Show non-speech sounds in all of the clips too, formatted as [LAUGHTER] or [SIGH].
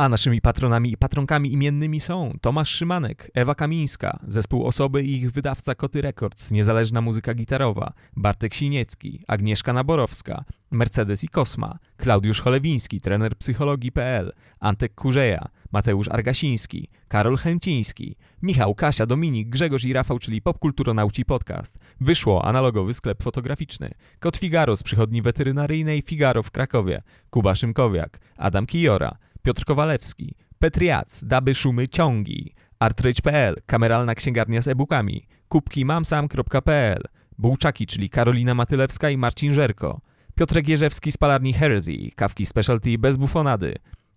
A naszymi patronami i patronkami imiennymi są Tomasz Szymanek, Ewa Kamińska, zespół Osoby i ich wydawca Koty Records, niezależna muzyka gitarowa, Bartek Siniecki, Agnieszka Naborowska, Mercedes i Kosma, Klaudiusz Cholewiński, trener psychologii.pl, Antek Kurzeja, Mateusz Argasiński, Karol Chęciński, Michał, Kasia, Dominik, Grzegorz i Rafał, czyli Popkulturonauci Podcast. Wyszło analogowy sklep fotograficzny. Kot Figaro z przychodni weterynaryjnej Figaro w Krakowie, Kuba Szymkowiak, Adam Kijora, Piotr Kowalewski, Petriac, Daby Szumy Ciągi, Artrage.pl, kameralna księgarnia z e-bookami, kubki mamsam.pl, Bułczaki, czyli Karolina Matylewska i Marcin Żerko, Piotrek Jerzewski z palarni Heresy, kawki specialty bez bufonady,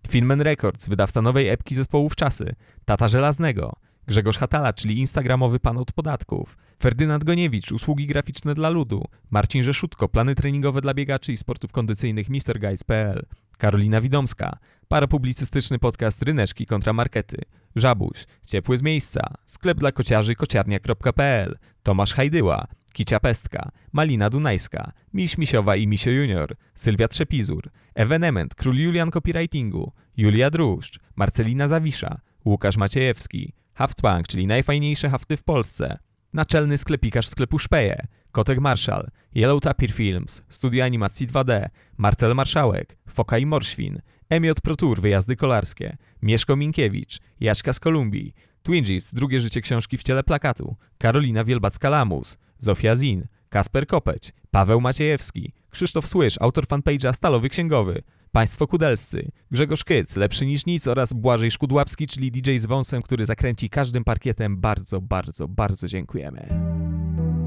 Filmen Records, wydawca nowej epki zespołów Czasy, Tata Żelaznego, Grzegorz Hatala, czyli instagramowy pan od podatków, Ferdynand Goniewicz, usługi graficzne dla ludu, Marcin Rzeszutko, plany treningowe dla biegaczy i sportów kondycyjnych MrGuides.pl, Karolina Widomska, parapublicystyczny podcast Ryneczki kontra Markety, Żabuś, Ciepły z miejsca, sklep dla kociarzy kociarnia.pl, Tomasz Hajdyła, Kicia Pestka, Malina Dunajska, Miś Misiowa i Misio Junior, Sylwia Trzepizur, Evenement, Król Julian Copywritingu, Julia Druszcz, Marcelina Zawisza, Łukasz Maciejewski, Haftbank, czyli najfajniejsze hafty w Polsce, Naczelny sklepikarz sklepu Szpeje, Kotek Marszal, Yellow Tapir Films, Studio Animacji 2D, Marcel Marszałek, Foka i Morświn, Emiot Pro Tour, wyjazdy kolarskie, Mieszko Minkiewicz, Jaśka z Kolumbii, Twinges, drugie życie książki w ciele plakatu, Karolina Wielbacka-Lamus, Zofia Zin, Kasper Kopeć, Paweł Maciejewski, Krzysztof Słysz, autor fanpage'a Stalowy Księgowy, Państwo Kudelscy, Grzegorz Kyc, Lepszy niż nic oraz Błażej Szkudłapski, czyli DJ z wąsem, który zakręci każdym parkietem. Bardzo, bardzo, bardzo dziękujemy.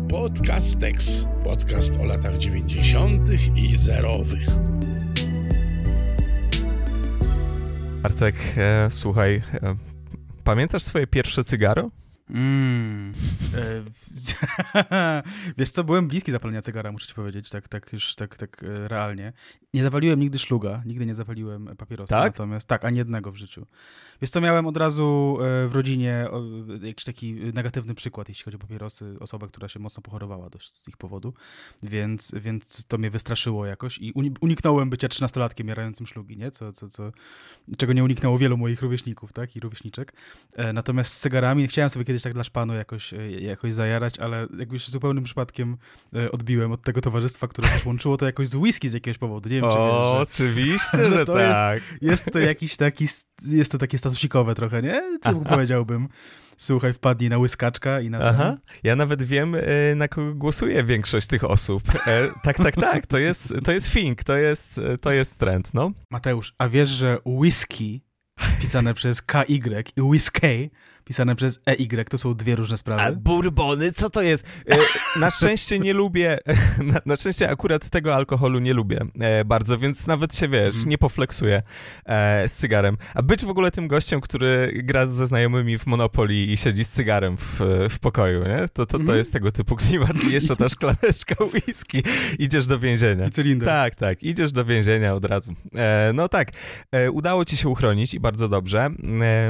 Podcast Tex. Podcast o latach 90. i zerowych. Bartek, e, słuchaj, e, pamiętasz swoje pierwsze cygaro? Mm. [LAUGHS] E, [LAUGHS] wiesz co, byłem bliski zapalenia cygara, muszę ci powiedzieć, tak, tak już tak, tak e, realnie. Nie zapaliłem nigdy szluga, nigdy nie zapaliłem papierosa, tak? natomiast tak, ani jednego w życiu. Wiesz co, miałem od razu e, w rodzinie jakiś taki negatywny przykład, jeśli chodzi o papierosy, osobę, która się mocno pochorowała dość z ich powodu, więc, więc to mnie wystraszyło jakoś i uniknąłem bycia trzynastolatkiem jarającym szlugi, nie? Co, co, co, czego nie uniknęło wielu moich rówieśników, tak, i rówieśniczek. Natomiast z cygarami chciałem sobie kiedyś tak dla szpanu jakoś, jakoś zajarać, ale jakbyś zupełnym przypadkiem odbiłem od tego towarzystwa, które też łączyło to jakoś z whisky z jakiegoś powodu, nie wiem, o, czy wiesz, że, oczywiście, [LAUGHS] że, to tak. Jest, jest to jakiś taki, jest to takie statusikowe trochę, nie? Czy powiedziałbym. Słuchaj, wpadnij na łyskaczka i na Aha, ja nawet wiem, na kogo głosuje większość tych osób. E, tak, tak, tak, to jest, to jest fink, to jest, to jest trend, no. Mateusz, a wiesz, że whisky pisane przez KY i whisky pisane przez EY, to są dwie różne sprawy. A bourbony, co to jest? E, na szczęście nie lubię, [LAUGHS] na, na, szczęście akurat tego alkoholu nie lubię e, bardzo, więc nawet się, wiesz, mm. nie pofleksuję e, z cygarem. A być w ogóle tym gościem, który gra ze znajomymi w Monopoly i siedzi z cygarem w, w pokoju, nie? To, to, to mm. jest tego typu klimat. I jeszcze ta szklaneczka [LAUGHS] whisky. Idziesz do więzienia. I cylinder. Tak, tak. Idziesz do więzienia od razu. No tak, udało ci się uchronić i bardzo dobrze.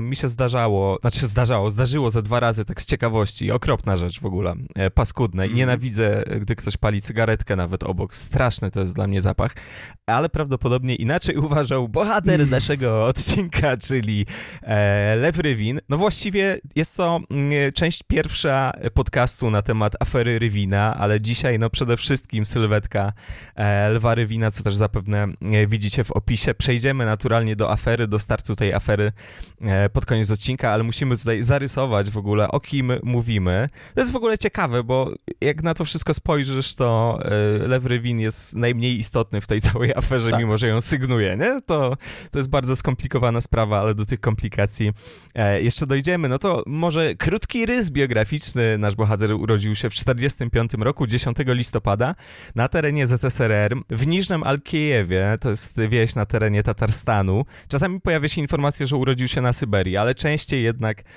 Mi się zdarzało, znaczy się zdarzało, zdarzało, zdarzyło ze dwa razy tak z ciekawości. Okropna rzecz w ogóle, e, paskudne. I mhm. nienawidzę, gdy ktoś pali cygaretkę nawet obok. Straszny to jest dla mnie zapach. Ale prawdopodobnie inaczej [LAUGHS] uważał bohater naszego odcinka, czyli e, Lew Rywin. No właściwie jest to mm, część pierwsza podcastu na temat afery Rywina, ale dzisiaj no przede wszystkim sylwetka e, Lwa Rywina, co też zapewne e, widzicie w opisie. Przejdziemy naturalnie do afery, do startu tej afery e, pod koniec odcinka, ale musimy tutaj zarysować w ogóle, o kim mówimy. To jest w ogóle ciekawe, bo jak na to wszystko spojrzysz, to e, Lew Rywin jest najmniej istotny w tej całej aferze, tak. mimo że ją sygnuje, nie? To, to jest bardzo skomplikowana sprawa, ale do tych komplikacji e, jeszcze dojdziemy. No to może krótki rys biograficzny. Nasz bohater urodził się w 1945 roku, 10 listopada, na terenie ZSRR, w Niżnym Alkiejewie, to jest wieś na terenie Tatarstanu. Czasami pojawia się informacja, że urodził się na Syberii, ale częściej jednak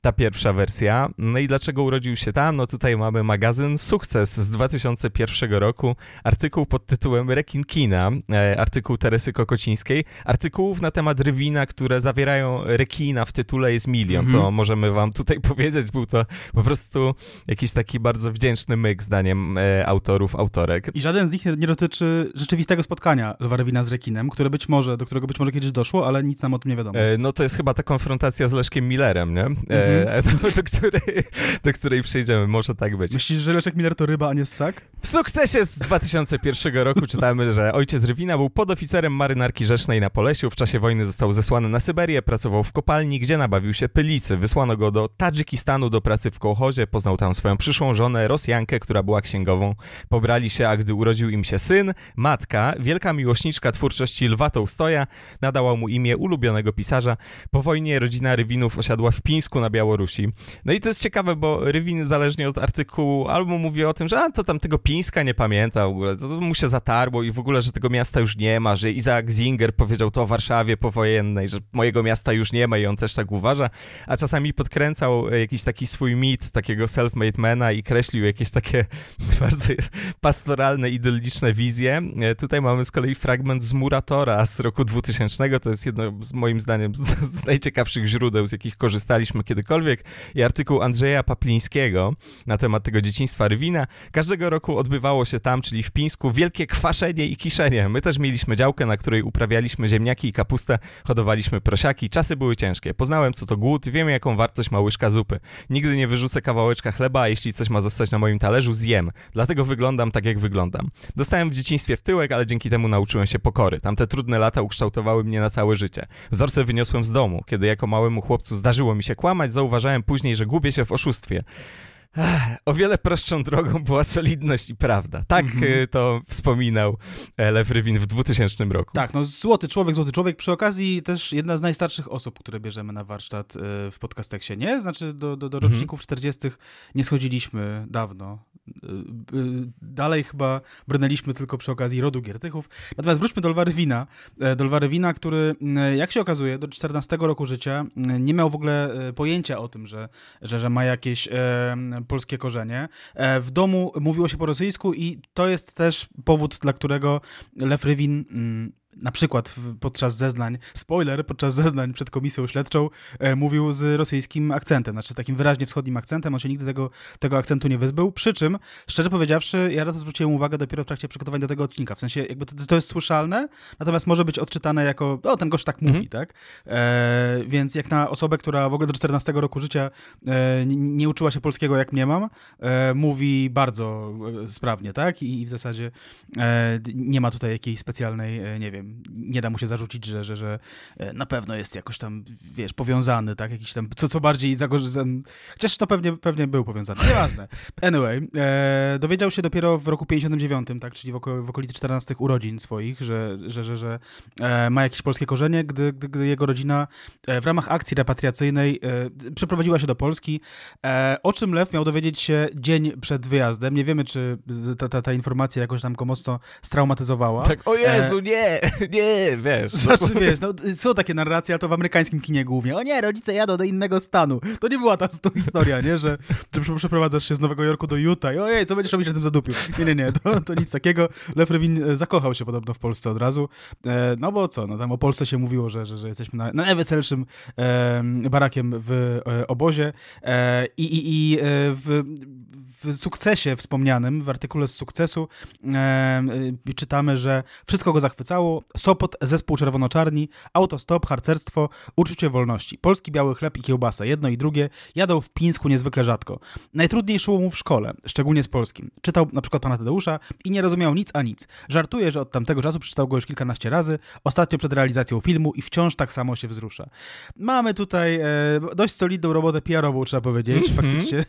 ta pierwsza wersja. No i dlaczego urodził się tam? No tutaj mamy magazyn Sukces z 2001 roku, artykuł pod tytułem Rekin Kina, e, artykuł Teresy Kokocińskiej. Artykułów na temat Rywina, które zawierają rekina w tytule jest milion. Mhm. To możemy wam tutaj [LAUGHS] powiedzieć, był to po prostu jakiś taki bardzo wdzięczny myk zdaniem e, autorów, autorek. I żaden z nich nie dotyczy rzeczywistego spotkania Lwa Rywina z rekinem, które być może, do którego być może kiedyś doszło, ale nic nam o tym nie wiadomo. E, No to jest chyba ta konfrontacja z Leszkiem Millerem, nie? Mhm. E, do, do, której, do której przejdziemy, może tak być. Myślisz, że Leszek Miller to ryba, a nie ssak? W sukcesie z 2001 roku czytamy, że ojciec Rywina był podoficerem marynarki rzecznej na Polesiu. W czasie wojny został zesłany na Syberię, pracował w kopalni, gdzie nabawił się pylicy. Wysłano go do Tadżykistanu do pracy w kołchozie. Poznał tam swoją przyszłą żonę, Rosjankę, która była księgową. Pobrali się, a gdy urodził im się syn, matka, wielka miłośniczka twórczości Lwa Tołstoja, nadała mu imię ulubionego pisarza. Po wojnie rodzina Rywinów osiadła w Pińsku na Białorusi. No i to jest ciekawe, bo Rywin zależnie od artykułu albo mówi o tym, że a, to tam tego Pińska nie pamięta w ogóle, to, to mu się zatarło i w ogóle, że tego miasta już nie ma, że Isaac Zinger powiedział to o Warszawie powojennej, że mojego miasta już nie ma i on też tak uważa, a czasami podkręcał e, jakiś taki swój mit takiego self-made mana i kreślił jakieś takie [LAUGHS] bardzo pastoralne, idylliczne wizje. E, Tutaj mamy z kolei fragment z Muratora z roku 2000, to jest jedno z moim zdaniem z, z najciekawszych źródeł, z jakich korzystaliśmy kiedykolwiek i artykuł Andrzeja Paplińskiego na temat tego dzieciństwa Rywina. Każdego roku odbywało się tam, czyli w Pińsku, wielkie kwaszenie i kiszenie. My też mieliśmy działkę, na której uprawialiśmy ziemniaki i kapustę, hodowaliśmy prosiaki. Czasy były ciężkie. Poznałem, co to głód, wiem, jaką wartość ma łyżka zupy. Nigdy nie wyrzucę kawałeczka chleba, a jeśli coś ma zostać na moim talerzu, zjem. Dlatego wyglądam tak, jak wyglądam. Dostałem w dzieciństwie w tyłek, ale dzięki temu nauczyłem się pokory. Tamte trudne lata ukształtowały mnie na całe życie. Wzorce wyniosłem z domu. Kiedy jako małemu chłopcu zdarzyło mi się kłamać, zauważałem później, że gubię się w oszustwie. Ech, O wiele prostszą drogą była solidność i prawda. Tak Mhm. y, to wspominał e, Lew Rywin w 2000 roku. Tak, no złoty człowiek, złoty człowiek. Przy okazji też jedna z najstarszych osób, które bierzemy na warsztat e, w podcasteksie, nie? Znaczy do, do, do Mhm. roczników 40. nie schodziliśmy dawno. E, e, Dalej chyba brnęliśmy tylko przy okazji rodu Giertychów. Natomiast wróćmy do Lwa Rywina. E, Do Lwa Rywina, który, m, jak się okazuje, do 14 roku życia m, nie miał w ogóle e, pojęcia o tym, że, że, że ma jakieś e, polskie korzenie. E, W domu mówiło się po rosyjsku i to jest też powód, dla którego Lew Rywin mm, na przykład podczas zeznań, spoiler, podczas zeznań przed komisją śledczą e, mówił z rosyjskim akcentem, znaczy z takim wyraźnie wschodnim akcentem, on się nigdy tego, tego akcentu nie wyzbył, przy czym, szczerze powiedziawszy, ja na to zwróciłem uwagę dopiero w trakcie przygotowań do tego odcinka, w sensie jakby to, to jest słyszalne, natomiast może być odczytane jako, o, ten gość tak mówi, Mhm. tak? E, więc jak na osobę, która w ogóle do 14 roku życia e, nie, uczyła się polskiego, jak mnie mam, e, mówi bardzo e, sprawnie, tak? I, i w zasadzie e, nie ma tutaj jakiejś specjalnej, nie wiem, nie da mu się zarzucić, że, że, że e, na pewno jest jakoś tam, wiesz, powiązany, tak? Jakiś tam, co, co bardziej zagorzony, chociaż to pewnie, pewnie był powiązany, nieważne. [LAUGHS] Anyway, e, dowiedział się dopiero w roku 59, tak? Czyli w, oko, w okolicy 14 urodzin swoich, że, że, że, że e, ma jakieś polskie korzenie, gdy, gdy, gdy jego rodzina e, w ramach akcji repatriacyjnej e, przeprowadziła się do Polski, e, o czym Lew miał dowiedzieć się dzień przed wyjazdem. Nie wiemy, czy ta, ta, ta informacja jakoś tam go mocno straumatyzowała. Tak, o Jezu, nie, [LAUGHS] nie, wiesz. no, wiesz, no, są takie narracje, a to w amerykańskim kinie głównie. O nie, rodzice jadą do innego stanu. To nie była ta historia, nie? Że, [LAUGHS] prze- przeprowadzasz się z Nowego Jorku do Utah i ojej, co będziesz robić na tym zadupiu? Nie, nie, nie, to, to nic takiego. Lew Rywin e, zakochał się podobno w Polsce od razu. E, no bo co, no tam o Polsce się mówiło, że, że, że jesteśmy na, na najweselszym e, barakiem w e, obozie e, i, i, i e, w, w sukcesie wspomnianym, w artykule z sukcesu e, czytamy, że wszystko go zachwycało. Sopot, zespół czerwono-czarni, autostop, harcerstwo, uczucie wolności. Polski biały chleb i kiełbasa, jedno i drugie, jadą w Pińsku niezwykle rzadko. Najtrudniej szło mu w szkole, szczególnie z polskim. Czytał na przykład pana Tadeusza i nie rozumiał nic a nic. Żartuje, że od tamtego czasu przeczytał go już kilkanaście razy, ostatnio przed realizacją filmu i wciąż tak samo się wzrusza. Mamy tutaj e, dość solidną robotę PR-ową, trzeba powiedzieć, Mhm. faktycznie.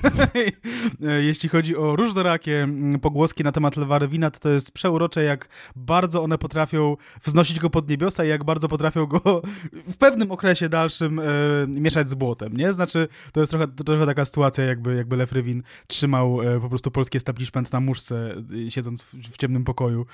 [LAUGHS] Jeśli chodzi o różnorakie mm, pogłoski na temat Lwa Rywina, to to jest przeurocze, jak bardzo one potrafią wznosić go pod niebiosa i jak bardzo potrafią go w pewnym okresie dalszym e, mieszać z błotem, nie? Znaczy, to jest trochę, trochę taka sytuacja, jakby, jakby Lew trzymał e, po prostu polski establishment na muszce, e, siedząc w, w ciemnym pokoju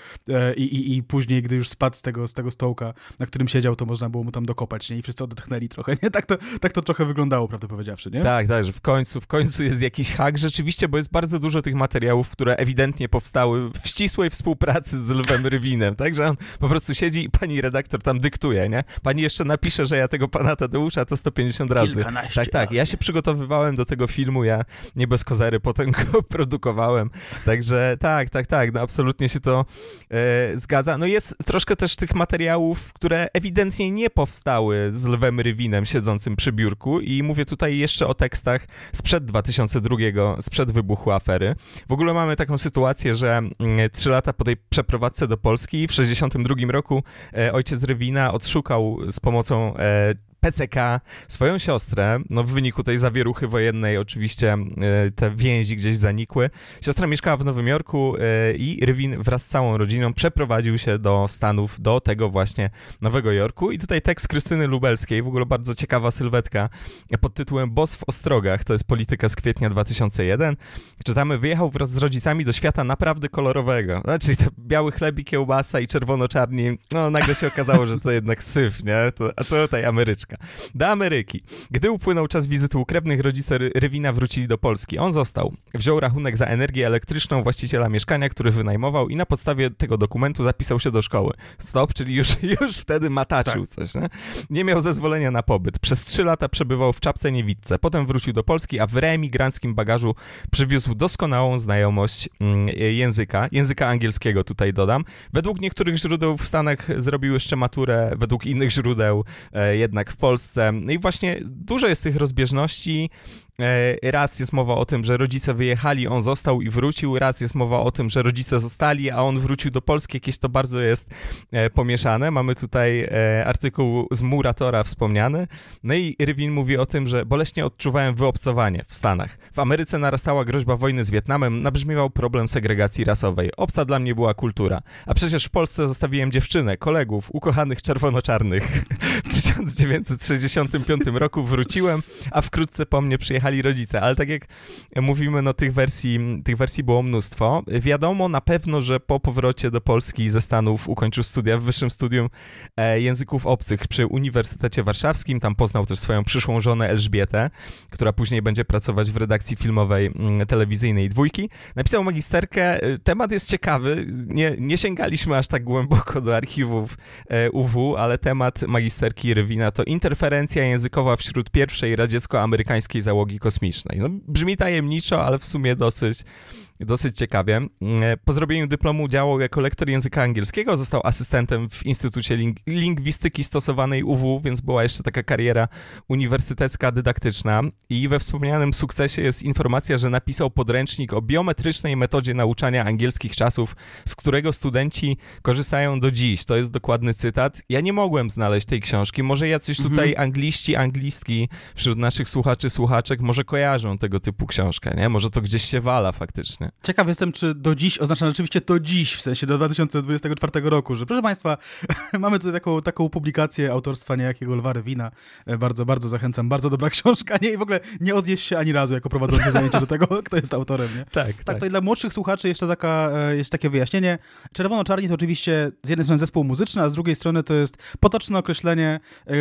i, i później, gdy już spadł z tego, z tego stołka, na którym siedział, to można było mu tam dokopać, nie? I wszyscy odetchnęli trochę, nie? Tak to, tak to trochę wyglądało, prawdę powiedziawszy, nie? Tak, tak, że w końcu, w końcu jest jakiś hak rzeczywiście, bo jest bardzo dużo tych materiałów, które ewidentnie powstały w ścisłej współpracy z Lwem Rywinem, tak, że on po prostu siedzi i pani redaktor tam dyktuje, nie? Pani jeszcze napisze, że ja tego pana Tadeusza to 150 razy. Kilkanaście Tak, tak, ja razy. się przygotowywałem do tego filmu, ja nie bez kozery potem go [LAUGHS] produkowałem, także tak, tak, tak, no absolutnie się to e, zgadza. No jest troszkę też tych materiałów, które ewidentnie nie powstały z Lwem Rywinem siedzącym przy biurku i mówię tutaj jeszcze o tekstach sprzed 2002, sprzed wybuchu afery. W ogóle mamy taką sytuację, że mm, trzy lata po tej przeprowadzce do Polski w 62 roku e, ojciec Rywina odszukał z pomocą e, PCK swoją siostrę. No w wyniku tej zawieruchy wojennej oczywiście e, te więzi gdzieś zanikły. Siostra mieszkała w Nowym Jorku e, i Rywin wraz z całą rodziną przeprowadził się do Stanów, do tego właśnie Nowego Jorku. I tutaj tekst Krystyny Lubelskiej, w ogóle bardzo ciekawa sylwetka pod tytułem Boss w Ostrogach, to jest polityka z kwietnia 2001. Czytamy, wyjechał wraz z rodzicami do świata naprawdę kolorowego. Znaczy to biały chleb i kiełbasa i czerwono-czarni. No nagle się okazało, że to jednak syf, nie? To, a tutaj Ameryczka. Do Ameryki. Gdy upłynął czas wizyty u krewnych, rodzice Ry- Rywina wrócili do Polski. On został. Wziął rachunek za energię elektryczną właściciela mieszkania, który wynajmował i na podstawie tego dokumentu zapisał się do szkoły. Stop, czyli już, [LAUGHS] już wtedy mataczył coś, nie? Nie miał zezwolenia na pobyt. Przez trzy lata przebywał w czapce niewidce. Potem wrócił do Polski, a w reemigranckim bagażu przywiózł doskonałą znajomość mm, języka, języka angielskiego tutaj dodam. Według niektórych źródeł w Stanach zrobił jeszcze maturę, według innych źródeł e, jednak w Polsce. No i właśnie dużo jest tych rozbieżności. E, Raz jest mowa o tym, że rodzice wyjechali, on został i wrócił. Raz jest mowa o tym, że rodzice zostali, a on wrócił do Polski. Jakieś to bardzo jest e, pomieszane. Mamy tutaj e, artykuł z Muratora wspomniany. No i Rywin mówi o tym, że boleśnie odczuwałem wyobcowanie w Stanach. W Ameryce narastała groźba wojny z Wietnamem, nabrzmiewał problem segregacji rasowej. Obca dla mnie była kultura. A przecież w Polsce zostawiłem dziewczynę, kolegów, ukochanych czerwono-czarnych. [LAUGHS] W 1965 roku wróciłem, a wkrótce po mnie przyjechali rodzice. Ale tak jak mówimy, no tych wersji, tych wersji było mnóstwo. Wiadomo na pewno, że po powrocie do Polski ze Stanów ukończył studia w wyższym studium e, języków obcych przy Uniwersytecie Warszawskim. Tam poznał też swoją przyszłą żonę Elżbietę, która później będzie pracować w redakcji filmowej mm, telewizyjnej Dwójki. Napisał magisterkę. E, Temat jest ciekawy. Nie, nie sięgaliśmy aż tak głęboko do archiwów e, UW, ale temat magisterki Rywina to interferencja językowa wśród pierwszej radziecko-amerykańskiej załogi kosmicznej. No, brzmi tajemniczo, ale w sumie dosyć dosyć ciekawie. Mm, Po zrobieniu dyplomu działał jako lektor języka angielskiego, został asystentem w Instytucie Ling- Lingwistyki Stosowanej UW, więc była jeszcze taka kariera uniwersytecka, dydaktyczna. I we wspomnianym sukcesie jest informacja, że napisał podręcznik o biometrycznej metodzie nauczania angielskich czasów, z którego studenci korzystają do dziś. To jest dokładny cytat. Ja nie mogłem znaleźć tej książki. Może jacyś tutaj angliści, anglistki wśród naszych słuchaczy, słuchaczek może kojarzą tego typu książkę, nie? Może to gdzieś się wala faktycznie. Ciekaw jestem, czy do dziś oznacza rzeczywiście to dziś, w sensie do 2024 roku, że proszę Państwa, [LAUGHS] mamy tutaj taką, taką publikację autorstwa niejakiego Lwa Rywina. E, Bardzo, bardzo zachęcam. Bardzo dobra [LAUGHS] książka. Nie, i w ogóle nie odnieś się ani razu jako prowadzący zajęcie do tego, kto jest autorem, nie? [LAUGHS] Tak, Tak, to i dla młodszych słuchaczy jeszcze taka, e, jeszcze takie wyjaśnienie. Czerwono-czarni to oczywiście z jednej strony zespół muzyczny, a z drugiej strony to jest potoczne określenie e,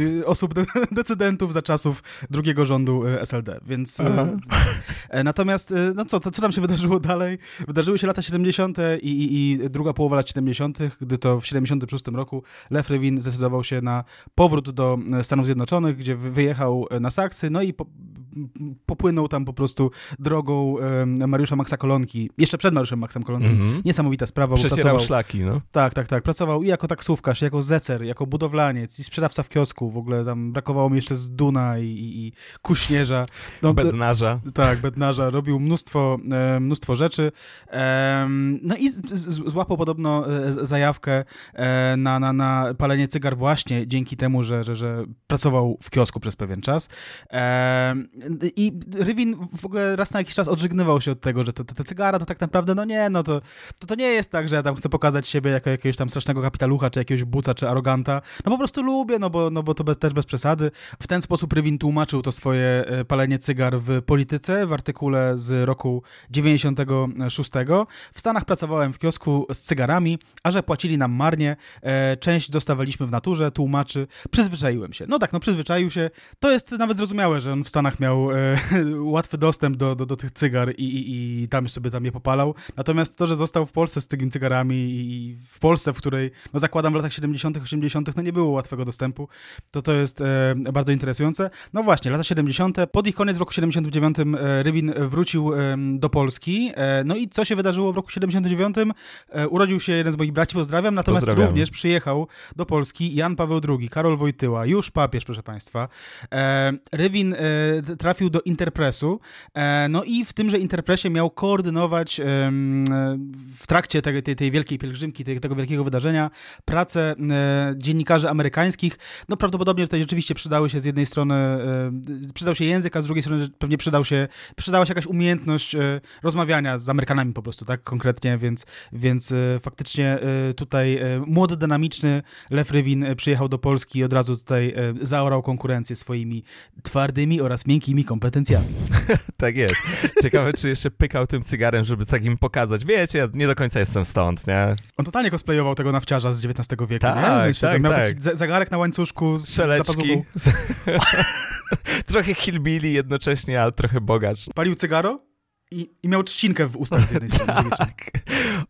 y, osób de decydentów za czasów drugiego rządu SLD, więc... Natomiast, no co, to, co tam się wydarzyło dalej? Wydarzyły się lata 70. I, i, i druga połowa lat 70., gdy to w 76 roku Lew Rywin zdecydował się na powrót do e, Stanów Zjednoczonych, gdzie wy- wyjechał e, na Saksy, no i po, popłynął tam po prostu drogą Mariusza Maxa Kolonki, jeszcze przed Mariuszem Maxem Kolonki. Mhm. Niesamowita sprawa, bo Przecierał pracował, szlaki, no. tak, tak, tak, pracował i jako taksówkarz, i jako zecer, jako budowlaniec, i sprzedawca w kiosku, w ogóle tam brakowało mi jeszcze z Duna i, i, i kuśnierza. No, Bednarza. tak, bednarza, robił mnóstwo, mnóstwo rzeczy. No i złapał podobno e, zajawkę e, na, na, na palenie cygar właśnie dzięki temu, że, że, że pracował w kiosku przez pewien czas. I Rywin w ogóle raz na jakiś czas odżegnywał się od tego, że te, te, te cygara to tak naprawdę, no nie, no to, to, to nie jest tak, że ja tam chcę pokazać siebie jako jakiegoś tam strasznego kapitalucha, czy jakiegoś buca, czy aroganta. No po prostu lubię, no bo, no bo to bez, też bez przesady. W ten sposób Rywin tłumaczył to swoje e, palenie cygar w polityce w artykule z roku 96. W Stanach pracowałem w kiosku z cygarami, a że płacili nam marnie, e, część dostawaliśmy w naturze, tłumaczy, przyzwyczaiłem się. No tak, no przyzwyczaił się. To jest nawet zrozumiałe, że on w Stanach miał e, [LAUGHS] łatwy dostęp do, do, do tych cygar i, i, i tam sobie tam je popalał. Natomiast to, że został w Polsce z tymi cygarami i w Polsce, w której, no zakładam w latach 70., 80., no nie było łatwego dostępu, to to jest e, bardzo interesujące. No właśnie, lata 70., pod ich koniec w roku 79 e, Rywin wrócił e, do Polski. E, no i co się wydarzyło w roku 79? E, urodził się jeden z moich braci, pozdrawiam, natomiast również przyjechał do Polski Jan Paweł II, Karol Wojtyła, już papież, proszę Państwa. Rywin trafił do Interpresu, no i w tymże Interpresie miał koordynować w trakcie tej, tej, tej wielkiej pielgrzymki, tej, tego wielkiego wydarzenia pracę dziennikarzy amerykańskich. No prawdopodobnie tutaj rzeczywiście przydały się z jednej strony, przydał się język, a z drugiej strony pewnie przydał się, przydała się jakaś umiejętność rozmawiania z Amerykanami po prostu, tak konkretnie, więc, więc faktycznie tutaj młody, dynamiczny Lew Rywin przyjechał do Polski i od razu tutaj zaorał konkurencję swoimi twardymi oraz miękkimi kompetencjami. [LAUGHS] tak jest. Ciekawe, czy jeszcze pykał tym cygarem, żeby tak im pokazać. Wiecie, ja nie do końca jestem stąd, nie? On totalnie cosplayował tego nawciarza z XIX wieku, tak, nie? Sensie, tak, miał tak. taki zegarek na łańcuszku z Szeleczki. [LAUGHS] trochę hillbilly jednocześnie, ale trochę bogacz. Palił cygaro? I, I miał trzcinkę w ustach z jednej strony. tak.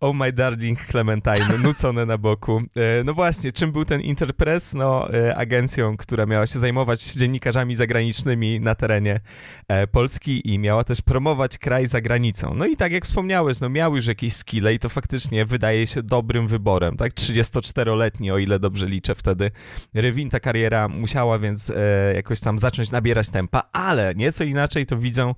Oh my darling Clementine, nucone na boku. E, no właśnie, czym był ten Interpress? No, e, agencją, która miała się zajmować dziennikarzami zagranicznymi na terenie e, Polski i miała też promować kraj za granicą. No i tak jak wspomniałeś, no miał już jakieś skille i to faktycznie wydaje się dobrym wyborem, tak? 34-letni, o ile dobrze liczę wtedy. Rywin ta kariera musiała więc jakoś tam zacząć nabierać tempa, ale nieco inaczej to widzą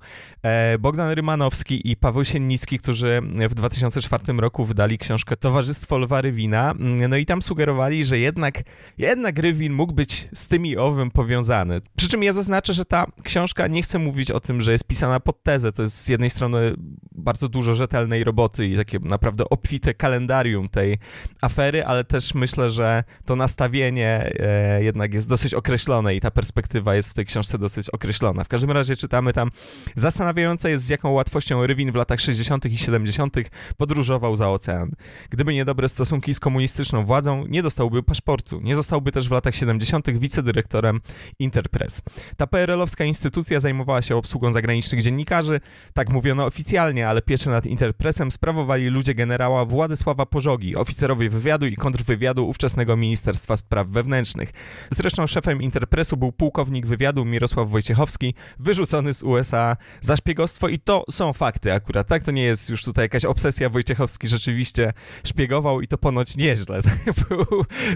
Bogdan Rymanow i Paweł Siennicki, którzy w 2004 roku wydali książkę Towarzystwo Lwa Rywina. No i tam sugerowali, że jednak, jednak Rywin mógł być z tym i owym powiązany. Przy czym ja zaznaczę, że ta książka nie chce mówić o tym, że jest pisana pod tezę. To jest z jednej strony bardzo dużo rzetelnej roboty i takie naprawdę obfite kalendarium tej afery, ale też myślę, że to nastawienie e, jednak jest dosyć określone i ta perspektywa jest w tej książce dosyć określona. W każdym razie czytamy tam, zastanawiające jest z jaką łatwością łatwością Rywin w latach 60. i 70. podróżował za ocean. Gdyby niedobre stosunki z komunistyczną władzą, nie dostałby paszportu. Nie zostałby też w latach 70. wicedyrektorem Interpress. Ta PRL-owska instytucja zajmowała się obsługą zagranicznych dziennikarzy, tak mówiono oficjalnie, ale pieczę nad Interpressem sprawowali ludzie generała Władysława Pożogi, oficerowie wywiadu i kontrwywiadu ówczesnego Ministerstwa Spraw Wewnętrznych. Zresztą szefem Interpressu był pułkownik wywiadu Mirosław Wojciechowski, wyrzucony z USA za szpiegostwo i to są fakty akurat, tak? To nie jest już tutaj jakaś obsesja. Wojciechowski rzeczywiście szpiegował i to ponoć nieźle. [LAUGHS] był,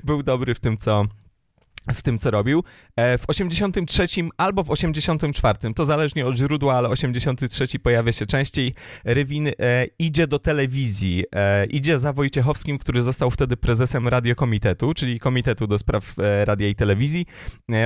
był dobry w tym, co w tym, co robił. E, w 83 albo w 84, to zależnie od źródła, ale 83 pojawia się częściej. Rywin e, idzie do telewizji, e, idzie za Wojciechowskim, który został wtedy prezesem radiokomitetu, czyli Komitetu do Spraw Radia i Telewizji.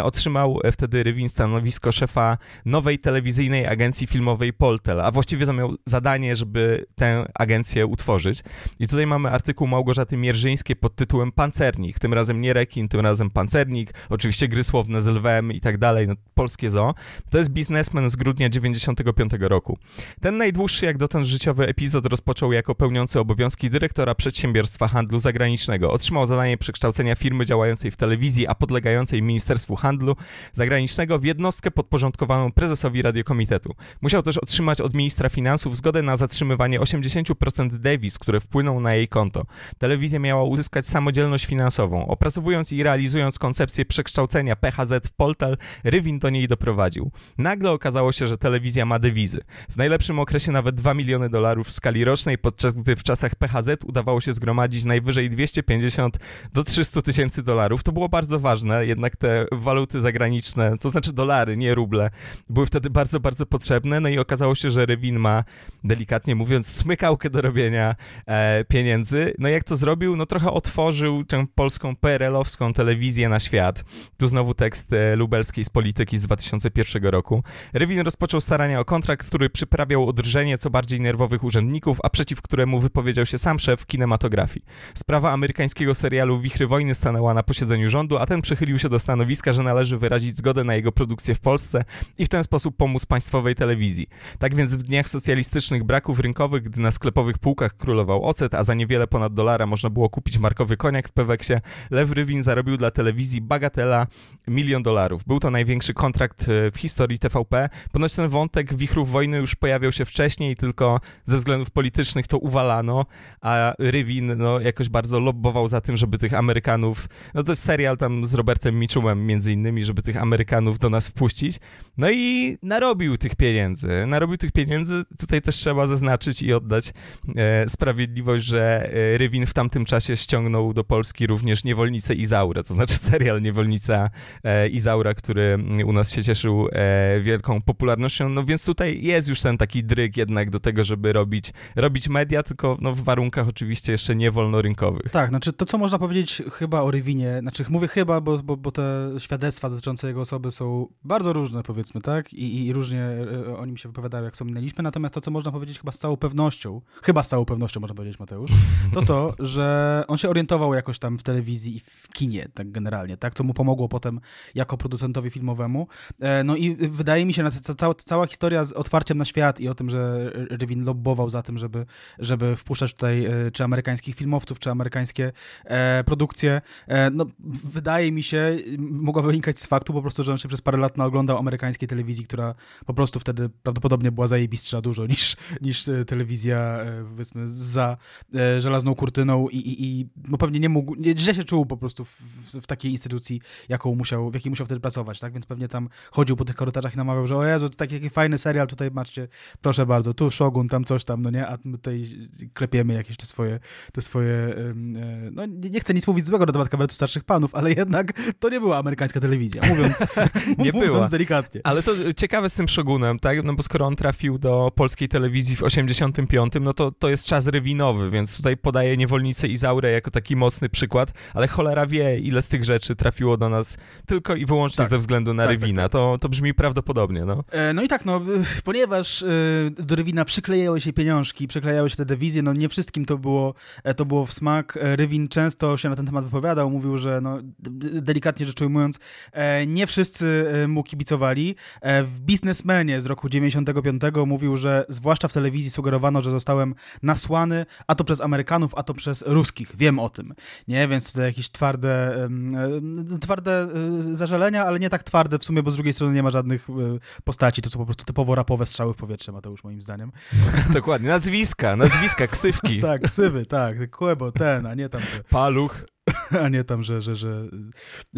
Otrzymał wtedy Rywin stanowisko szefa nowej telewizyjnej agencji filmowej Poltel, a właściwie to miał zadanie, żeby tę agencję utworzyć. I tutaj mamy artykuł Małgorzaty Mierżyńskiej pod tytułem Pancernik, tym razem nie rekin, tym razem pancernik, oczywiście gry słowne z lwem i tak dalej, no, polskie zo. To jest biznesmen z grudnia 95 roku. Ten najdłuższy jak dotąd życiowy epizod rozpoczął jako pełniący obowiązki dyrektora przedsiębiorstwa handlu zagranicznego. Otrzymał zadanie przekształcenia firmy działającej w telewizji, a podlegającej Ministerstwu Handlu Zagranicznego w jednostkę podporządkowaną prezesowi Radiokomitetu. Musiał też otrzymać od ministra finansów zgodę na zatrzymywanie 80% dewiz, które wpłyną na jej konto. Telewizja miała uzyskać samodzielność finansową. Opracowując i realizując koncepcję akcję przekształcenia PHZ w Poltal, Rywin do niej doprowadził. Nagle okazało się, że telewizja ma dewizy. W najlepszym okresie nawet 2 miliony dolarów w skali rocznej, podczas gdy w czasach PHZ udawało się zgromadzić najwyżej 250 do 300 tysięcy dolarów. To było bardzo ważne, jednak te waluty zagraniczne, to znaczy dolary, nie ruble, były wtedy bardzo, bardzo potrzebne. No i okazało się, że Rywin ma, delikatnie mówiąc, smykałkę do robienia e, pieniędzy. No jak to zrobił? No trochę otworzył tę polską PRL-owską telewizję na świat Tu znowu tekst e, lubelskiej z polityki z 2001 roku. Rywin rozpoczął starania o kontrakt, który przyprawiał odrżenie co bardziej nerwowych urzędników, a przeciw któremu wypowiedział się sam szef kinematografii. Sprawa amerykańskiego serialu Wichry Wojny stanęła na posiedzeniu rządu, a ten przychylił się do stanowiska, że należy wyrazić zgodę na jego produkcję w Polsce i w ten sposób pomóc państwowej telewizji. Tak więc w dniach socjalistycznych braków rynkowych, gdy na sklepowych półkach królował ocet, a za niewiele ponad dolara można było kupić markowy koniak w Peweksie, Lew Rywin zarobił dla telewizji bagatela milion dolarów. Był to największy kontrakt e, w historii TVP. Ponoć ten wątek wichrów wojny już pojawiał się wcześniej, tylko ze względów politycznych to uwalano, a Rywin no, jakoś bardzo lobbował za tym, żeby tych Amerykanów, no to jest serial tam z Robertem Mitchumem między innymi, żeby tych Amerykanów do nas wpuścić. No i narobił tych pieniędzy. Narobił tych pieniędzy. Tutaj też trzeba zaznaczyć i oddać e, sprawiedliwość, że e, Rywin w tamtym czasie ściągnął do Polski również Niewolnicę Izaurę, to znaczy serial Niewolnica e, Izaura, który u nas się cieszył e, wielką popularnością. No więc tutaj jest już ten taki dryg jednak do tego, żeby robić, robić media, tylko no, w warunkach oczywiście jeszcze nie wolnorynkowych. Tak, znaczy to, co można powiedzieć chyba o Rywinie, znaczy mówię chyba, bo, bo, bo te świadectwa dotyczące jego osoby są bardzo różne, powiedzmy, tak? I, i różnie e, o nim się wypowiadają, jak wspominaliśmy. Natomiast to, co można powiedzieć chyba z całą pewnością, chyba z całą pewnością można powiedzieć, Mateusz, to to, [LAUGHS] że on się orientował jakoś tam w telewizji i w kinie, tak generalnie, tak? Co mu pomogło potem jako producentowi filmowemu. E, no i wydaje mi się, że cała, cała historia z otwarciem na świat i o tym, że Rywin lobbował za tym, żeby, żeby wpuszczać tutaj e, czy amerykańskich filmowców, czy amerykańskie e, produkcje, no wydaje mi się, mogła wynikać z faktu po prostu, że on się przez parę lat naoglądał amerykańskiej telewizji, która po prostu wtedy prawdopodobnie była zajebistsza dużo niż, niż telewizja, powiedzmy, za żelazną kurtyną i, i, i no pewnie nie mógł, źle się czuł po prostu w, w, takiej instytucji, jaką musiał, w jakiej musiał wtedy pracować, tak? Więc pewnie tam chodził po tych korytarzach i namawiał, że o Jezu, to taki, taki fajny serial, tutaj macie, proszę bardzo, tu Shogun, tam coś tam, no nie? A my tutaj klepiemy jakieś te swoje, te swoje, no nie chcę nic mówić złego na temat kabaretu starszych panów, ale jednak to nie była amerykańska telewizja, mówiąc, [LAUGHS] nie [LAUGHS] mówiąc była. delikatnie. Ale to ciekawe z tym Shogunem, tak? No bo skoro on trafił do polskiej telewizji w 85, no to to jest czas rewinowy, więc tutaj podaje niewolnicę Izaurę jako taki mocny przykład, ale cholera wie, ile z tych rzeczy trafiło do nas tylko i wyłącznie tak, ze względu na tak, tak Rywina. Tak, to, to brzmi prawdopodobnie, no. E, no i tak, no, [LAUGHS] ponieważ e, do Rywina przyklejały się pieniążki, przyklejały się te dewizje, no nie wszystkim to było, e, to było w smak. E, Rywin często się na ten temat wypowiadał, mówił, że no, delikatnie rzecz ujmując, e, nie wszyscy mu kibicowali. W Biznesmenie z roku 95 mówił, że zwłaszcza w telewizji sugerowano, że zostałem nasłany, a to przez Amerykanów, a to przez Ruskich. Wiem o tym. Nie, więc tutaj jakieś twarde, twarde zażalenia, ale nie tak twarde w sumie, bo z drugiej strony nie ma żadnych postaci. To są po prostu typowo rapowe strzały w powietrze, Mateusz, moim zdaniem. [LAUGHS] Dokładnie. Nazwiska, nazwiska, ksywki. tak, ksywy, tak. Kłebo, ten, a nie tam. Paluch. [LAUGHS] a nie tam, że, że, że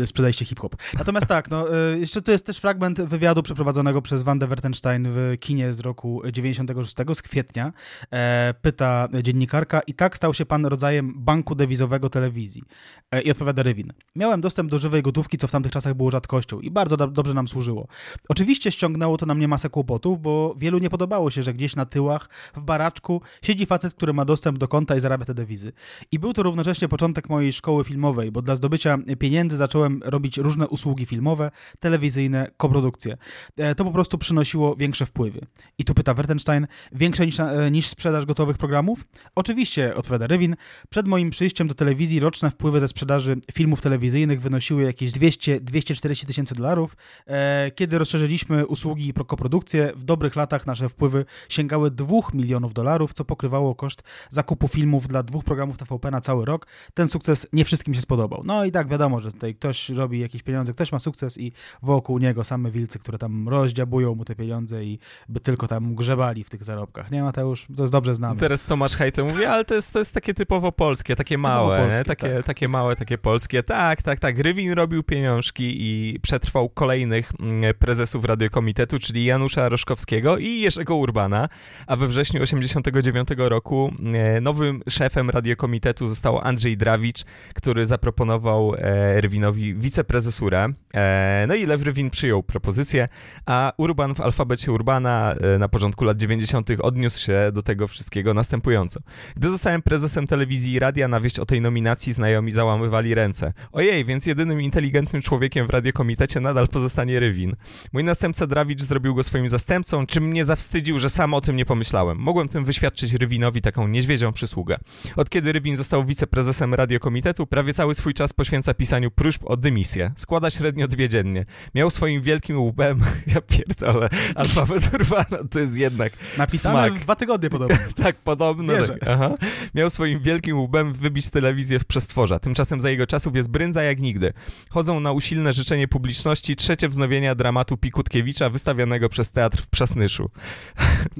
sprzedajcie hip-hop. Natomiast tak, no, e, jeszcze tu jest też fragment wywiadu przeprowadzonego przez Wandę Wertenstein w kinie z roku 96, z kwietnia. E, pyta dziennikarka i tak stał się pan rodzajem banku dewizowego telewizji. E, I odpowiada Rywin. Miałem dostęp do żywej gotówki, co w tamtych czasach było rzadkością i bardzo do dobrze nam służyło. Oczywiście ściągnęło to na mnie masę kłopotów, bo wielu nie podobało się, że gdzieś na tyłach, w baraczku siedzi facet, który ma dostęp do konta i zarabia te dewizy. I był to równocześnie początek mojej szkoły szkoły filmowej, bo dla zdobycia pieniędzy zacząłem robić różne usługi filmowe, telewizyjne, koprodukcje. E, to po prostu przynosiło większe wpływy. I tu pyta Wertenstein, większe niż, e, niż sprzedaż gotowych programów? Oczywiście, odpowiada Rywin. Przed moim przyjściem do telewizji roczne wpływy ze sprzedaży filmów telewizyjnych wynosiły jakieś 200-240 tysięcy dolarów. E, kiedy rozszerzyliśmy usługi i koprodukcje, w dobrych latach nasze wpływy sięgały 2 milionów dolarów, co pokrywało koszt zakupu filmów dla dwóch programów TVP na cały rok. Ten sukces nie wszystkim się spodobał. No i tak wiadomo, że tutaj ktoś robi jakieś pieniądze, ktoś ma sukces i wokół niego same wilcy, które tam rozdziabują mu te pieniądze i by tylko tam grzebali w tych zarobkach. Nie, Mateusz? To jest dobrze znane. Teraz Tomasz Hajto mówi, ale to jest, to jest takie typowo polskie, takie małe, polskie, takie, tak. takie małe, takie polskie. Tak, tak, tak. Rywin robił pieniążki i przetrwał kolejnych mm, prezesów Radiokomitetu, czyli Janusza Roszkowskiego i Jerzego Urbana, a we wrześniu 89 roku mm, nowym szefem Radiokomitetu został Andrzej Drawicz, który zaproponował e, Rywinowi wiceprezesurę. E, no i Lew Rywin przyjął propozycję, a Urban w alfabecie Urbana e, na początku lat 90. odniósł się do tego wszystkiego następująco. Gdy zostałem prezesem telewizji i radia, na wieść o tej nominacji znajomi załamywali ręce. Ojej, więc jedynym inteligentnym człowiekiem w radiokomitecie nadal pozostanie Rywin. Mój następca Drawicz zrobił go swoim zastępcą, czym mnie zawstydził, że sam o tym nie pomyślałem. Mogłem tym wyświadczyć Rywinowi taką niedźwiedzią przysługę. Od kiedy Rywin został wiceprezesem radiokomitetu, prawie cały swój czas poświęca pisaniu próśb o dymisję. Składa średnio dwie dziennie. Miał swoim wielkim łbem, [LAUGHS] ja pierdolę, alfabet [LAUGHS] Urbana to jest jednak Napisane smak. w dwa tygodnie podobno. [LAUGHS] Tak, podobno. Tak, aha. Miał swoim wielkim łbem wybić telewizję w przestworza. Tymczasem za jego czasów jest brędza jak nigdy. Chodzą na usilne życzenie publiczności trzecie wznowienia dramatu Pikutkiewicza wystawianego przez teatr w Przasnyszu.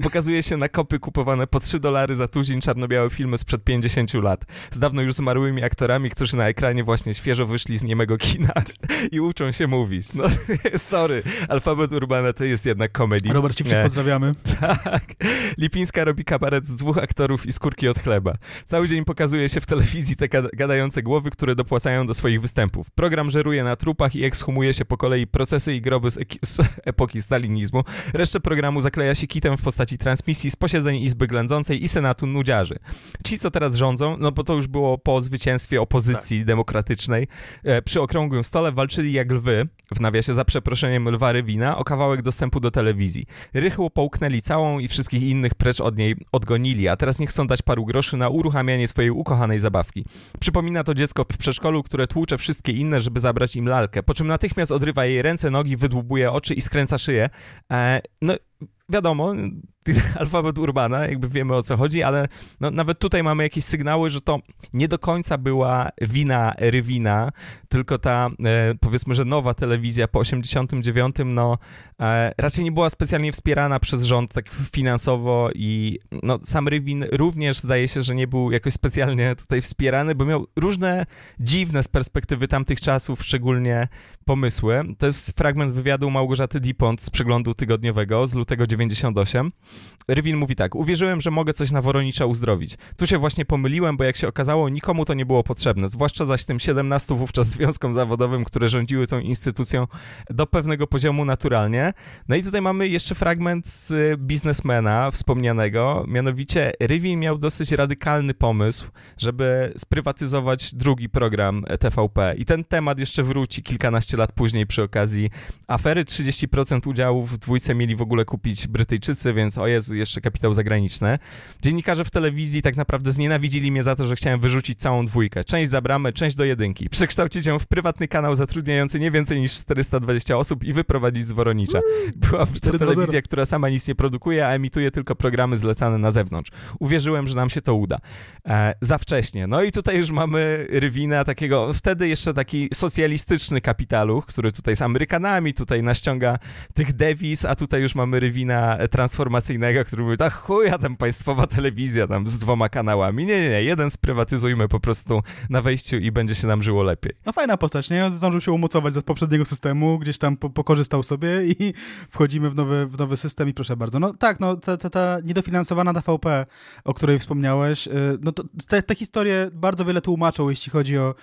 Pokazuje się na kopy kupowane po 3 dolary za tuzin czarno-białe filmy sprzed 50 lat. Z dawno już zmarłymi aktorami, którzy na ekranie właśnie świeżo wyszli z niemego kina [LAUGHS] i uczą się mówić. No, [LAUGHS] sorry, Alfabet Urbana to jest jednak komedii. Robert Ciwczyk, pozdrawiamy. [LAUGHS] Tak. Lipińska robi kabaret z dwóch aktorów i skórki od chleba. Cały dzień pokazuje się w telewizji te gada- gadające głowy, które dopłacają do swoich występów. Program żeruje na trupach i ekshumuje się po kolei procesy i groby z, z epoki stalinizmu. Resztę programu zakleja się kitem w postaci transmisji z posiedzeń Izby Ględzącej i Senatu Nudziarzy. Ci, co teraz rządzą, no bo to już było po zwycięstwie opozycji demokratycznej, e, przy okrągłym stole walczyli jak lwy, w nawiasie za przeproszeniem lwa Rywina, o kawałek dostępu do telewizji. Rychło połknęli całą i wszystkich innych precz od niej odgonili, a teraz nie chcą dać paru groszy na uruchamianie swojej ukochanej zabawki. Przypomina to dziecko w przedszkolu, które tłucze wszystkie inne, żeby zabrać im lalkę, po czym natychmiast odrywa jej ręce, nogi, wydłubuje oczy i skręca szyję. E, no, wiadomo, [LAUGHS] alfabet Urbana, jakby wiemy o co chodzi, ale no, nawet tutaj mamy jakieś sygnały, że to nie do końca była wina Rywina, tylko ta, e, powiedzmy, że nowa telewizja po 89, no e, raczej nie była specjalnie wspierana przez rząd tak finansowo i no, sam Rywin również zdaje się, że nie był jakoś specjalnie tutaj wspierany, bo miał różne dziwne z perspektywy tamtych czasów, szczególnie pomysły. To jest fragment wywiadu Małgorzaty Dipont z przeglądu tygodniowego z lutego 98. Rywin mówi tak, uwierzyłem, że mogę coś na Woronicza uzdrowić. Tu się właśnie pomyliłem, bo jak się okazało, nikomu to nie było potrzebne, zwłaszcza zaś tym 17 wówczas związkom zawodowym, które rządziły tą instytucją do pewnego poziomu naturalnie. No i tutaj mamy jeszcze fragment z biznesmena wspomnianego, mianowicie Rywin miał dosyć radykalny pomysł, żeby sprywatyzować drugi program TVP i ten temat jeszcze wróci kilkanaście lat później przy okazji afery. 30% udziałów w dwójce mieli w ogóle kupić Brytyjczycy, więc o Jezu, jeszcze kapitał zagraniczny. Dziennikarze w telewizji tak naprawdę znienawidzili mnie za to, że chciałem wyrzucić całą dwójkę. Część za bramę, część do jedynki. Przekształcić ją w prywatny kanał zatrudniający nie więcej niż 420 osób i wyprowadzić z Woronicza. Byłaby to 4-2-0. telewizja, która sama nic nie produkuje, a emituje tylko programy zlecane na zewnątrz. Uwierzyłem, że nam się to uda. E, za wcześnie. No i tutaj już mamy Rywina, takiego wtedy jeszcze taki socjalistyczny kapitaluch, który tutaj z Amerykanami tutaj naściąga tych dewiz, a tutaj już mamy Rywina transformacyjnego, który mówi, tak chuja tam państwowa telewizja tam z dwoma kanałami. Nie, nie, nie, jeden sprywatyzujmy po prostu na wejściu i będzie się nam żyło lepiej. No fajna postać, nie? Zdążył się umocować z poprzedniego systemu, gdzieś tam po, pokorzystał sobie i wchodzimy w nowy, w nowy system i proszę bardzo. No tak, no ta, ta, ta niedofinansowana TVP, o której wspomniałeś, y, no to te, te historie bardzo wiele tłumaczą, jeśli chodzi o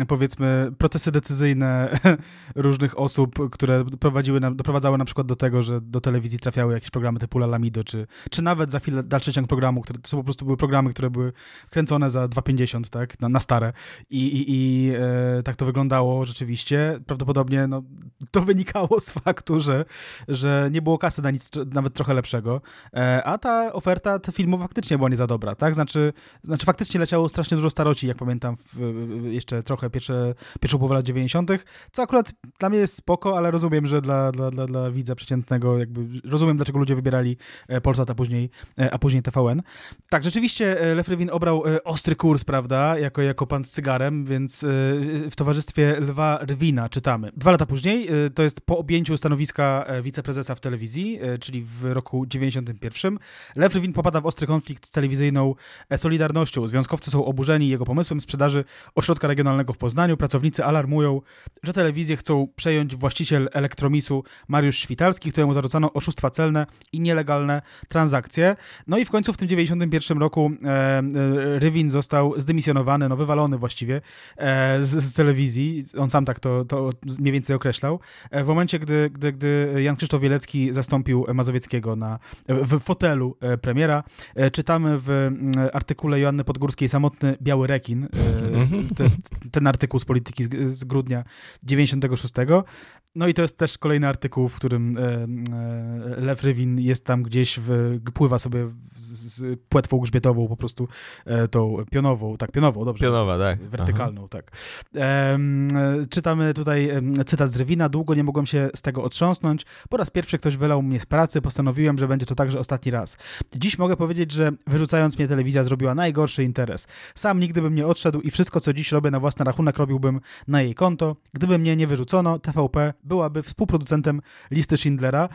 y, powiedzmy procesy decyzyjne [LAUGHS] różnych osób, które prowadziły doprowadzały na przykład do tego, że do telewizji trafiały jakieś programy typu Lalamido, czy, czy nawet za chwilę dalszy ciąg programu, które to są po prostu były programy, które były kręcone za 2,50, tak, na, na stare. I, i, i e, tak to wyglądało rzeczywiście. Prawdopodobnie no, to wynikało z faktu, że, że nie było kasy na nic nawet trochę lepszego. E, a ta oferta ta filmowa faktycznie była nie za dobra, tak? Znaczy, znaczy faktycznie leciało strasznie dużo staroci, jak pamiętam, w, w, jeszcze trochę pierwsze, pierwszą połowę lat 90., co akurat dla mnie jest spoko, ale rozumiem, że dla, dla, dla, dla widza przeciętnego jakby rozumiem, dlaczego ludzie wybierali Polsat, a później, e, a później TVN. Tak, rzeczywiście e, Lew Rywin obrał e, ostry kurs, prawda, jako, jako pan z cygarem, więc e, w towarzystwie Lwa Rywina czytamy. Dwa lata później, e, to jest po objęciu stanowiska e, wiceprezesa w telewizji, e, czyli w roku 91, Lew Rywin popada w ostry konflikt z telewizyjną e, Solidarnością. Związkowcy są oburzeni jego pomysłem sprzedaży ośrodka regionalnego w Poznaniu. Pracownicy alarmują, że telewizję chcą przejąć właściciel Elektromisu Mariusz Świtalski, któremu zarzucano oszustwa celne i nielegalne różne transakcje. No i w końcu w tym 91 roku e, e, Rywin został zdymisjonowany, no wywalony właściwie e, z, z, telewizji. On sam tak to, to mniej więcej określał. W momencie, gdy, gdy, gdy Jan Krzysztof Wielecki zastąpił Mazowieckiego na, w fotelu premiera, czytamy w mm, artykule Joanny Podgórskiej Samotny Biały Rekin. Mhm. To jest ten artykuł z Polityki z, z grudnia 96. No i to jest też kolejny artykuł, w którym e, e, Lew Rywin jest tam gdzieś, w, pływa sobie z płetwą grzbietową, po prostu e, tą pionową, tak, pionową, dobrze. Pionowa, tak. Wertykalną, Aha. tak. czytamy tutaj cytat z Rywina. Długo nie mogłem się z tego otrząsnąć. Po raz pierwszy ktoś wylał mnie z pracy, postanowiłem, że będzie to także ostatni raz. Dziś mogę powiedzieć, że wyrzucając mnie telewizja zrobiła najgorszy interes. Sam nigdy bym nie odszedł i wszystko, co dziś robię na własny rachunek, robiłbym na jej konto. Gdyby mnie nie wyrzucono, TVP byłaby współproducentem listy Schindlera.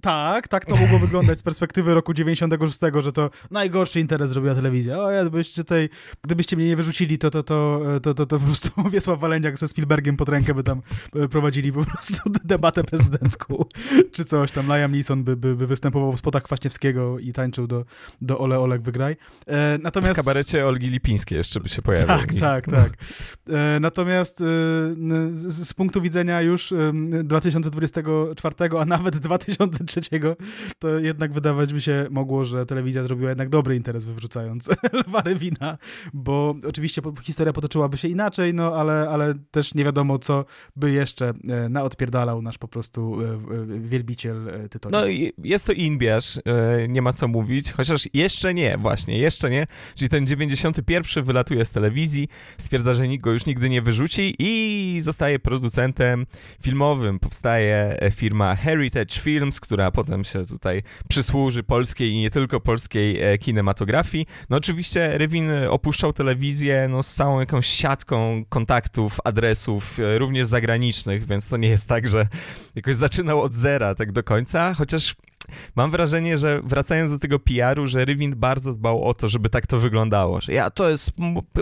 Tak, tak to mogło wyglądać z perspektywy roku 96, że to najgorszy interes zrobiła telewizja. O, ja byście tutaj, gdybyście mnie nie wyrzucili, to, to, to, to, to, to po prostu [LAUGHS] Wiesław Waleniak ze Spielbergiem pod rękę by tam e, prowadzili po prostu [LAUGHS] debatę prezydencką, czy coś tam. Liam Neeson by, by, by występował w spotach Kwaśniewskiego i tańczył do, do Ole Olek Wygraj. E, natomiast... W kabarecie Olgi Lipińskiej jeszcze by się pojawił. Tak, tak, tak. E, natomiast e, z, z punktu widzenia już 2024, a nawet 2003, to jednak wydawać by się mogło, że telewizja zrobiła jednak dobry interes wywrzucając [LAUGHS] Lwa Wina, bo oczywiście historia potoczyłaby się inaczej, no ale, ale też nie wiadomo, co by jeszcze e, naodpierdalał nasz po prostu e, wielbiciel e, tytoniu. No jest to Inbierz, nie ma co mówić, chociaż jeszcze nie, właśnie, jeszcze nie, czyli ten 91 wylatuje z telewizji, stwierdza, że nikt go już nigdy nie wyrzuci i zostaje producentem filmowym powstaje e, firma Heritage Films, która potem się tutaj przysłuży polskiej i nie tylko polskiej e, kinematografii. No oczywiście Rywin opuszczał telewizję no, z całą jakąś siatką kontaktów, adresów, e, również zagranicznych, więc to nie jest tak, że jakoś zaczynał od zera tak do końca, chociaż mam wrażenie, że wracając do tego PR-u, że Rywin bardzo dbał o to, żeby tak to wyglądało, że ja to jest,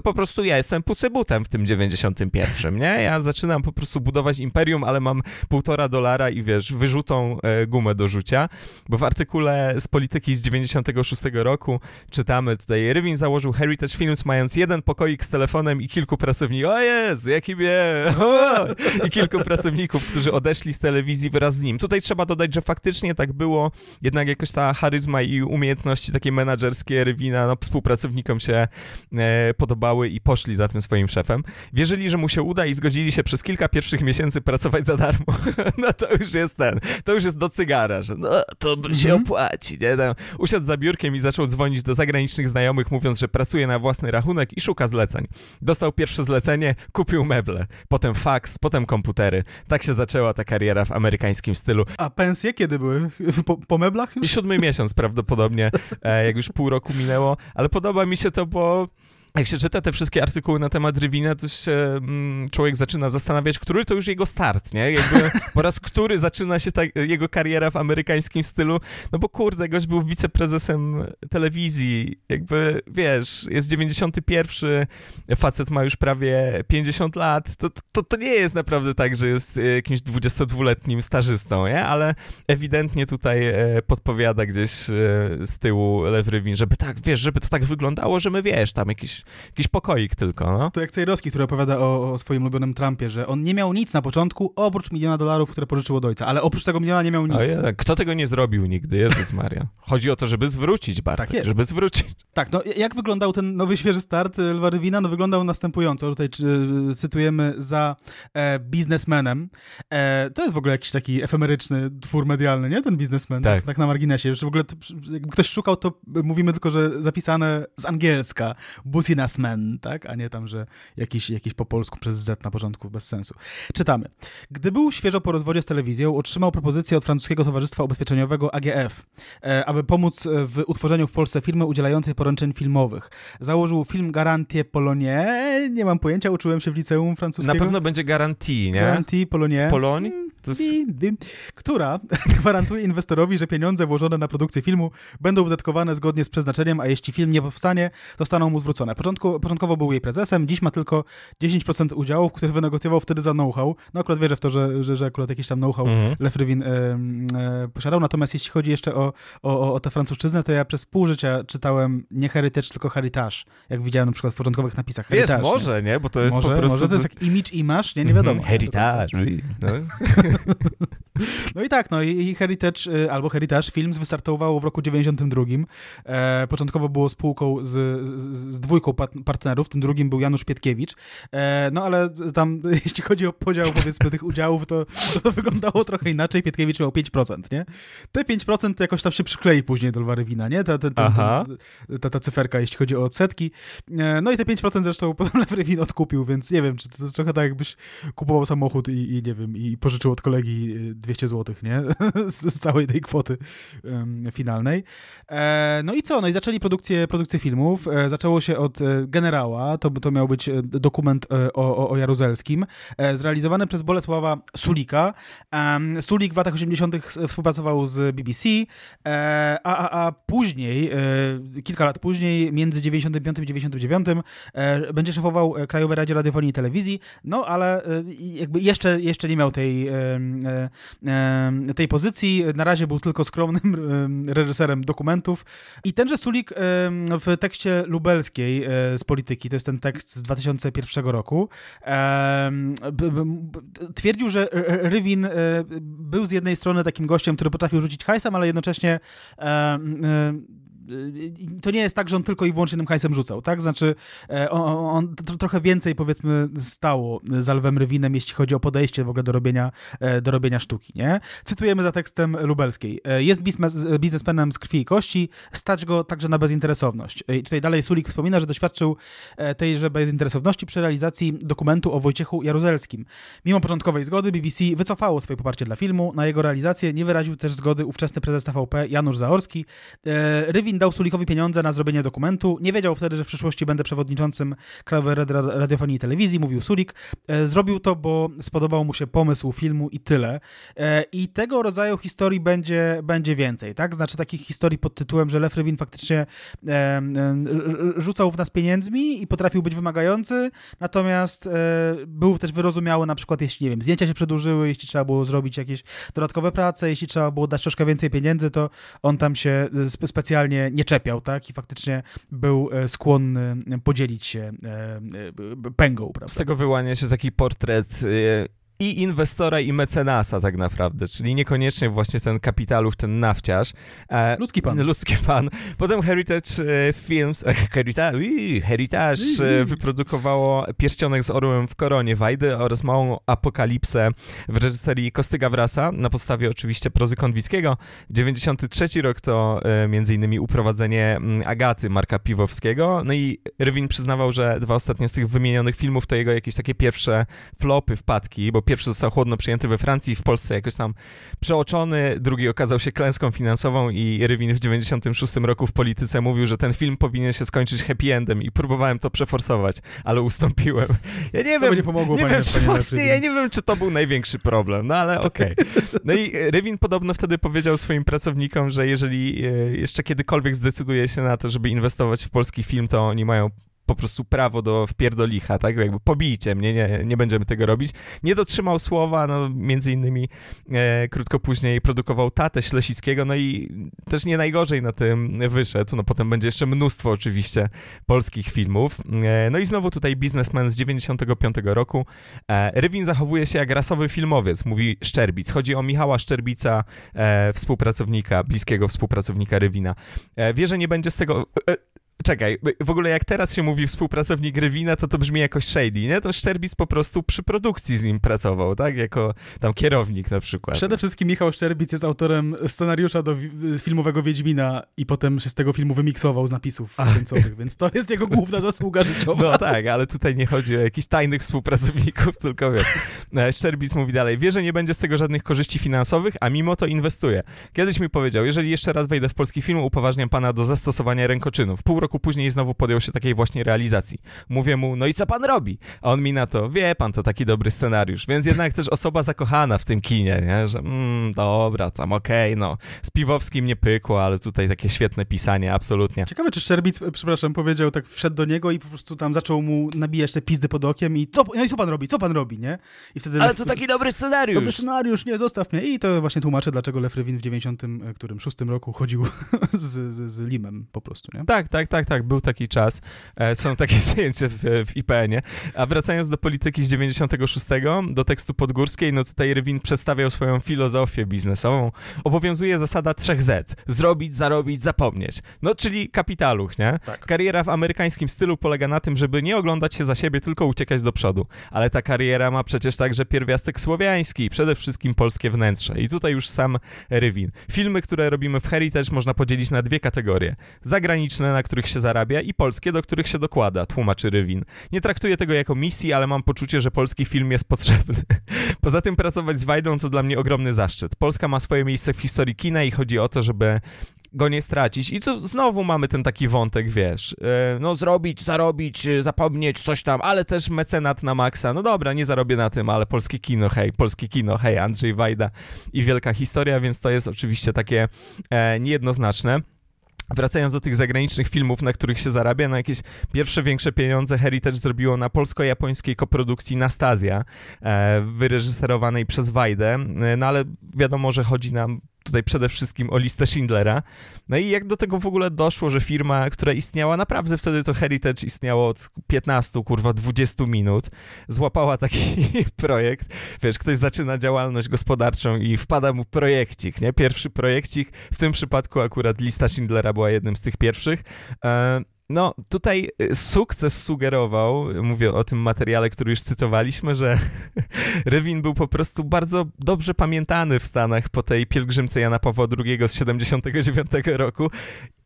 po prostu ja jestem pucybutem w tym 91, nie? Ja zaczynam po prostu budować imperium, ale mam półtora dolara i wiesz, wyrzutą e, gumę do rzucia, bo w artykule z polityki z 96 roku czytamy tutaj, Rywin założył Heritage Films mając jeden pokoik z telefonem i kilku pracowników, o jest, jaki wie, [LAUGHS] i kilku pracowników, którzy odeszli z telewizji wraz z nim. Tutaj trzeba dodać, że faktycznie tak było, jednak jakoś ta charyzma i umiejętności takie menadżerskie Rywina no, współpracownikom się e, podobały i poszli za tym swoim szefem. Wierzyli, że mu się uda i zgodzili się przez kilka pierwszych miesięcy pracować za darmo. [LAUGHS] no to już jest ten, to już jest do cygara, że no to się mhm. opłaci, nie? Tam usiadł za biurkiem i zaczął dzwonić do zagranicznych znajomych, mówiąc, że pracuje na własny rachunek i szuka zleceń. Dostał pierwsze zlecenie, kupił meble, potem faks, potem komputery. Tak się zaczęła ta kariera w amerykańskim stylu. A pensje kiedy były? [LAUGHS] Po, po meblach już? Siódmy miesiąc prawdopodobnie, e, jak już pół roku minęło, ale podoba mi się to, bo jak się czyta te wszystkie artykuły na temat Rywina, to się mm, człowiek zaczyna zastanawiać, który to już jego start, nie? Jakby [LAUGHS] po raz który zaczyna się ta, jego kariera w amerykańskim stylu, no bo kurde, gość był wiceprezesem telewizji, jakby, wiesz, jest 91, facet ma już prawie 50 lat, to, to, to nie jest naprawdę tak, że jest jakimś 22-letnim stażystą, nie? Ale ewidentnie tutaj e, podpowiada gdzieś e, z tyłu Lew Rywin, żeby tak, wiesz, żeby to tak wyglądało, że my, wiesz, tam jakiś jakiś, pokoik tylko, no. To jak Cejrowski, który opowiada o, o, swoim ulubionym Trumpie, że on nie miał nic na początku, oprócz miliona dolarów, które pożyczył od ojca, ale oprócz tego miliona nie miał nic. Kto tego nie zrobił nigdy, Jezus Maria. Chodzi o to, żeby zwrócić, Bartek, tak jest. żeby zwrócić. Tak, no jak wyglądał ten nowy, świeży start Lwa Rywina? No wyglądał następująco. Tutaj cytujemy za e, biznesmenem. E, to jest w ogóle jakiś taki efemeryczny twór medialny, nie? Ten biznesmen, tak, tak na marginesie. Już w ogóle, jakby ktoś szukał, to mówimy tylko, że zapisane z angielska. Bus businessman, tak? A nie tam, że jakiś, jakiś po polsku przez Z na początku bez sensu. Czytamy. Gdy był świeżo po rozwodzie z telewizją, otrzymał propozycję od francuskiego Towarzystwa Ubezpieczeniowego AGF, e, aby pomóc w utworzeniu w Polsce firmy udzielającej poręczeń filmowych. Założył film Garantie Polonie. Nie mam pojęcia, uczyłem się w liceum francuskim. Na pewno będzie Garantie, nie? Garantie Polonie. Poloń? Jest... Bim, bim, która [LAUGHS] gwarantuje inwestorowi, że pieniądze włożone na produkcję filmu będą wydatkowane zgodnie z przeznaczeniem, a jeśli film nie powstanie, to staną mu zwrócone. Początku, początkowo był jej prezesem, dziś ma tylko 10% udziałów, które wynegocjował wtedy za know-how. No akurat wierzę w to, że, że, że akurat jakiś tam know-how Mhm. Lef Rywin e, e, posiadał. Natomiast jeśli chodzi jeszcze o, o, o tę francuszczyznę, to ja przez pół życia czytałem nie heritage, tylko heritage, jak widziałem na przykład w początkowych napisach. Wiesz, Heritage, nie? może, nie? Bo to jest może, po prostu... może to jest jak image i masz, nie, nie wiadomo. Mhm, Heritage. No. [LAUGHS] [LAUGHS] No i tak, no i Heritage y, albo Heritage Films wystartowało w roku 92. E, początkowo było spółką z, z, z dwójką partnerów, tym drugim był Janusz Pietkiewicz. E, no ale tam, [LAUGHS] jeśli chodzi o podział powiedzmy tych udziałów, to, to wyglądało trochę inaczej. Pietkiewicz miał 5%, nie? Te 5% to jakoś tam się przyklei później do Lwary Wina, nie? Ta, ta, ta, ta, ta, cyferka, jeśli chodzi o odsetki. E, no i te 5% zresztą [LAUGHS] potem Lwary Win odkupił, więc nie wiem, czy to jest trochę tak jakbyś kupował samochód i, i nie wiem, i pożyczył od kolegi y, 200 zł, nie? [LAUGHS] Z, całej tej kwoty finalnej. E, no i co? No i zaczęli produkcję, produkcję filmów. E, zaczęło się od e, Generała, to, to miał być dokument o, o, o Jaruzelskim, zrealizowany przez Bolesława Sulika. Sulik w latach 80. współpracował z BBC, a, a, a później, kilka lat później, między 95 i 99, e, będzie szefował Krajowej Radzie Radiofonii i Telewizji, no ale jakby jeszcze, jeszcze nie miał tej, tej pozycji. Na razie był tylko skromnym [LAUGHS] em, reżyserem dokumentów. I tenże Sulik w tekście lubelskiej e, z polityki, to jest ten tekst z 2001 roku, twierdził, że Rywin e, był z jednej strony takim gościem, który potrafił rzucić hajsem, ale jednocześnie em, to nie jest tak, że on tylko i wyłącznie tym hajsem rzucał, tak? Znaczy, e, on, on tro- trochę więcej, powiedzmy, stało za Lwem Rywinem, jeśli chodzi o podejście w ogóle do robienia, e, do robienia sztuki, nie? Cytujemy za tekstem lubelskiej. E, Jest biznes, biznesmenem z krwi i kości, stać go także na bezinteresowność. I tutaj dalej Sulik wspomina, że doświadczył tejże bezinteresowności przy realizacji dokumentu o Wojciechu Jaruzelskim. Mimo początkowej zgody BBC wycofało swoje poparcie dla filmu. Na jego realizację nie wyraził też zgody ówczesny prezes TVP Janusz Zaorski. Rywin dał Sulikowi pieniądze na zrobienie dokumentu. Nie wiedział wtedy, że w przyszłości będę przewodniczącym Krajowej Rady Ra- Radiofonii i Telewizji, mówił Sulik. E, Zrobił to, bo spodobał mu się pomysł filmu i tyle. E, I tego rodzaju historii będzie, będzie więcej, tak? Znaczy takich historii pod tytułem, że Rywin faktycznie e, rzucał w nas pieniędzmi i potrafił być wymagający, natomiast był też wyrozumiały na przykład, jeśli, nie wiem, zdjęcia się przedłużyły, jeśli trzeba było zrobić jakieś dodatkowe prace, jeśli trzeba było dać troszkę więcej pieniędzy, to on tam się spe- specjalnie nie czepiał, tak? I faktycznie był e, skłonny podzielić się e, e, pęgą, prawda? Z tego wyłania się taki portret i inwestora, i mecenasa tak naprawdę, czyli niekoniecznie właśnie ten kapitalów, ten nawciarz. E, Ludzki pan. Ludzki pan. Potem Heritage e, Films, e, Heritage, ui, Heritage e, wyprodukowało Pierścionek z orłem w koronie Wajdy oraz Małą Apokalipsę w reżyserii Kostyga Wrasa, na podstawie oczywiście prozy Konwickiego. 93 rok to między innymi uprowadzenie mm, Agaty Marka Piwowskiego. No i Rywin przyznawał, że dwa ostatnie z tych wymienionych filmów to jego jakieś takie pierwsze flopy, wpadki, bo pierwszy został chłodno przyjęty we Francji, w Polsce jakoś tam przeoczony, drugi okazał się klęską finansową i Rywin w 96 roku w polityce mówił, że ten film powinien się skończyć happy endem i próbowałem to przeforsować, ale ustąpiłem. Ja nie To wiem, nie pomogło, nie wiem, czy właśnie, ja nie wiem, czy to był największy problem, no ale okej. No i Rywin podobno wtedy powiedział swoim pracownikom, że jeżeli e, jeszcze kiedykolwiek zdecyduje się na to, żeby inwestować w polski film, to oni mają po prostu prawo do wpierdolicha, tak? Jakby pobijcie mnie, nie, nie będziemy tego robić. Nie dotrzymał słowa, no między innymi e, krótko później produkował Tatę Ślesickiego, no i też nie najgorzej na tym wyszedł. No potem będzie jeszcze mnóstwo oczywiście polskich filmów. E, no i znowu tutaj biznesmen z 95 roku. E, Rywin zachowuje się jak rasowy filmowiec, mówi Szczerbic. Chodzi o Michała Szczerbica, e, współpracownika, bliskiego współpracownika Rywina. E, wie, że nie będzie z tego... Czekaj, w ogóle jak teraz się mówi współpracownik Rywina, to to brzmi jakoś shady, nie? To Szczerbic po prostu przy produkcji z nim pracował, tak? Jako tam kierownik na przykład. Przede wszystkim Michał Szczerbic jest autorem scenariusza do wi- filmowego Wiedźmina i potem się z tego filmu wymiksował z napisów końcowych, więc to jest jego główna [LAUGHS] zasługa życiowa. No tak, ale tutaj nie chodzi o jakichś tajnych współpracowników, [LAUGHS] tylko wiesz. E, Szczerbic mówi dalej, wie, że nie będzie z tego żadnych korzyści finansowych, a mimo to inwestuje. Kiedyś mi powiedział, jeżeli jeszcze raz wejdę w polski film, upoważniam pana do zastosowania rękoczynów. Pół roku roku później znowu podjął się takiej właśnie realizacji. Mówię mu, no i co pan robi? A on mi na to, wie pan, to taki dobry scenariusz. Więc jednak też osoba zakochana w tym kinie, nie? że mm, dobra, tam okej, okay, no. Z Piwowskim nie pykło, ale tutaj takie świetne pisanie, absolutnie. Ciekawe, czy Szczerbic, przepraszam, powiedział, tak wszedł do niego i po prostu tam zaczął mu nabijać te pizdy pod okiem i co, no i co pan robi, co pan robi, nie? I wtedy ale to taki dobry scenariusz. Dobry scenariusz, nie, zostaw mnie. I to właśnie tłumaczę, dlaczego Lefrewin w 90 e, roku chodził [LAUGHS] z, z, z Limem po prostu, nie? Tak, tak, tak, tak, był taki czas. E, są takie [LAUGHS] zdjęcia w, w IPN-ie. A wracając do polityki z 96, do tekstu Podgórskiej, no tutaj Rywin przedstawiał swoją filozofię biznesową. Obowiązuje zasada 3Z. Zrobić, zarobić, zapomnieć. No, czyli kapitaluch, nie? Tak. Kariera w amerykańskim stylu polega na tym, żeby nie oglądać się za siebie, tylko uciekać do przodu. Ale ta kariera ma przecież także pierwiastek słowiański, przede wszystkim polskie wnętrze. I tutaj już sam Rywin. Filmy, które robimy w Heritage można podzielić na dwie kategorie. Zagraniczne, na których się zarabia i polskie, do których się dokłada, tłumaczy Rywin. Nie traktuję tego jako misji, ale mam poczucie, że polski film jest potrzebny. [LAUGHS] Poza tym pracować z Wajdą to dla mnie ogromny zaszczyt. Polska ma swoje miejsce w historii kina i chodzi o to, żeby go nie stracić. I tu znowu mamy ten taki wątek, wiesz, e, no zrobić, zarobić, e, zapomnieć, coś tam, ale też mecenat na maksa. No dobra, nie zarobię na tym, ale polskie kino, hej, polskie kino, hej, Andrzej Wajda i wielka historia, więc to jest oczywiście takie e, niejednoznaczne. Wracając do tych zagranicznych filmów, na których się zarabia, no jakieś pierwsze większe pieniądze Heritage zrobiło na polsko-japońskiej koprodukcji Nastazja, e, wyreżyserowanej przez Wajdę, e, no ale wiadomo, że chodzi nam tutaj przede wszystkim o listę Schindlera. No i jak do tego w ogóle doszło, że firma, która istniała naprawdę wtedy to Heritage istniało od 15, kurwa 20 minut, złapała taki [LAUGHS] projekt, wiesz, ktoś zaczyna działalność gospodarczą i wpada mu projekcik, nie? Pierwszy projekcik, w tym przypadku akurat lista Schindlera była jednym z tych pierwszych. E no, tutaj y, sukces sugerował, mówię o tym materiale, który już cytowaliśmy, że [LAUGHS] Rywin był po prostu bardzo dobrze pamiętany w Stanach po tej pielgrzymce Jana Pawła II z 79 roku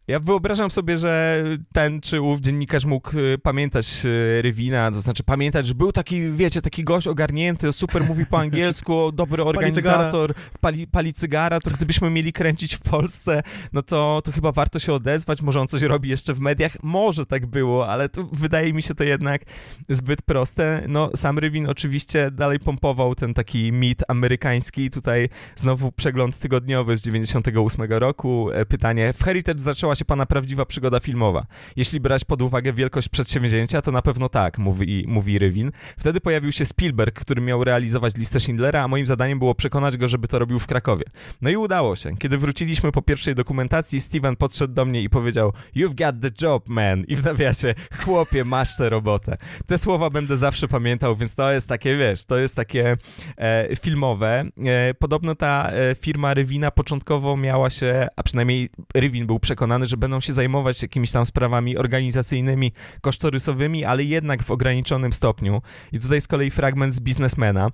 ja wyobrażam sobie, że ten czy ów dziennikarz mógł y, pamiętać y, Rywina, to znaczy pamiętać, że był taki, wiecie, taki gość ogarnięty, super mówi po angielsku, [LAUGHS] dobry organizator, pali, pali cygara, to gdybyśmy mieli kręcić w Polsce, no to, to chyba warto się odezwać, może on coś robi jeszcze w mediach, może tak było, ale to wydaje mi się to jednak zbyt proste. No, sam Rywin oczywiście dalej pompował ten taki mit amerykański, tutaj znowu przegląd tygodniowy z 98 roku, e, pytanie, w Heritage zaczęła się pana prawdziwa przygoda filmowa. Jeśli brać pod uwagę wielkość przedsięwzięcia, to na pewno tak, mówi, mówi Rywin. Wtedy pojawił się Spielberg, który miał realizować listę Schindlera, a moim zadaniem było przekonać go, żeby to robił w Krakowie. No i udało się. Kiedy wróciliśmy po pierwszej dokumentacji, Steven podszedł do mnie i powiedział You've got the job, man. I w nawiasie, chłopie, masz tę robotę. Te słowa będę zawsze pamiętał, więc to jest takie, wiesz, to jest takie e, filmowe. E, podobno ta e, firma Rywina początkowo miała się, a przynajmniej Rywin był przekonany, że będą się zajmować jakimiś tam sprawami organizacyjnymi, kosztorysowymi, ale jednak w ograniczonym stopniu. I tutaj z kolei fragment z biznesmena.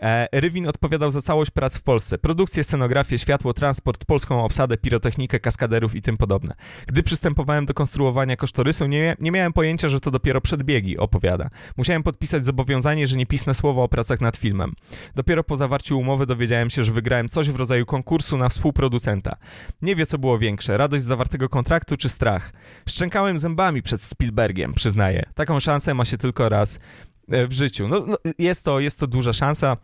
E, Rywin odpowiadał za całość prac w Polsce. Produkcję, scenografię, światło, transport, polską obsadę, pirotechnikę, kaskaderów i tym podobne. Gdy przystępowałem do konstruowania kosztorysu, nie, nie miałem pojęcia, że to dopiero przedbiegi, opowiada. Musiałem podpisać zobowiązanie, że nie pisnę słowa o pracach nad filmem. Dopiero po zawarciu umowy dowiedziałem się, że wygrałem coś w rodzaju konkursu na współproducenta. Nie wie, co było większe, radość zawartego kontraktu czy strach? Szczękałem zębami przed Spielbergiem, przyznaję. Taką szansę ma się tylko raz e, w życiu. No, no, jest, to, jest to duża szansa.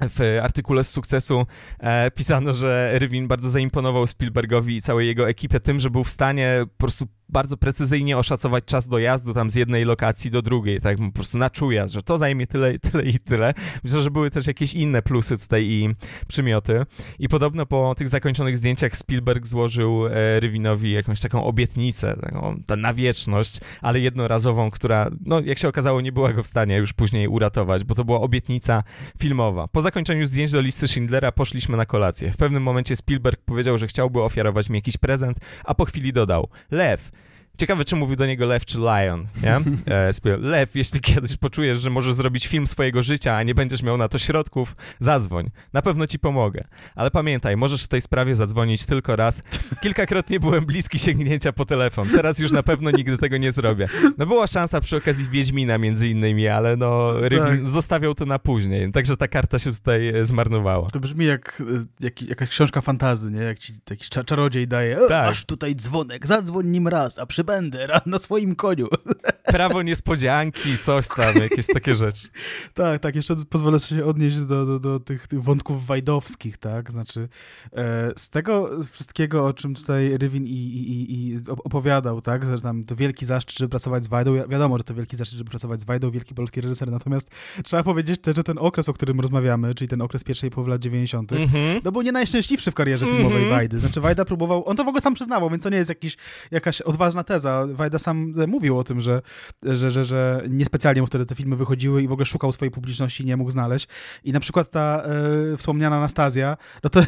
W artykule z sukcesu e, pisano, że Rywin bardzo zaimponował Spielbergowi i całej jego ekipie tym, że był w stanie po prostu bardzo precyzyjnie oszacować czas dojazdu tam z jednej lokacji do drugiej, tak po prostu na czuja, że to zajmie tyle, tyle i tyle. Myślę, że były też jakieś inne plusy tutaj i przymioty. I podobno po tych zakończonych zdjęciach Spielberg złożył e, Rywinowi jakąś taką obietnicę, taką, na wieczność, ale jednorazową, która, no jak się okazało, nie była go w stanie już później uratować, bo to była obietnica filmowa. Po zakończeniu zdjęć do listy Schindlera poszliśmy na kolację. W pewnym momencie Spielberg powiedział, że chciałby ofiarować mi jakiś prezent, a po chwili dodał, Lew, Ciekawe, czy mówił do niego lew czy lion, nie? [LAUGHS] E, lew, jeśli kiedyś poczujesz, że możesz zrobić film swojego życia, a nie będziesz miał na to środków, zadzwoń. Na pewno ci pomogę. Ale pamiętaj, możesz w tej sprawie zadzwonić tylko raz. Kilkakrotnie byłem bliski sięgnięcia po telefon. Teraz już na pewno nigdy tego nie zrobię. No była szansa przy okazji Wiedźmina między innymi, ale no tak. zostawiał to na później. Także ta karta się tutaj e, zmarnowała. To brzmi jak, e, jak jakaś książka fantazy, nie? Jak ci jakiś czarodziej daje, tak. masz tutaj dzwonek, zadzwoń nim raz, a przy że będę na swoim koniu. [LAUGHS] Prawo niespodzianki, coś tam, jakieś takie rzeczy. Tak, tak, jeszcze pozwolę sobie odnieść do, do, do tych, tych wątków wajdowskich, tak, znaczy e, z tego wszystkiego, o czym tutaj Rywin i, i, i opowiadał, tak, że tam to wielki zaszczyt, żeby pracować z Wajdą, wiadomo, że to wielki zaszczyt, żeby pracować z Wajdą, wielki polski reżyser, natomiast trzeba powiedzieć też, że ten okres, o którym rozmawiamy, czyli ten okres pierwszej połowy lat 90., mm -hmm. to był nie najszczęśliwszy w karierze filmowej mm -hmm. Wajdy, znaczy Wajda próbował, on to w ogóle sam przyznawał, więc to nie jest jakiś, jakaś odważna teza, Wajda sam mówił o tym, że, że, że, że niespecjalnie mu wtedy te filmy wychodziły i w ogóle szukał swojej publiczności, nie mógł znaleźć. I na przykład ta e, wspomniana Anastazja, no to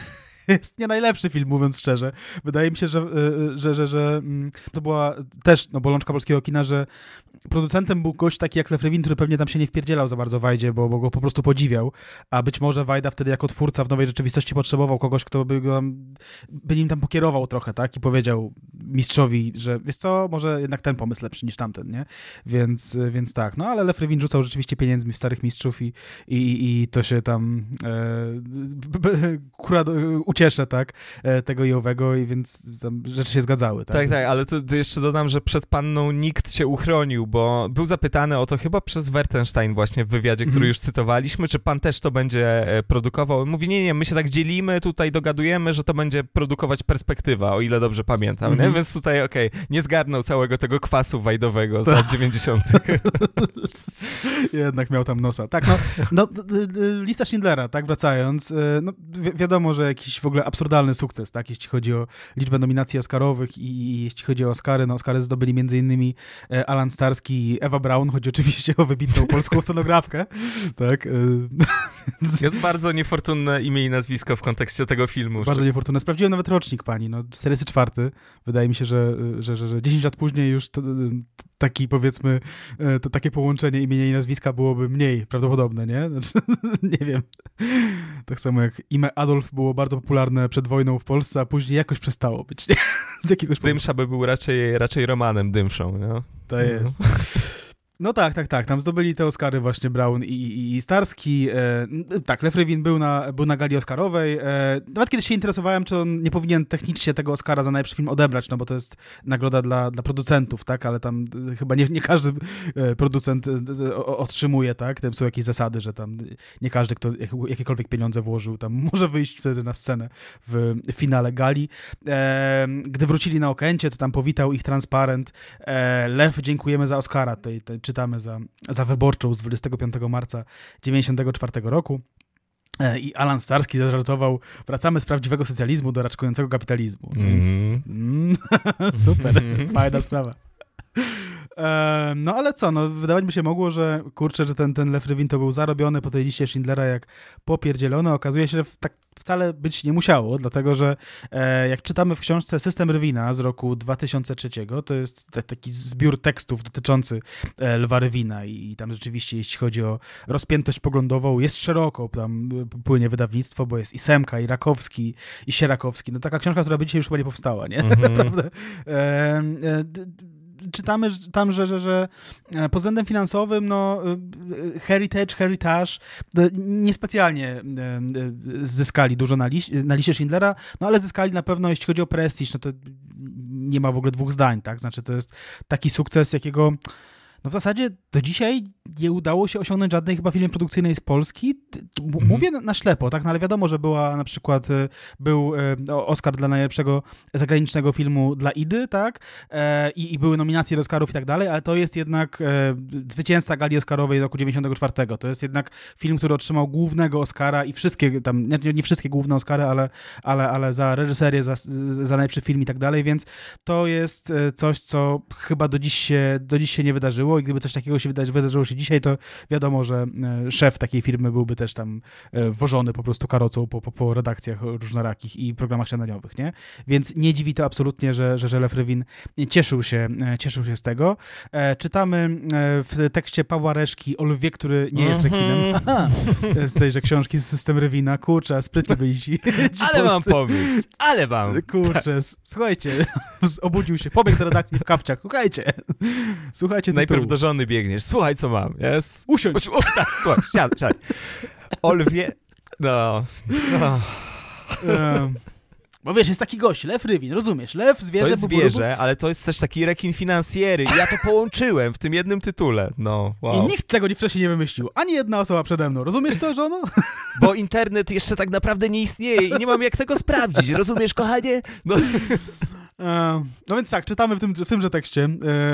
[LAUGHS] jest nie najlepszy film, mówiąc szczerze. Wydaje mi się, że, że, że, że, że mm, to była też no, bolączka polskiego kina, że producentem był gość taki jak Lefrewin, który pewnie tam się nie wpierdzielał za bardzo Wajdzie, bo, bo go po prostu podziwiał, a być może Wajda wtedy jako twórca w nowej rzeczywistości potrzebował kogoś, kto by, go tam, by nim tam pokierował trochę, tak? I powiedział mistrzowi, że wiesz co, może jednak ten pomysł lepszy niż tamten, nie? Więc, więc tak, no ale Lefrewin rzucał rzeczywiście pieniędzmi w starych mistrzów i, i, i to się tam e, akurat ucieszę, tak? E, tego i owego i więc rzeczy się zgadzały, tak? Tak, więc... tak, ale to, to jeszcze dodam, że przed panną nikt się uchronił, bo był zapytany o to chyba przez Wertenstein właśnie w wywiadzie, który mm. już cytowaliśmy, czy pan też to będzie e, produkował. Mówi, nie, nie, my się tak dzielimy, tutaj dogadujemy, że to będzie produkować perspektywa, o ile dobrze pamiętam, mm nie? Mhm. Więc tutaj, okej, okay, nie zgarnął całego tego kwasu wajdowego z lat [LAUGHS] 90. [LAUGHS] Jednak miał tam nosa. Tak, no, no lista Schindlera, tak, wracając, e, no wi wiadomo, że jakiś w ogóle absurdalny sukces, tak, jeśli chodzi o liczbę nominacji Oscarowych i, i jeśli chodzi o Oscary, no Oscary zdobyli między innymi Alan Starski i Ewa Braun, chodzi oczywiście [LAUGHS] o wybitną polską scenografkę, tak. E, [LAUGHS] Jest bardzo niefortunne imię i nazwisko w kontekście tego filmu. Bardzo niefortunne. Sprawdziłem nawet rocznik pani, no 44. Wydaje mi się, że, że, że, że 10 lat później już to, taki powiedzmy, e, to takie połączenie imienia i nazwiska byłoby mniej prawdopodobne, nie? [LAUGHS] Znaczy, nie wiem. Tak samo jak imię Adolf było bardzo popularne przed wojną w Polsce, a później jakoś przestało być, nie? [LAUGHS] Z jakiegoś Dymsza by był raczej, raczej Romanem Dymszą, nie? To jest. No tak, tak, tak. Tam zdobyli te Oscary właśnie Brown i, i, i Starski. E, tak, Lefrewin był na, był na gali Oscarowej. E, nawet kiedyś się interesowałem, czy on nie powinien technicznie tego Oscara za najlepszy film odebrać, no bo to jest nagroda dla, dla producentów, tak, ale tam e, chyba nie, nie każdy e, producent e, otrzymuje, tak. Tam są jakieś zasady, że tam nie każdy, kto jakiekolwiek pieniądze włożył, tam [LAUGHS] może wyjść wtedy na scenę w finale gali. E, gdy wrócili na Okęcie, to tam powitał ich transparent. Lew, dziękujemy za Oscara tej, tej czytamy za, za wyborczą z 25 marca 1994 roku. E, I Alan Starski zażartował, wracamy z prawdziwego socjalizmu do raczkującego kapitalizmu. Mm. Więc [LAUGHS] mm, super, [LAUGHS] fajna sprawa. E, no ale co, no wydawać mi się mogło, że kurczę, że ten, ten Lefrewin to był zarobiony po tej liście Schindlera jak popierdzielony. Okazuje się, że tak wcale być nie musiało, dlatego że e, jak czytamy w książce System Rywina z roku 2003, to jest taki zbiór tekstów dotyczący e, Lwa Rywina i tam rzeczywiście jeśli chodzi o rozpiętość poglądową jest szeroko, tam płynie wydawnictwo, bo jest i Semka, i Rakowski, i Sierakowski. No taka książka, która by dzisiaj już chyba nie powstała, nie? Mm -hmm. [LAUGHS] Naprawdę. E, czytamy tam, że, że, że e, pod względem finansowym no, e, Heritage, Heritage e, niespecjalnie zyskali dużo na, liście, na liście Schindlera, no ale zyskali na pewno, jeśli chodzi o prestiż, no to nie ma w ogóle dwóch zdań, tak? Znaczy to jest taki sukces, jakiego no w zasadzie do dzisiaj nie udało się osiągnąć żadnej chyba filmie produkcyjnej z Polski. Mhm. Mówię na ślepo, tak, no ale wiadomo, że była na przykład, e, był e, Oscar dla najlepszego zagranicznego filmu dla Idy, tak, e, i, i były nominacje do Oscarów i tak dalej, ale to jest jednak zwycięzca gali Oscarowej z roku 94. To jest jednak film, który otrzymał głównego Oscara i wszystkie tam, nie, nie wszystkie główne Oscary, ale, ale, ale za reżyserię, za, za najlepszy film i tak dalej, więc to jest coś, co chyba do dziś się, do dziś się nie wydarzyło i gdyby coś takiego się wydarzyło się dzisiaj, to wiadomo, że e, szef takiej firmy byłby też tam e, wożony po prostu karocą po, po, po redakcjach różnorakich i programach śniadaniowych, nie? Więc nie dziwi to absolutnie, że, że, że Lefrewin cieszył się, e, cieszył się z tego. Czytamy w tekście Pawła Reszki o lwie, który nie jest rekinem. Mhm. [LAUGHS] Aha, z tejże książki z System Rewina. Kurczę, sprytnie byli [LAUGHS] ci, Ale mam pomysł, ale mam. [LAUGHS] Kurczę, słuchajcie, obudził się, pobiegł do redakcji w kapciach. Słuchajcie, słuchajcie Najpierw do żony biegniesz. Słuchaj, co mam. Jest. Usiądź. U, tak, słuchaj, siadaj, siadaj. Olwie... No. no. Bo wiesz, jest taki gość, Lew Rywin, rozumiesz? Lew, zwierzę, To jest zwierzę, ale to jest też taki rekin finansjery i ja to połączyłem w tym jednym tytule. No, I wow. nikt tego nie- wcześniej nie wymyślił. Ani jedna osoba przede mną. Rozumiesz to, żono? [LAUGHS] Bo internet jeszcze tak naprawdę nie istnieje i nie mam jak tego sprawdzić, rozumiesz, kochanie? No, No więc tak, czytamy w, tym, w tymże tekście.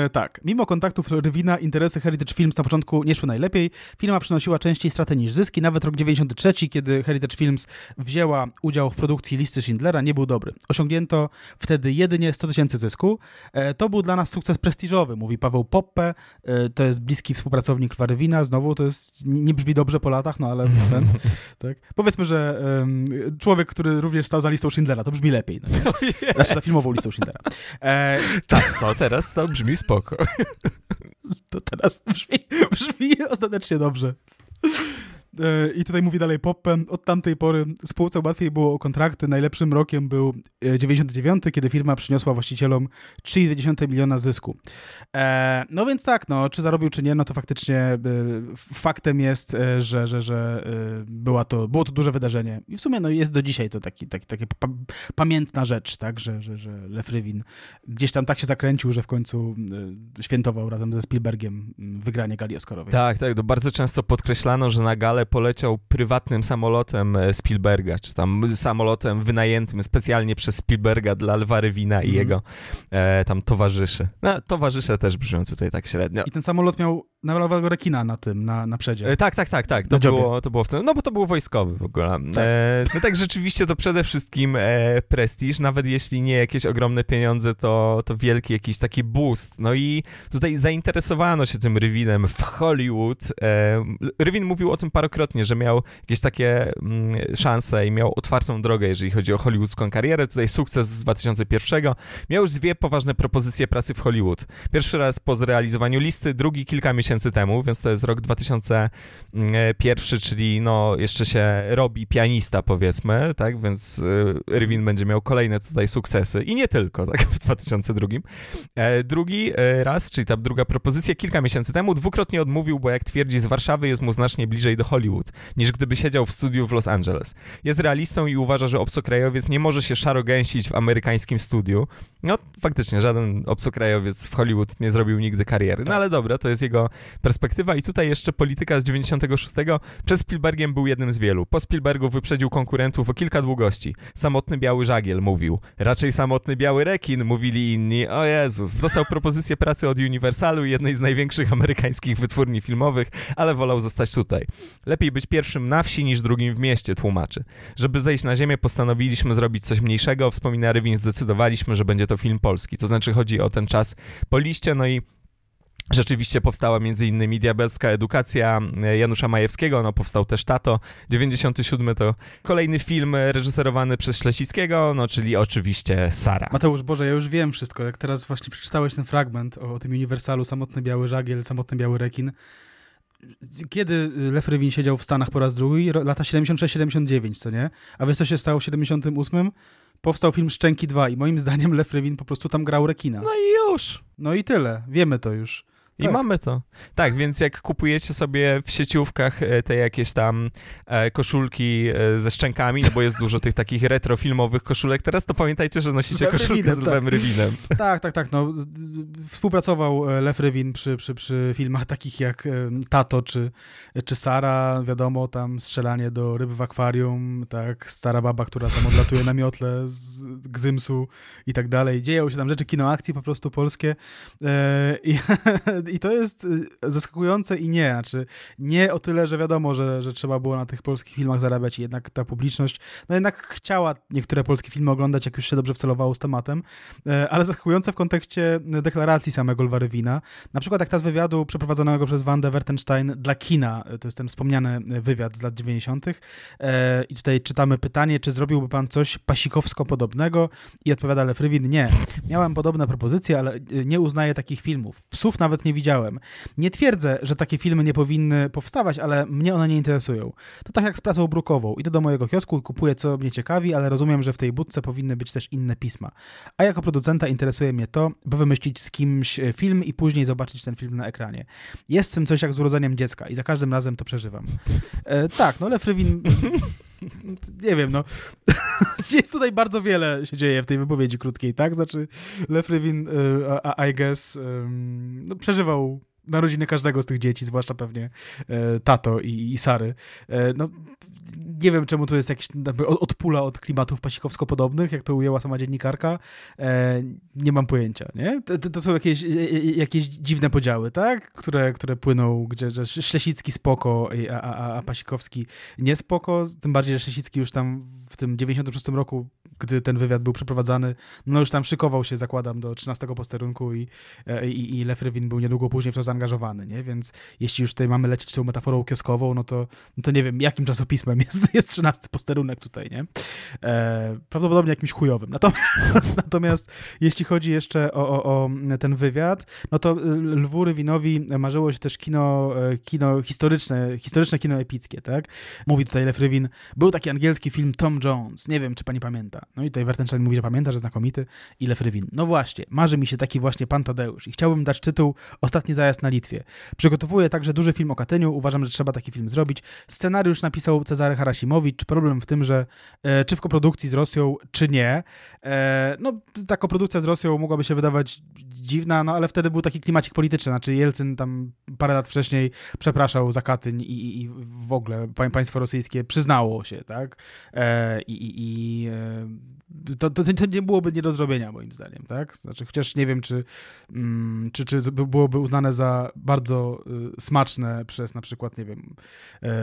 E, tak, mimo kontaktów Rywina, interesy Heritage Films na początku nie szły najlepiej. Firma przynosiła częściej straty niż zyski. Nawet rok 93, kiedy Heritage Films wzięła udział w produkcji listy Schindlera, nie był dobry. Osiągnięto wtedy jedynie 100 tysięcy zysku. E, to był dla nas sukces prestiżowy, mówi Paweł Poppe. E, to jest bliski współpracownik Rywina. Znowu to jest, nie, brzmi dobrze po latach, no ale [LAUGHS] ten, tak. Powiedzmy, że człowiek, który również stał za listą Schindlera, to brzmi lepiej. No, nie? Znaczy za filmową listą Schindlera. E, [LAUGHS] tak, to teraz to brzmi spoko. [LAUGHS] to teraz brzmi, brzmi ostatecznie dobrze. E, I tutaj mówi dalej Poppe. Od tamtej pory spółce łatwiej było o kontrakty. Najlepszym rokiem był e, 99, kiedy firma przyniosła właścicielom 3,2 miliona zysku. E, no więc tak, no, czy zarobił, czy nie, no to faktycznie e, faktem jest, e, że, że, że e, była to, było to duże wydarzenie. I w sumie no, jest do dzisiaj to taki, taki, pa, pamiętna rzecz, tak, że, że, że Lew Rywin gdzieś tam tak się zakręcił, że w końcu e, świętował razem ze Spielbergiem wygranie gali Oscarowej. Tak, tak, to bardzo często podkreślano, że na galę poleciał prywatnym samolotem e, Spielberga, czy tam samolotem wynajętym specjalnie przez Spielberga dla Lwa Rywina i Mhm. jego e, tam towarzyszy. No, towarzysze też brzmią tutaj tak średnio. I ten samolot miał nawalowego rekina na tym, na, na przedzie. E, Tak, tak, tak, tak. To było, to było w tym. No bo to był wojskowy w ogóle. E, no tak, rzeczywiście to przede wszystkim e, prestiż, nawet jeśli nie jakieś ogromne pieniądze, to, to wielki jakiś taki boost. No i tutaj zainteresowano się tym Rywinem w Hollywood. E, Rywin mówił o tym parokrotnie, że miał jakieś takie mm, szanse i miał otwartą drogę, jeżeli chodzi o hollywoodzką karierę. Tutaj sukces z 2001. Miał już dwie poważne propozycje pracy w Hollywood. Pierwszy raz po zrealizowaniu listy, drugi kilka miesięcy temu, więc to jest rok 2001, czyli no jeszcze się robi pianista powiedzmy, tak, więc y, Rywin będzie miał kolejne tutaj sukcesy i nie tylko, tak, w 2002. E, Drugi e, raz, czyli ta druga propozycja, kilka miesięcy temu dwukrotnie odmówił, bo jak twierdzi z Warszawy jest mu znacznie bliżej do Hollywood, niż gdyby siedział w studiu w Los Angeles. Jest realistą i uważa, że obcokrajowiec nie może się szarogęsić w amerykańskim studiu. No faktycznie, żaden obcokrajowiec w Hollywood nie zrobił nigdy kariery. No ale dobra, to jest jego perspektywa. I tutaj jeszcze polityka z 96. Przed Spielbergiem był jednym z wielu. Po Spielbergu wyprzedził konkurentów o kilka długości. Samotny biały żagiel mówił. Raczej samotny biały rekin, mówili inni. O Jezus. Dostał propozycję pracy od Universalu, jednej z największych amerykańskich wytwórni filmowych, ale wolał zostać tutaj. Lepiej być pierwszym na wsi niż drugim w mieście, tłumaczy. Żeby zejść na ziemię, postanowiliśmy zrobić coś mniejszego. Wspomina Rywin, zdecydowaliśmy, że będzie to film polski. To znaczy chodzi o ten czas po liście, no i Rzeczywiście powstała między innymi Diabelska Edukacja Janusza Majewskiego, no powstał też Tato. 97 to kolejny film reżyserowany przez Ślesickiego, no czyli oczywiście Sara. Mateusz, Boże, ja już wiem wszystko. Jak teraz właśnie przeczytałeś ten fragment o, o tym Uniwersalu, samotny biały żagiel, samotny biały rekin. Kiedy Lew Rywin siedział w Stanach po raz drugi? Lata 76-79, co nie? A wiesz, co się stało w 78? Powstał film Szczęki 2 i moim zdaniem Lew Rywin po prostu tam grał rekina. No i już. No i tyle. Wiemy to już. I Tak. mamy to. Tak, więc jak kupujecie sobie w sieciówkach e, te jakieś tam e, koszulki e, ze szczękami, no bo jest dużo tych takich retrofilmowych koszulek teraz, to pamiętajcie, że nosicie koszulkę Rywinem, z tak. Lwem Rywinem. [LAUGHS] Tak, tak, tak. No, współpracował Lew Rywin przy, przy, przy filmach takich jak Tato czy, czy Sara, wiadomo, tam strzelanie do ryb w akwarium, tak, stara baba, która tam odlatuje na miotle z Gzymsu i tak dalej. Dzieją się tam rzeczy, kino akcji po prostu polskie i, [LAUGHS] i to jest e, zaskakujące i nie, znaczy nie o tyle, że wiadomo, że, że trzeba było na tych polskich filmach zarabiać i jednak ta publiczność, no jednak chciała niektóre polskie filmy oglądać, jak już się dobrze wcelowało z tematem, E, ale zaskakujące w kontekście deklaracji samego Lwa Rywina. Na przykład jak ta z wywiadu przeprowadzonego przez Wandę Wertenstein dla kina, e, to jest ten wspomniany wywiad z lat 90. E, I tutaj czytamy pytanie, czy zrobiłby pan coś pasikowsko podobnego? I odpowiada Lew Rywin, nie. Miałem podobne propozycje, ale e, nie uznaję takich filmów. Psów nawet nie widziałem. Nie twierdzę, że takie filmy nie powinny powstawać, ale mnie one nie interesują. To tak jak z pracą brukową. Idę do mojego kiosku i kupuję co mnie ciekawi, ale rozumiem, że w tej budce powinny być też inne pisma. A jako producenta interesuje mnie to, by wymyślić z kimś e, film i później zobaczyć ten film na ekranie. Jest w tym coś jak z urodzeniem dziecka i za każdym razem to przeżywam. E, tak, no Lew Rywin [LAUGHS] [LAUGHS] nie wiem, no. [LAUGHS] jest tutaj bardzo wiele się dzieje w tej wypowiedzi krótkiej, tak? Znaczy, Lefrewin, uh, I guess, no, przeżywał narodziny każdego z tych dzieci, zwłaszcza pewnie e, Tato i, i Sary. E, no, nie wiem, czemu to jest jakiś odpula od klimatów pasikowsko-podobnych, jak to ujęła sama dziennikarka. E, nie mam pojęcia, nie? To, to, są jakieś, e, e, jakieś dziwne podziały, tak? Które, które płyną, gdzie że Ślesicki spoko, a, a, a Pasikowski nie spoko, tym bardziej, że Ślesicki już tam w tym 96 roku gdy ten wywiad był przeprowadzany, no już tam szykował się, zakładam, do 13 posterunku i, e, i, i Lefrywin był niedługo później w zaangażowany, nie? Więc jeśli już tutaj mamy lecieć tą metaforą kioskową, no to, no to nie wiem, jakim czasopismem jest, [LAUGHS] jest 13 posterunek tutaj, nie? E, prawdopodobnie jakimś chujowym. Natomiast, [LAUGHS] natomiast jeśli chodzi jeszcze o, o, o, ten wywiad, no to Lwu Rywinowi marzyło się też kino, e, kino historyczne, historyczne kino epickie, tak? Mówi tutaj Lefrywin, był taki angielski film Tom Jones, nie wiem, czy pani pamięta. No i tutaj Wertenstein mówi, że pamięta, że znakomity i Lefrywin. No właśnie, marzy mi się taki właśnie Pan Tadeusz i chciałbym dać tytuł Ostatni zajazd na Litwie. Przygotowuję także duży film o Katyniu, uważam, że trzeba taki film zrobić. Scenariusz napisał Cezary Harasimowicz. Problem w tym, że e, czy w koprodukcji z Rosją, czy nie. E, no, ta koprodukcja z Rosją mogłaby się wydawać dziwna, no ale wtedy był taki klimacik polityczny, znaczy Jelcyn tam parę lat wcześniej przepraszał za Katyń i, i w ogóle państwo rosyjskie przyznało się, tak? E, I, i, i e, to, to, to, nie byłoby nie do zrobienia, moim zdaniem, tak? Znaczy, chociaż nie wiem, czy, mm, czy, czy byłoby uznane za bardzo y, smaczne przez na przykład, nie wiem,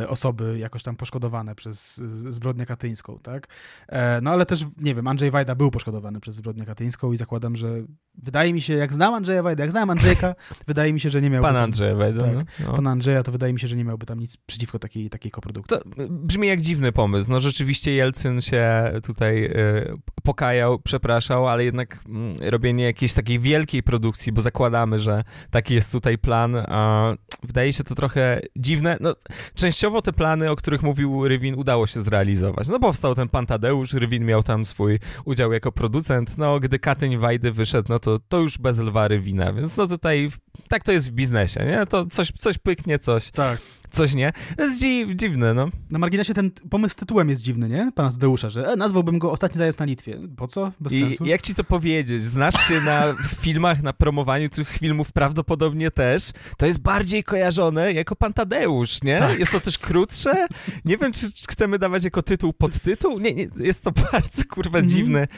y, osoby jakoś tam poszkodowane przez zbrodnię katyńską, tak? E, no ale też, nie wiem, Andrzej Wajda był poszkodowany przez zbrodnię katyńską i zakładam, że wydaje mi się, jak znam Andrzeja Wajda, jak znam Andrzejka, [LAUGHS] wydaje mi się, że nie miałby... Pan Andrzej Wajda, tak, no. no. Pan Andrzeja, to wydaje mi się, że nie miałby tam nic przeciwko takiej, takiej koprodukcji. To brzmi jak dziwny pomysł. No rzeczywiście Jelcyn się tutaj y, pokajał, przepraszał, ale jednak mm, robienie jakiejś takiej wielkiej produkcji, bo zakładamy, że taki jest tutaj plan, a wydaje się to trochę dziwne. No, częściowo te plany, o których mówił Rywin, udało się zrealizować. No powstał ten pan Tadeusz, Rywin miał tam swój udział jako producent, no gdy Katyń Wajdy wyszedł, no to, to już bez lwa Rywina, więc no tutaj tak to jest w biznesie, nie? To coś, coś pyknie, coś. Tak coś nie. To jest dziw, dziwne, no. Na marginesie ten pomysł z tytułem jest dziwny, nie? Pana Tadeusza, że e, nazwałbym go Ostatni zajazd na Litwie. Po co? Bez I sensu. jak ci to powiedzieć? Znasz się na [LAUGHS] filmach, na promowaniu tych filmów prawdopodobnie też. To jest bardziej kojarzone jako Pan Tadeusz, nie? Tak. Jest to też krótsze. Nie wiem, czy chcemy dawać jako tytuł podtytuł. Nie, nie jest to [LAUGHS] bardzo, kurwa, mm. dziwny,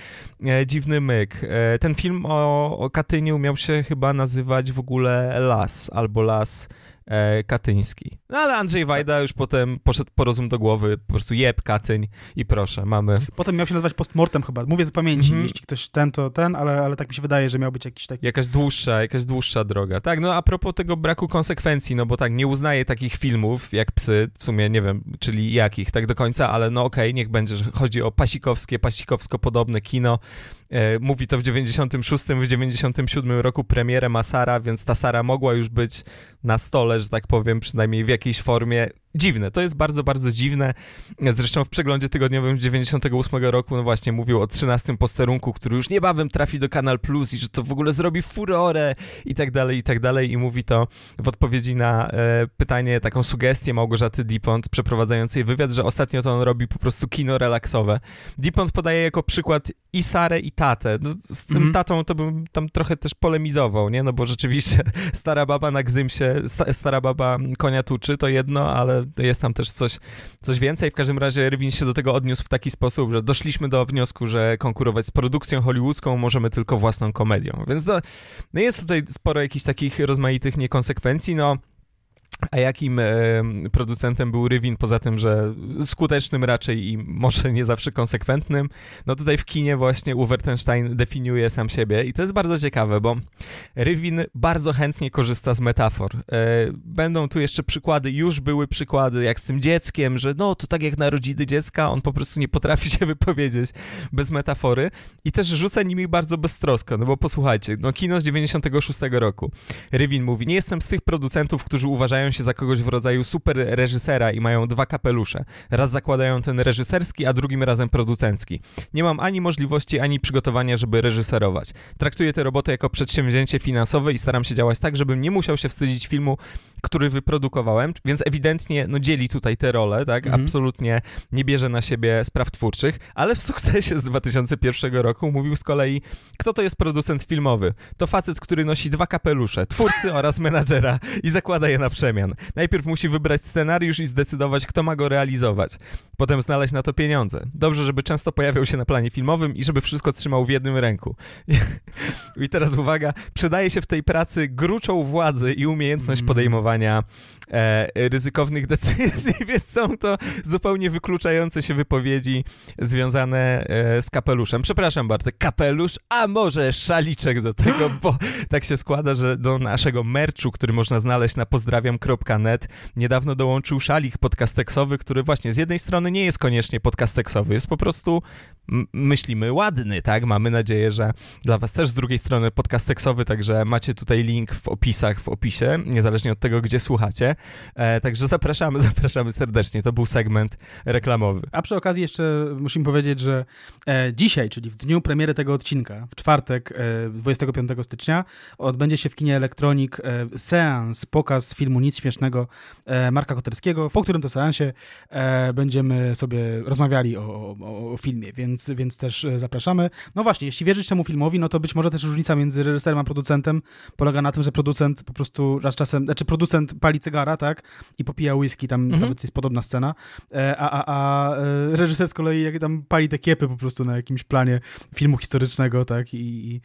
e, dziwny myk. E, ten film o, o Katyniu miał się chyba nazywać w ogóle Las albo Las Katyński. No ale Andrzej Wajda już potem poszedł po rozum do głowy, po prostu jeb Katyń i proszę, mamy... Potem miał się nazywać postmortem chyba, mówię z pamięci, mm -hmm. jeśli ktoś ten, to ten, ale, ale tak mi się wydaje, że miał być jakiś taki... Jakaś dłuższa, jakaś dłuższa droga. Tak, no a propos tego braku konsekwencji, no bo tak, nie uznaję takich filmów jak Psy, w sumie nie wiem, czyli jakich tak do końca, ale no okej, okay, niech będzie, że chodzi o pasikowskie, pasikowsko-podobne kino, E, mówi to w 96, w 97 roku premierę Masara, więc ta Sara mogła już być na stole, że tak powiem, przynajmniej w jakiejś formie dziwne. To jest bardzo, bardzo dziwne. Zresztą w przeglądzie tygodniowym z 98 roku, no właśnie, mówił o 13 posterunku, który już niebawem trafi do Kanal Plus i że to w ogóle zrobi furorę i tak dalej, i tak dalej. I mówi to w odpowiedzi na e, pytanie, taką sugestię Małgorzaty Dipont, przeprowadzającej wywiad, że ostatnio to on robi po prostu kino relaksowe. Dipont podaje jako przykład i Sarę, i tatę. No, z tym mm. tatą to bym tam trochę też polemizował, nie? No bo rzeczywiście [LAUGHS] stara baba na Gzymsie, sta, stara baba konia tuczy, to jedno, ale jest tam też coś, coś więcej. W każdym razie Rywin się do tego odniósł w taki sposób, że doszliśmy do wniosku, że konkurować z produkcją hollywoodzką możemy tylko własną komedią. Więc no, no jest tutaj sporo jakichś takich rozmaitych niekonsekwencji. No, a jakim e, producentem był Rywin, poza tym, że skutecznym raczej i może nie zawsze konsekwentnym? No tutaj w kinie właśnie Uwertenstein definiuje sam siebie i to jest bardzo ciekawe, bo Rywin bardzo chętnie korzysta z metafor. E, będą tu jeszcze przykłady, już były przykłady, jak z tym dzieckiem, że no to tak jak narodziny dziecka, on po prostu nie potrafi się wypowiedzieć bez metafory i też rzuca nimi bardzo beztrosko, no bo posłuchajcie, no kino z 96 roku. Rywin mówi, nie jestem z tych producentów, którzy uważają się za kogoś w rodzaju super reżysera i mają dwa kapelusze. Raz zakładają ten reżyserski, a drugim razem producencki. Nie mam ani możliwości, ani przygotowania, żeby reżyserować. Traktuję tę robotę jako przedsięwzięcie finansowe i staram się działać tak, żebym nie musiał się wstydzić filmu, który wyprodukowałem, więc ewidentnie no, dzieli tutaj te role, tak? Mhm. Absolutnie nie bierze na siebie spraw twórczych, ale w sukcesie z 2001 roku mówił z kolei, kto to jest producent filmowy. To facet, który nosi dwa kapelusze, twórcy oraz menadżera i zakłada je na przemian. Najpierw musi wybrać scenariusz i zdecydować, kto ma go realizować. Potem znaleźć na to pieniądze. Dobrze, żeby często pojawiał się na planie filmowym i żeby wszystko trzymał w jednym ręku. [LAUGHS] I teraz uwaga, przydaje się w tej pracy gruczą władzy i umiejętność mm. podejmowania e, ryzykownych decyzji, [LAUGHS] więc są to zupełnie wykluczające się wypowiedzi związane e, z kapeluszem. Przepraszam Bartek, kapelusz, a może szaliczek do tego, bo tak się składa, że do naszego merchu, który można znaleźć na pozdrawiam.net, niedawno dołączył szalik podcasteksowy, który właśnie z jednej strony nie jest koniecznie podcasteksowy, jest po prostu, myślimy, ładny, tak? Mamy nadzieję, że dla was też z drugiej strony podcasteksowy, także macie tutaj link w opisach, w opisie, niezależnie od tego, gdzie słuchacie. E, także zapraszamy, [LAUGHS] zapraszamy serdecznie. To był segment reklamowy. A przy okazji jeszcze musimy powiedzieć, że e, dzisiaj, czyli w dniu premiery tego odcinka, w czwartek, e, 25 stycznia, odbędzie się w kinie Elektronik e, seans, pokaz filmu Nic Śmiesznego e, Marka Koterskiego, po którym to seansie e, będziemy sobie rozmawiali o, o, o, filmie, więc, więc też zapraszamy. No właśnie, jeśli wierzyć temu filmowi, no to być może też różnica między reżyserem a producentem polega na tym, że producent po prostu raz czasem, znaczy producent pali cygara, tak, i popija whisky, tam mhm. nawet jest podobna scena, a, a, a reżyser z kolei jak tam pali te kiepy po prostu na jakimś planie filmu historycznego, tak, i, i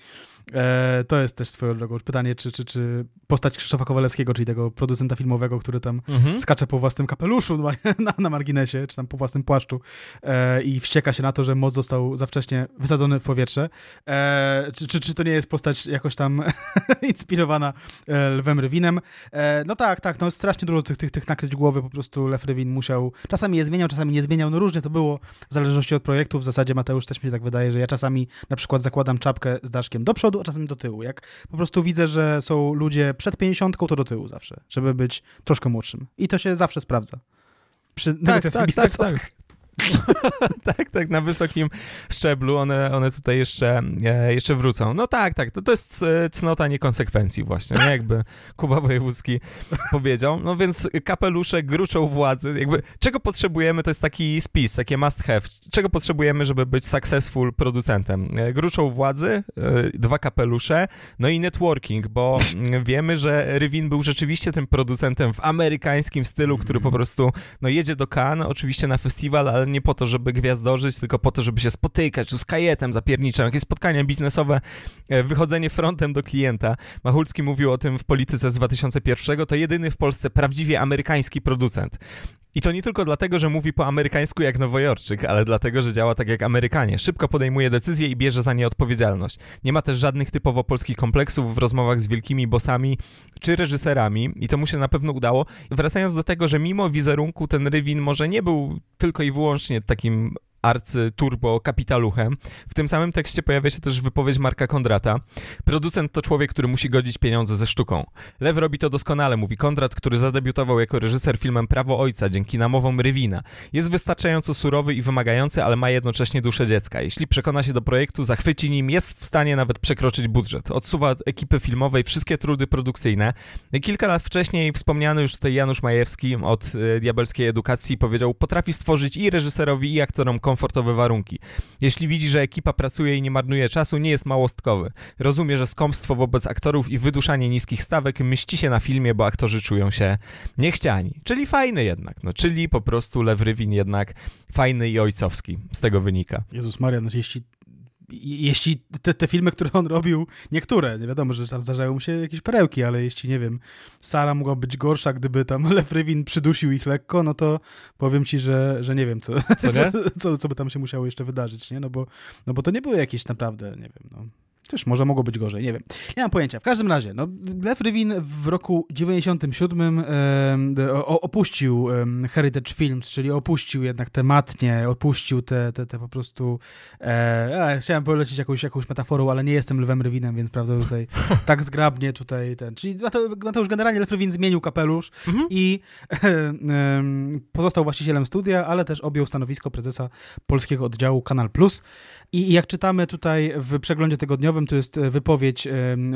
E, to jest też swoją drogą pytanie, czy, czy, czy postać Krzysztofa Kowalewskiego, czyli tego producenta filmowego, który tam mhm. skacze po własnym kapeluszu [LAUGHS] na, na, marginesie, czy tam po własnym płaszczu e, i wścieka się na to, że most został za wcześnie wysadzony w powietrze. E, czy, czy, czy to nie jest postać jakoś tam [LAUGHS] inspirowana e, Lwem Rywinem? E, no tak, tak, no strasznie dużo tych, tych, tych nakryć głowy po prostu Lew Rywin musiał, czasami je zmieniał, czasami nie zmieniał, no różnie to było w zależności od projektu. W zasadzie Mateusz też mi się tak wydaje, że ja czasami na przykład zakładam czapkę z daszkiem do przodu, a czasem do tyłu. Jak po prostu widzę, że są ludzie przed 50, to do tyłu zawsze, żeby być troszkę młodszym. I to się zawsze sprawdza. Przy tak, tak, tak, tak. [LAUGHS] tak, tak, na wysokim szczeblu one, one tutaj jeszcze, e, jeszcze wrócą. No tak, tak, to, to jest e, cnota niekonsekwencji właśnie, nie? jakby Kuba Wojewódzki powiedział. No więc kapelusze gruczą władzy, jakby czego potrzebujemy, to jest taki spis, takie must have. Czego potrzebujemy, żeby być successful producentem? E, gruczą władzy, dwa kapelusze, no i networking, bo wiemy, że Rywin był rzeczywiście tym producentem w amerykańskim stylu, który po prostu no jedzie do Cannes, oczywiście na festiwal, ale nie po to, żeby gwiazdorzyć, tylko po to, żeby się spotykać, z kajetem zapierniczym, jakieś spotkania biznesowe, e, wychodzenie frontem do klienta. Machulski mówił o tym w Polityce z 2001, to jedyny w Polsce prawdziwie amerykański producent. I to nie tylko dlatego, że mówi po amerykańsku jak Nowojorczyk, ale dlatego, że działa tak jak Amerykanie. Szybko podejmuje decyzje i bierze za nie odpowiedzialność. Nie ma też żadnych typowo polskich kompleksów w rozmowach z wielkimi bossami czy reżyserami i to mu się na pewno udało. Wracając do tego, że mimo wizerunku ten Rywin może nie był tylko i wyłącznie takim arcy-turbo kapitaluchem. W tym samym tekście pojawia się też wypowiedź Marka Kondrata. Producent to człowiek, który musi godzić pieniądze ze sztuką. Lew robi to doskonale, mówi Kondrat, który zadebiutował jako reżyser filmem Prawo Ojca dzięki namowom Rywina. Jest wystarczająco surowy i wymagający, ale ma jednocześnie duszę dziecka. Jeśli przekona się do projektu, zachwyci nim, jest w stanie nawet przekroczyć budżet. Odsuwa od ekipy filmowej wszystkie trudy produkcyjne. Kilka lat wcześniej wspomniany już tutaj Janusz Majewski od e, Diabelskiej Edukacji powiedział, potrafi stworzyć i reżyserowi, i aktorom komfortowe warunki. Jeśli widzi, że ekipa pracuje i nie marnuje czasu, nie jest małostkowy. Rozumie, że skąpstwo wobec aktorów i wyduszanie niskich stawek mści się na filmie, bo aktorzy czują się niechciani. Czyli fajny jednak, no, czyli po prostu Lew Rywin jednak fajny i ojcowski z tego wynika. Jezus Maria, no jeśli jeśli te, te filmy, które on robił, niektóre, nie wiadomo, że tam zdarzają mu się jakieś perełki, ale jeśli, nie wiem, Sara mogła być gorsza, gdyby tam [LAUGHS] Lew Rywin przydusił ich lekko, no to powiem ci, że, że nie wiem, co, [LAUGHS] co, co, co, by tam się musiało jeszcze wydarzyć, nie? No bo, no bo to nie były jakieś naprawdę, nie wiem, no Też może mogło być gorzej, nie wiem. Nie mam pojęcia. W każdym razie, no, Lev Rywin w roku 97 e, opuścił e, Heritage Films, czyli opuścił jednak tematnie, opuścił te, te, te po prostu... E, chciałem polecić jakąś, jakąś metaforą, ale nie jestem Lwem Rywinem, więc prawda tutaj [LAUGHS] tak zgrabnie tutaj ten... Czyli Mateusz generalnie Lev Rywin zmienił kapelusz mhm. i [LAUGHS] e, pozostał właścicielem studia, ale też objął stanowisko prezesa polskiego oddziału Kanal Plus. I jak czytamy tutaj w przeglądzie tygodniowym, to jest e, wypowiedź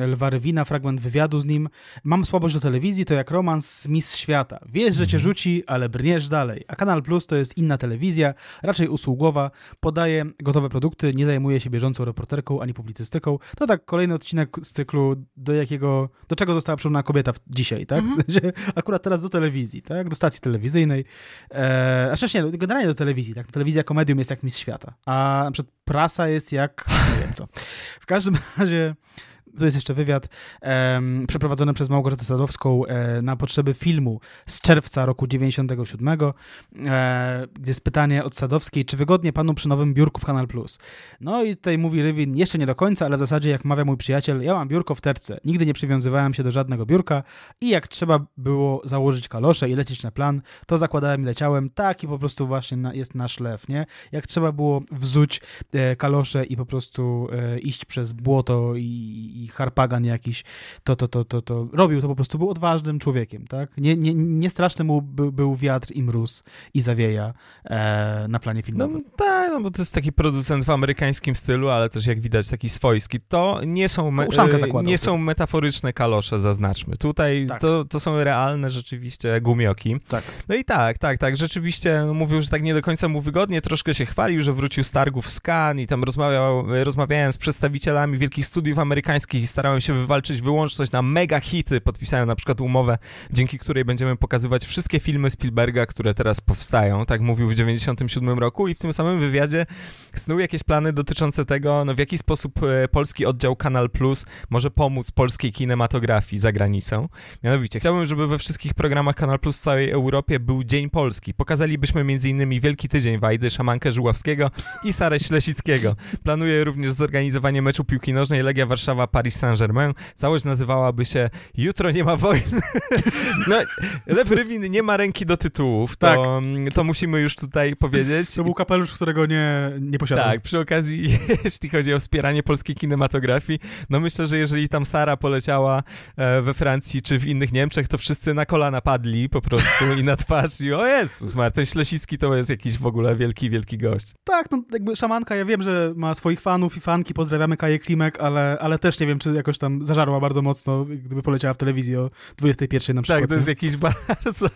Lwa Rywina, fragment wywiadu z nim. Mam słabość do telewizji, to jak romans z Miss Świata. Wiesz, że cię mhm. rzuci, ale brniesz dalej. A Kanal Plus to jest inna telewizja, raczej usługowa, podaje gotowe produkty, nie zajmuje się bieżącą reporterką ani publicystyką. To tak kolejny odcinek z cyklu, do jakiego, do czego została przyrównana kobieta dzisiaj, tak? Mhm. [LAUGHS] Akurat teraz do telewizji, tak? Do stacji telewizyjnej. Eee, a wcześniej, generalnie do telewizji, tak? Telewizja komedium jest jak Miss Świata. A na przykład prasa jest jak, nie wiem co. W każdym [LAUGHS] razie tu jest jeszcze wywiad um, przeprowadzony przez Małgorzatę Sadowską e, na potrzeby filmu z czerwca roku 97, e, gdzie jest pytanie od Sadowskiej, czy wygodnie panu przy nowym biurku w Kanal Plus? No i tutaj mówi Rywin, jeszcze nie do końca, ale w zasadzie jak mawia mój przyjaciel, ja mam biurko w terce, nigdy nie przywiązywałem się do żadnego biurka i jak trzeba było założyć kalosze i lecieć na plan, to zakładałem i leciałem, tak i po prostu właśnie na, jest nasz lew, nie? Jak trzeba było wzuć e, kalosze i po prostu e, iść przez błoto i i harpagan jakiś, to, to, to, to, to robił, to po prostu był odważnym człowiekiem, tak? Nie, nie, nie straszny mu był, był wiatr i mróz i zawieja e, na planie filmowym. No, tak, no bo to jest taki producent w amerykańskim stylu, ale też jak widać taki swojski. To nie są, me, e, nie są metaforyczne kalosze, zaznaczmy. Tutaj tak. to, to są realne rzeczywiście gumioki. Tak. No i tak, tak, tak, rzeczywiście no, mówił, że tak nie do końca mu wygodnie, troszkę się chwalił, że wrócił z targów z Cannes i tam rozmawiał, rozmawiałem z przedstawicielami wielkich studiów amerykańskich i starałem się wywalczyć wyłączność na mega hity. Podpisałem na przykład umowę, dzięki której będziemy pokazywać wszystkie filmy Spielberga, które teraz powstają. Tak mówił w 97 roku i w tym samym wywiadzie snuł jakieś plany dotyczące tego, no w jaki sposób e, polski oddział Kanal Plus może pomóc polskiej kinematografii za granicą. Mianowicie, chciałbym, żeby we wszystkich programach Kanal Plus w całej Europie był Dzień Polski. Pokazalibyśmy m.in. Wielki Tydzień Wajdy, Szamankę Żuławskiego i Sarę Ślesickiego. Planuję również zorganizowanie meczu piłki nożnej Legia Warszawa Paris Saint-Germain. Całość nazywałaby się Jutro nie ma wojny. [LAUGHS] no, Lew Rywin nie ma ręki do tytułów, to, tak. to musimy już tutaj powiedzieć. To był kapelusz, którego nie, nie posiadał. Tak, przy okazji, [LAUGHS] jeśli chodzi o wspieranie polskiej kinematografii, no myślę, że jeżeli tam Sara poleciała e, we Francji czy w innych Niemczech, to wszyscy na kolana padli po prostu i na twarz i o Jezus, Martin Ślesicki to jest jakiś w ogóle wielki, wielki gość. Tak, no jakby szamanka, ja wiem, że ma swoich fanów i fanki, pozdrawiamy Kaję Klimek, ale, ale też nie wiem, czy jakoś tam zażarła bardzo mocno, gdyby poleciała w telewizji o 21 na przykład. Tak, to jest jakiś [LAUGHS] bardzo,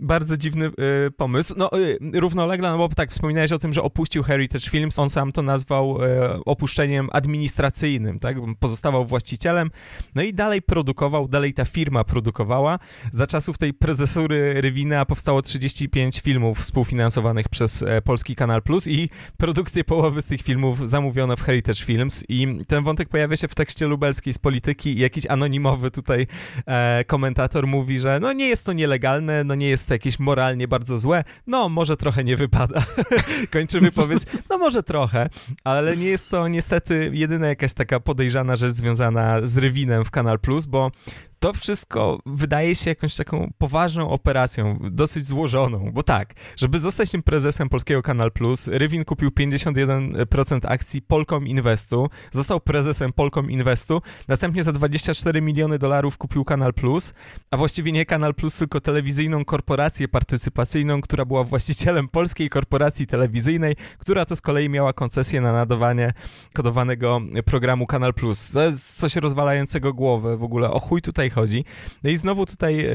bardzo dziwny y, pomysł. No, y, równolegle, no bo tak, wspominałeś o tym, że opuścił Heritage Films, on sam to nazwał y, opuszczeniem administracyjnym, tak, pozostawał właścicielem, no i dalej produkował, dalej ta firma produkowała. Za czasów tej prezesury Rywina powstało 35 filmów współfinansowanych przez e, Polski Kanal Plus i produkcję połowy z tych filmów zamówiono w Heritage Films i ten wątek pojawia się w tekście lubelskiej z polityki i jakiś anonimowy tutaj e, komentator mówi, że no nie jest to nielegalne, no nie jest to jakieś moralnie bardzo złe, no może trochę nie wypada. [LAUGHS] Kończy wypowiedź, no może trochę, ale nie jest to niestety jedyna jakaś taka podejrzana rzecz związana z Rywinem w Kanal Plus, bo to wszystko wydaje się jakąś taką poważną operacją, dosyć złożoną, bo tak, żeby zostać tym prezesem Polskiego Kanal Plus, Rywin kupił 51% akcji Polkom Investu, został prezesem Polkom Investu, następnie za 24 miliony dolarów kupił Kanal Plus, a właściwie nie Kanal Plus, tylko telewizyjną korporację partycypacyjną, która była właścicielem Polskiej Korporacji Telewizyjnej, która to z kolei miała koncesję na nadawanie kodowanego programu Kanal Plus. To jest coś rozwalającego głowę w ogóle, o chuj tutaj chodzi. No i znowu tutaj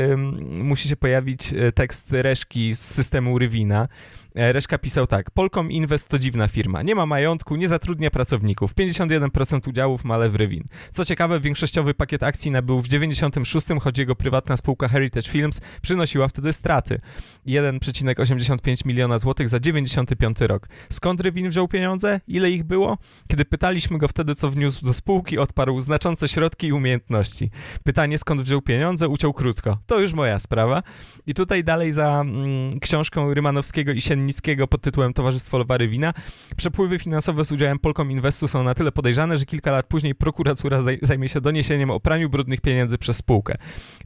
musi się pojawić e, tekst Reszki z systemu Rywina, Reszka pisał tak. Polkom Invest to dziwna firma. Nie ma majątku, nie zatrudnia pracowników. 51% udziałów ma Lew Rywin. Co ciekawe, większościowy pakiet akcji nabył w 96, choć jego prywatna spółka Heritage Films przynosiła wtedy straty. 1,85 miliona złotych za 95 rok. Skąd Rywin wziął pieniądze? Ile ich było? Kiedy pytaliśmy go wtedy, co wniósł do spółki, odparł znaczące środki i umiejętności. Pytanie, skąd wziął pieniądze, uciął krótko. To już moja sprawa. I tutaj dalej za mm, książką Rymanowskiego i Siennickiego Pod tytułem Towarzystwo Lwary Wina. Przepływy finansowe z udziałem Polkom Inwestu są na tyle podejrzane, że kilka lat później prokuratura zajmie się doniesieniem o praniu brudnych pieniędzy przez spółkę.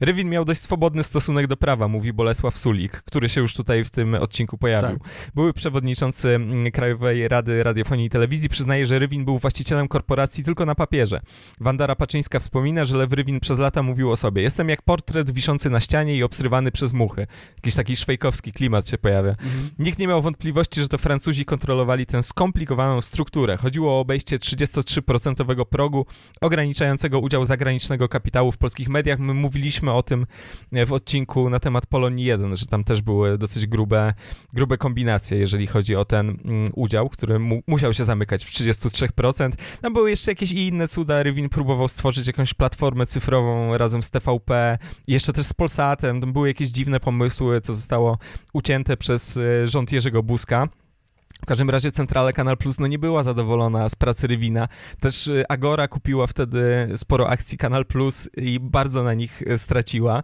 Rywin miał dość swobodny stosunek do prawa, mówi Bolesław Sulik, który się już tutaj w tym odcinku pojawił. Tak. Były przewodniczący mm, Krajowej Rady Radiofonii i Telewizji przyznaje, że Rywin był właścicielem korporacji tylko na papierze. Wanda Rapaczyńska wspomina, że Lew Rywin przez lata mówił o sobie. Jestem jak portret wiszący na ścianie i obsrywany przez muchy. Jakiś taki szwejkowski klimat się pojawia. Mhm. Nikt nie miał wątpliwości, że to Francuzi kontrolowali tę skomplikowaną strukturę. Chodziło o obejście 33% progu ograniczającego udział zagranicznego kapitału w polskich mediach. My mówiliśmy o tym w odcinku na temat Polonii 1, że tam też były dosyć grube, grube kombinacje, jeżeli chodzi o ten mm, udział, który mu, musiał się zamykać w 33%. Tam były jeszcze jakieś inne cuda. Rywin próbował stworzyć jakąś platformę cyfrową razem z TVP, jeszcze też z Polsatem. Były jakieś dziwne pomysły, co zostało ucięte przez e, rząd Jerzego Buzka. W każdym razie centrala Kanal Plus no nie była zadowolona z pracy Rywina. Też y, Agora kupiła wtedy sporo akcji Kanal Plus i bardzo na nich y, straciła.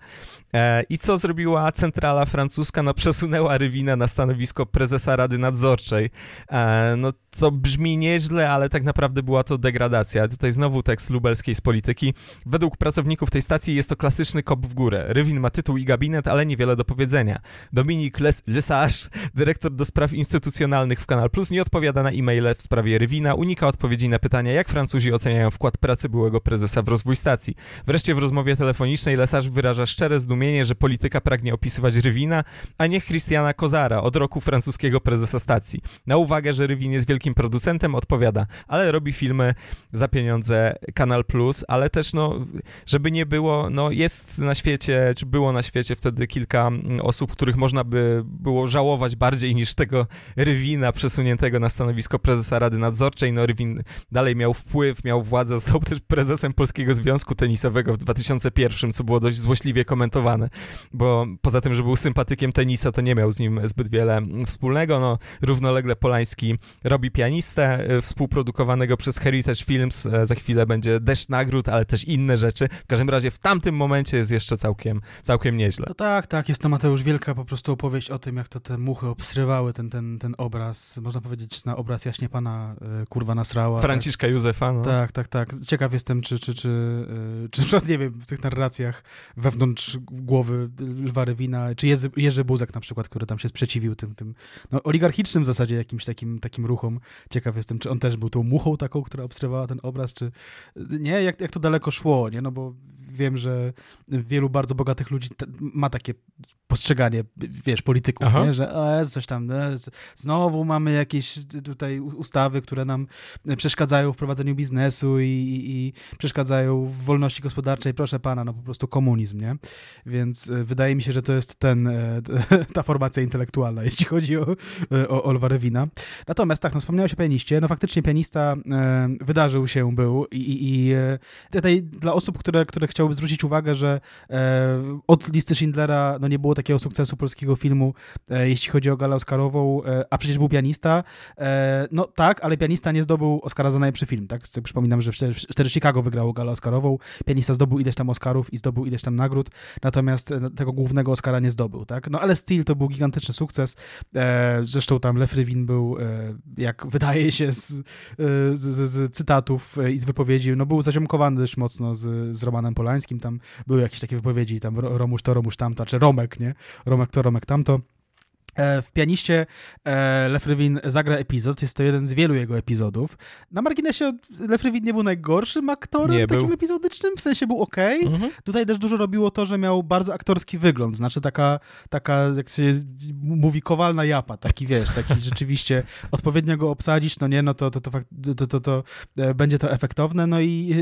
E, I co zrobiła centrala francuska? No przesunęła Rywina na stanowisko prezesa Rady Nadzorczej. E, no to brzmi nieźle, ale tak naprawdę była to degradacja. Tutaj znowu tekst lubelskiej z polityki. Według pracowników tej stacji jest to klasyczny kop w górę. Rywin ma tytuł i gabinet, ale niewiele do powiedzenia. Dominik Les Lesage, dyrektor do spraw instytucjonalnych w Kanal Plus, nie odpowiada na e-maile w sprawie Rywina, unika odpowiedzi na pytania, jak Francuzi oceniają wkład pracy byłego prezesa w rozwój stacji. Wreszcie w rozmowie telefonicznej Lesage wyraża szczere zdumienie, że polityka pragnie opisywać Rywina, a nie Christiana Kozara, od roku francuskiego prezesa stacji. Na uwagę, że Rywin jest wielkim producentem, odpowiada, ale robi filmy za pieniądze Kanal Plus, ale też no, żeby nie było, no jest na świecie, czy było na świecie wtedy kilka mm, osób, których można by było żałować bardziej niż tego Rywina przesuniętego na stanowisko prezesa Rady Nadzorczej. No Rywin dalej miał wpływ, miał władzę, został też prezesem Polskiego Związku Tenisowego w 2001, co było dość złośliwie komentowane, bo poza tym, że był sympatykiem tenisa, to nie miał z nim zbyt wiele wspólnego. No, równolegle Polański robi pianistę y, współprodukowanego przez Heritage Films. E, za chwilę będzie deszcz nagród, ale też inne rzeczy. W każdym razie w tamtym momencie jest jeszcze całkiem, całkiem nieźle. No tak, tak, jest to Mateusz Wielka po prostu opowieść o tym, jak to te muchy obsrywały ten, ten, ten obraz, można powiedzieć na obraz jaśnie pana y, kurwa nasrała. Tak. Franciszka tak. Józefa, no. Tak, tak, tak. Ciekaw jestem, czy, czy, czy, y, czy, czy [LAUGHS] nie wiem, w tych narracjach wewnątrz głowy Lwa Rywina, czy Jerzy, Jerzy Buzek na przykład, który tam się sprzeciwił tym, tym no, oligarchicznym w zasadzie jakimś takim, takim ruchom, Ciekaw jestem, czy on też był tą muchą taką, która obserwowała ten obraz, czy nie, jak, jak to daleko szło, nie? No bo wiem, że wielu bardzo bogatych ludzi ma takie postrzeganie, wiesz, polityków, nie? że e, coś tam, e, znowu mamy jakieś tutaj ustawy, które nam przeszkadzają w prowadzeniu biznesu i, i, i, przeszkadzają w wolności gospodarczej. Proszę pana, no po prostu komunizm, nie? Więc e, wydaje mi się, że to jest ten, e, [LAUGHS] ta formacja intelektualna, jeśli chodzi o, o, o Lwarewina. Natomiast tak, no wspomniałeś o pianiście, no faktycznie pianista e, wydarzył się, był i, i tutaj dla osób, które, które chciałyby zwrócić uwagę, że od listy Schindlera no nie było takiego sukcesu polskiego filmu, e, jeśli chodzi o galę Oscarową, e, a przecież był pianista. E, no tak, ale pianista nie zdobył Oscara za najlepszy film, tak? Przypominam, że wtedy Chicago wygrało galę Oscarową, pianista zdobył ileś tam Oscarów i zdobył ileś tam nagród, natomiast tego głównego Oscara nie zdobył, tak? No ale Steel to był gigantyczny sukces, zresztą tam Lefrywin był, jak wydaje się z, z, z, z cytatów i z wypowiedzi, no był zaziomkowany dość mocno z, z Romanem Polańskim, tam były jakieś takie wypowiedzi, tam Romusz to, Romusz tamto, czy Romek, nie? Romek to, Romek tamto. E, w pianiście e, Lefrywin zagra epizod, jest to jeden z wielu jego epizodów. Na marginesie Lefrywin nie był najgorszym aktorem nie takim był. epizodycznym, w sensie był ok. Mhm. Tutaj też dużo robiło to, że miał bardzo aktorski wygląd, znaczy taka, taka jak się mówi, kowalna japa, taki wiesz, taki [LAUGHS] rzeczywiście odpowiednio go obsadzić, no nie, no to, to, to, to, to, to e, będzie to efektowne, no i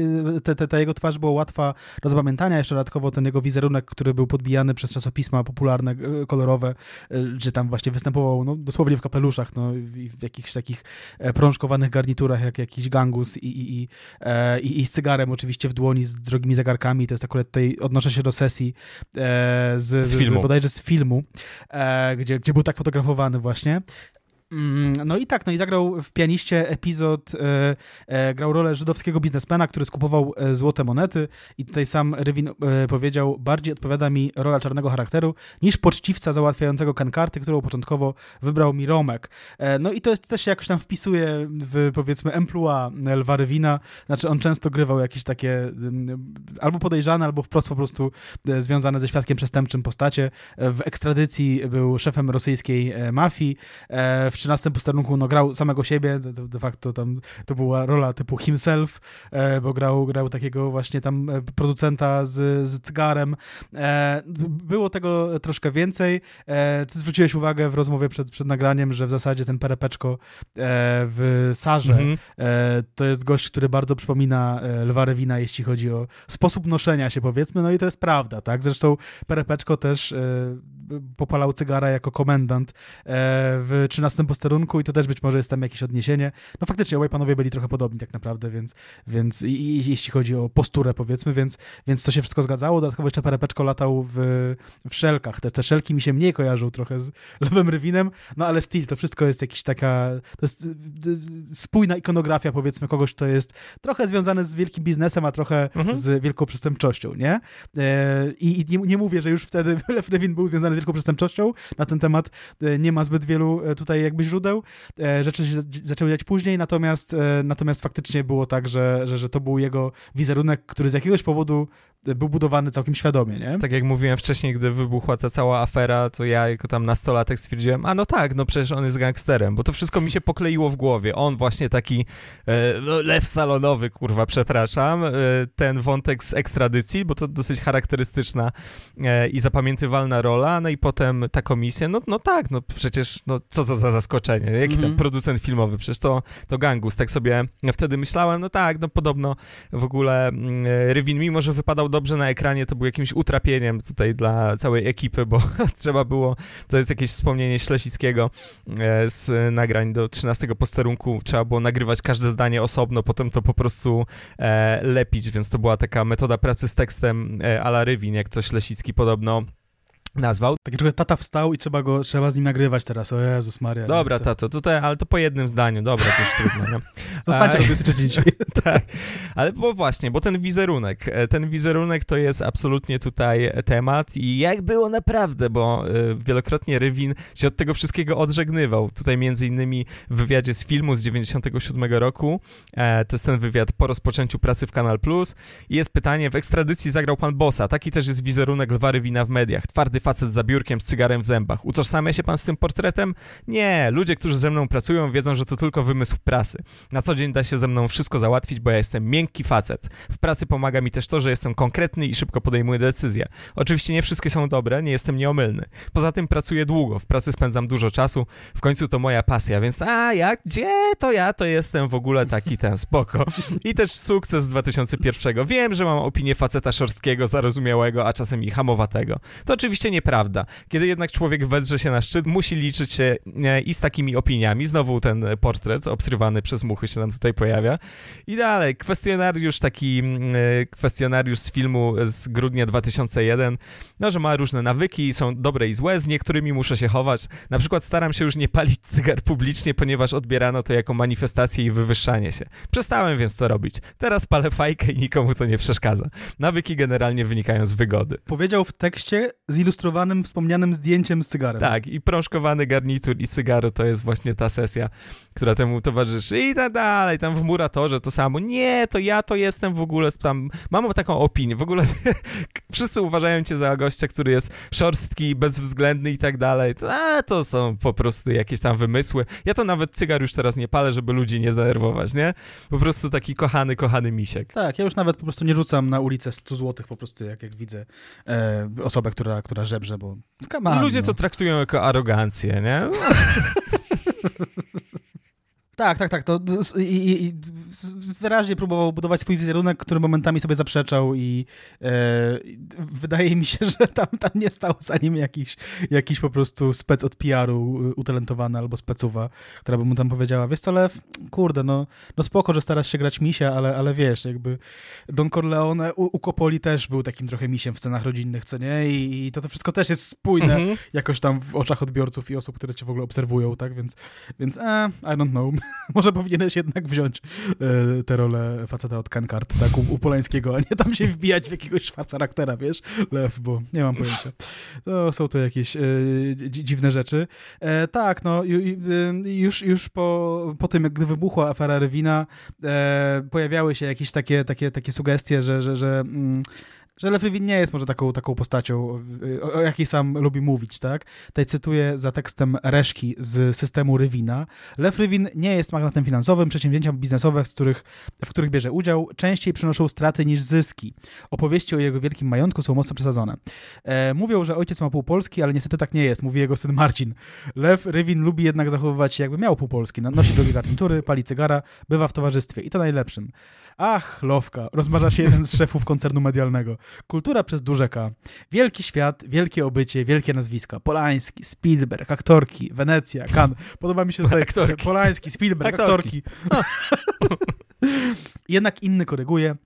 te, te, ta jego twarz była łatwa do zapamiętania, jeszcze dodatkowo ten jego wizerunek, który był podbijany przez czasopisma popularne, kolorowe, czy tam właśnie występował no, dosłownie w kapeluszach, no, w jakichś takich e, prążkowanych garniturach, jak jakiś gangus i, i, i, e, i, z cygarem oczywiście w dłoni, z drogimi zegarkami. To jest akurat tutaj, odnoszę się do sesji e, z, z, z, filmu. z bodajże z filmu, gdzie, gdzie był tak fotografowany właśnie. Mm, no i tak, no i zagrał w pianiście epizod, e, e, grał rolę żydowskiego biznesmena, który skupował e, złote monety i tutaj sam Rywin e, powiedział, bardziej odpowiada mi rola czarnego charakteru niż poczciwca załatwiającego kankarty, którą początkowo wybrał mi Romek. E, no i to jest też jakoś tam wpisuje w powiedzmy emploi Lwa Rywina, znaczy on często grywał jakieś takie mm, albo podejrzane, albo wprost po prostu e, związane ze świadkiem przestępczym postacie. W ekstradycji był szefem rosyjskiej mafii, w 13 posterunku no, grał samego siebie, de, facto tam to była rola typu himself, e, bo grał, grał takiego właśnie tam e, producenta z, z cygarem. E, było tego troszkę więcej. Ty zwróciłeś uwagę w rozmowie przed, przed nagraniem, że w zasadzie ten perepeczko w Sarze mhm. E, to jest gość, który bardzo przypomina Lwa Rewina, jeśli chodzi o sposób noszenia się, powiedzmy, no i to jest prawda, tak? Zresztą perepeczko też popalał cygara jako komendant w 13 posterunku i to też być może jest tam jakieś odniesienie. No faktycznie obaj panowie byli trochę podobni tak naprawdę, więc, więc i, i, jeśli chodzi o posturę powiedzmy, więc, więc to się wszystko zgadzało. Dodatkowo jeszcze Perepeczko latał w, w szelkach. Te, te szelki mi się mniej kojarzą trochę z [LAUGHS] Lewem Rywinem, no ale styl, to wszystko jest jakiś taka, to jest y, y, spójna ikonografia powiedzmy kogoś, kto jest trochę związany z wielkim biznesem, a trochę mhm. z wielką przestępczością, nie? E, I, i nie, nie, mówię, że już wtedy [LAUGHS] Lew Rywin był związany z wielką przestępczością. Na ten temat e, nie ma zbyt wielu e, tutaj jakby źródeł. E, rzeczy się zaczęły dziać później, natomiast, e, natomiast faktycznie było tak, że, że, że to był jego wizerunek, który z jakiegoś powodu był budowany całkiem świadomie, nie? Tak jak mówiłem wcześniej, gdy wybuchła ta cała afera, to ja jako tam nastolatek stwierdziłem, a no tak, no przecież on jest gangsterem, bo to wszystko mi się pokleiło w głowie. On właśnie taki e, no, lew salonowy, kurwa, przepraszam, e, ten wątek z ekstradycji, bo to dosyć charakterystyczna e, i zapamiętywalna rola, no i potem ta komisja, no, no tak, no przecież, no co to za zaskoczenie, jaki mm -hmm. tam mhm. producent filmowy, przecież to, to gangus, tak sobie wtedy myślałem, no tak, no podobno w ogóle mm, Rywin, mimo że wypadał dobrze na ekranie, to był jakimś utrapieniem tutaj dla całej ekipy, bo [LAUGHS] trzeba było, to jest jakieś wspomnienie Ślesickiego e, z nagrań do 13 posterunku, trzeba było nagrywać każde zdanie osobno, potem to po prostu e, lepić, więc to była taka metoda pracy z tekstem e, ala Rywin, jak to Ślesicki podobno nazwał. Taki trochę tata wstał i trzeba go, trzeba z nim nagrywać teraz, o Jezus Maria. Dobra, tato, tutaj, ale to po jednym zdaniu, dobra, to już trudno, nie? [LAUGHS] Zostańcie do 23 dzisiaj. tak, ale bo właśnie, bo ten wizerunek, e, ten wizerunek to jest absolutnie tutaj temat i jak było naprawdę, bo e, wielokrotnie Rywin się od tego wszystkiego odżegnywał. Tutaj między innymi w wywiadzie z filmu z 97 roku, e, to jest ten wywiad po rozpoczęciu pracy w Kanal Plus i jest pytanie, w ekstradycji zagrał pan Bossa, taki też jest wizerunek Lwa Rywina w mediach, twardy facet za biurkiem z cygarem w zębach. Utożsamia się pan z tym portretem? Nie, ludzie, którzy ze mną pracują, wiedzą, że to tylko wymysł prasy. Na co dzień da się ze mną wszystko załatwić, bo ja jestem miękki facet. W pracy pomaga mi też to, że jestem konkretny i szybko podejmuję decyzje. Oczywiście nie wszystkie są dobre, nie jestem nieomylny. Poza tym pracuję długo, w pracy spędzam dużo czasu, w końcu to moja pasja, więc a ja, gdzie to ja, to jestem w ogóle taki ten spoko. I też sukces z 2001. Wiem, że mam opinię faceta szorstkiego, zarozumiałego, a czasem i hamowatego. To oczywiście nieprawda. Kiedy jednak człowiek wedrze się na szczyt, musi liczyć się i z takimi opiniami. Znowu ten portret obsrywany przez muchy się nam tutaj pojawia. I dalej, kwestionariusz taki, mm, e, kwestionariusz z filmu z grudnia 2001, no, że ma różne nawyki, są dobre i złe, z niektórymi muszę się chować. Na przykład staram się już nie palić cygar publicznie, ponieważ odbierano to jako manifestację i wywyższanie się. Przestałem więc to robić. Teraz palę fajkę i nikomu to nie przeszkadza. Nawyki generalnie wynikają z wygody. Powiedział w tekście zilustrowanym wspomnianym zdjęciem z cygarem. Tak, i prążkowany garnitur i cygaro to jest właśnie ta sesja, która temu towarzyszy. I tak dalej, tam w Muratorze to samo. Nie, to ja to jestem w ogóle tam, mam taką opinię, w ogóle [LAUGHS] wszyscy uważają cię za gościa, który jest szorstki, bezwzględny i tak dalej. A, to są po prostu jakieś tam wymysły. Ja to nawet cygar już teraz nie palę, żeby ludzi nie denerwować, nie? Po prostu taki kochany, kochany misiek. Tak, ja już nawet po prostu nie rzucam na ulicę 100 złotych po prostu, jak, jak widzę e, osobę, która, która żebrze, bo on, Ludzie no. to traktują jako arogancję, nie? [LAUGHS] Tak, tak, tak. To, i, i, wyraźnie próbował budować swój wizerunek, który momentami sobie zaprzeczał i e, wydaje mi się, [LAUGHS] że tam, tam nie stał za nim jakiś, jakiś po prostu spec od PR-u utalentowany albo specuwa, która by mu tam powiedziała, wiesz co, Lew, kurde, no, no spoko, że starasz się grać misia, ale, ale wiesz, jakby Don Corleone u, u Coppoli też był takim trochę misiem w scenach rodzinnych, co nie? I, i to, to wszystko też jest spójne mhm. jakoś tam w oczach odbiorców i osób, które cię w ogóle obserwują, tak? Więc, więc eh, I don't know. [LAUGHS] Może powinieneś jednak wziąć e, tę rolę faceta od Kankart, tak, u, u Polańskiego, a nie tam się wbijać w jakiegoś szwarcaraktera, wiesz, Lew, bo nie mam pojęcia. No, są to jakieś e, dziwne rzeczy. E, tak, no, już, już po, po tym, gdy wybuchła afera Rywina, e, pojawiały się jakieś takie, takie, takie sugestie, że, że, że mm, że Lefrywin nie jest może taką, taką postacią, o, o, jakiej sam lubi mówić, tak? Tutaj cytuję za tekstem Reszki z systemu Rywina. Lefrywin nie jest magnatem finansowym, przedsięwzięcia biznesowe, z których, w których bierze udział, częściej przynoszą straty niż zyski. Opowieści o jego wielkim majątku są mocno przesadzone. E, mówią, że ojciec ma pół Polski, ale niestety tak nie jest, mówi jego syn Marcin. Lew Rywin lubi jednak zachowywać się jakby miał pół Polski. Nosi drogie garnitury, pali cygara, bywa w towarzystwie i to najlepszym. Ach, Lowka, rozmarza się jeden z szefów koncernu medialnego. Kultura przez duże K. Wielki świat, wielkie obycie, wielkie nazwiska. Polański, Spielberg, aktorki, Wenecja, Cannes. Podoba mi się tutaj aktorki. Polański, Spielberg, aktorki. aktorki. [LAUGHS] Jednak inny koryguje.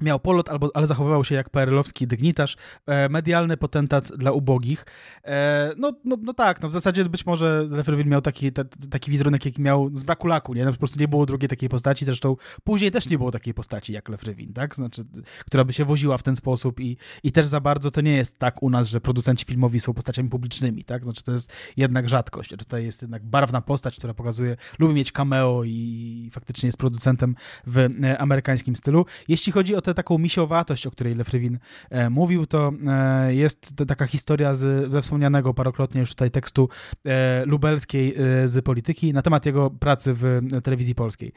Miał polot, albo, ale zachowywał się jak perelowski dygnitarz, e, medialny potentat dla ubogich. E, no, no, no tak, no w zasadzie być może Lefrewin miał taki, taki wizerunek, jaki miał z braku laku, nie? No, po prostu nie było drugiej takiej postaci, zresztą później też nie było takiej postaci jak Lefrewin, tak? Znaczy, która by się woziła w ten sposób i, i też za bardzo to nie jest tak u nas, że producenci filmowi są postaciami publicznymi, tak? Znaczy to jest jednak rzadkość. Tutaj jest jednak barwna postać, która pokazuje, lubi mieć cameo i faktycznie jest producentem w e, amerykańskim stylu. Jeśli chodzi o tę taką misiowatość, o której Lefrywin e, mówił, to e, jest taka historia z, ze wspomnianego parokrotnie już tutaj tekstu e, lubelskiej z polityki na temat jego pracy w telewizji polskiej.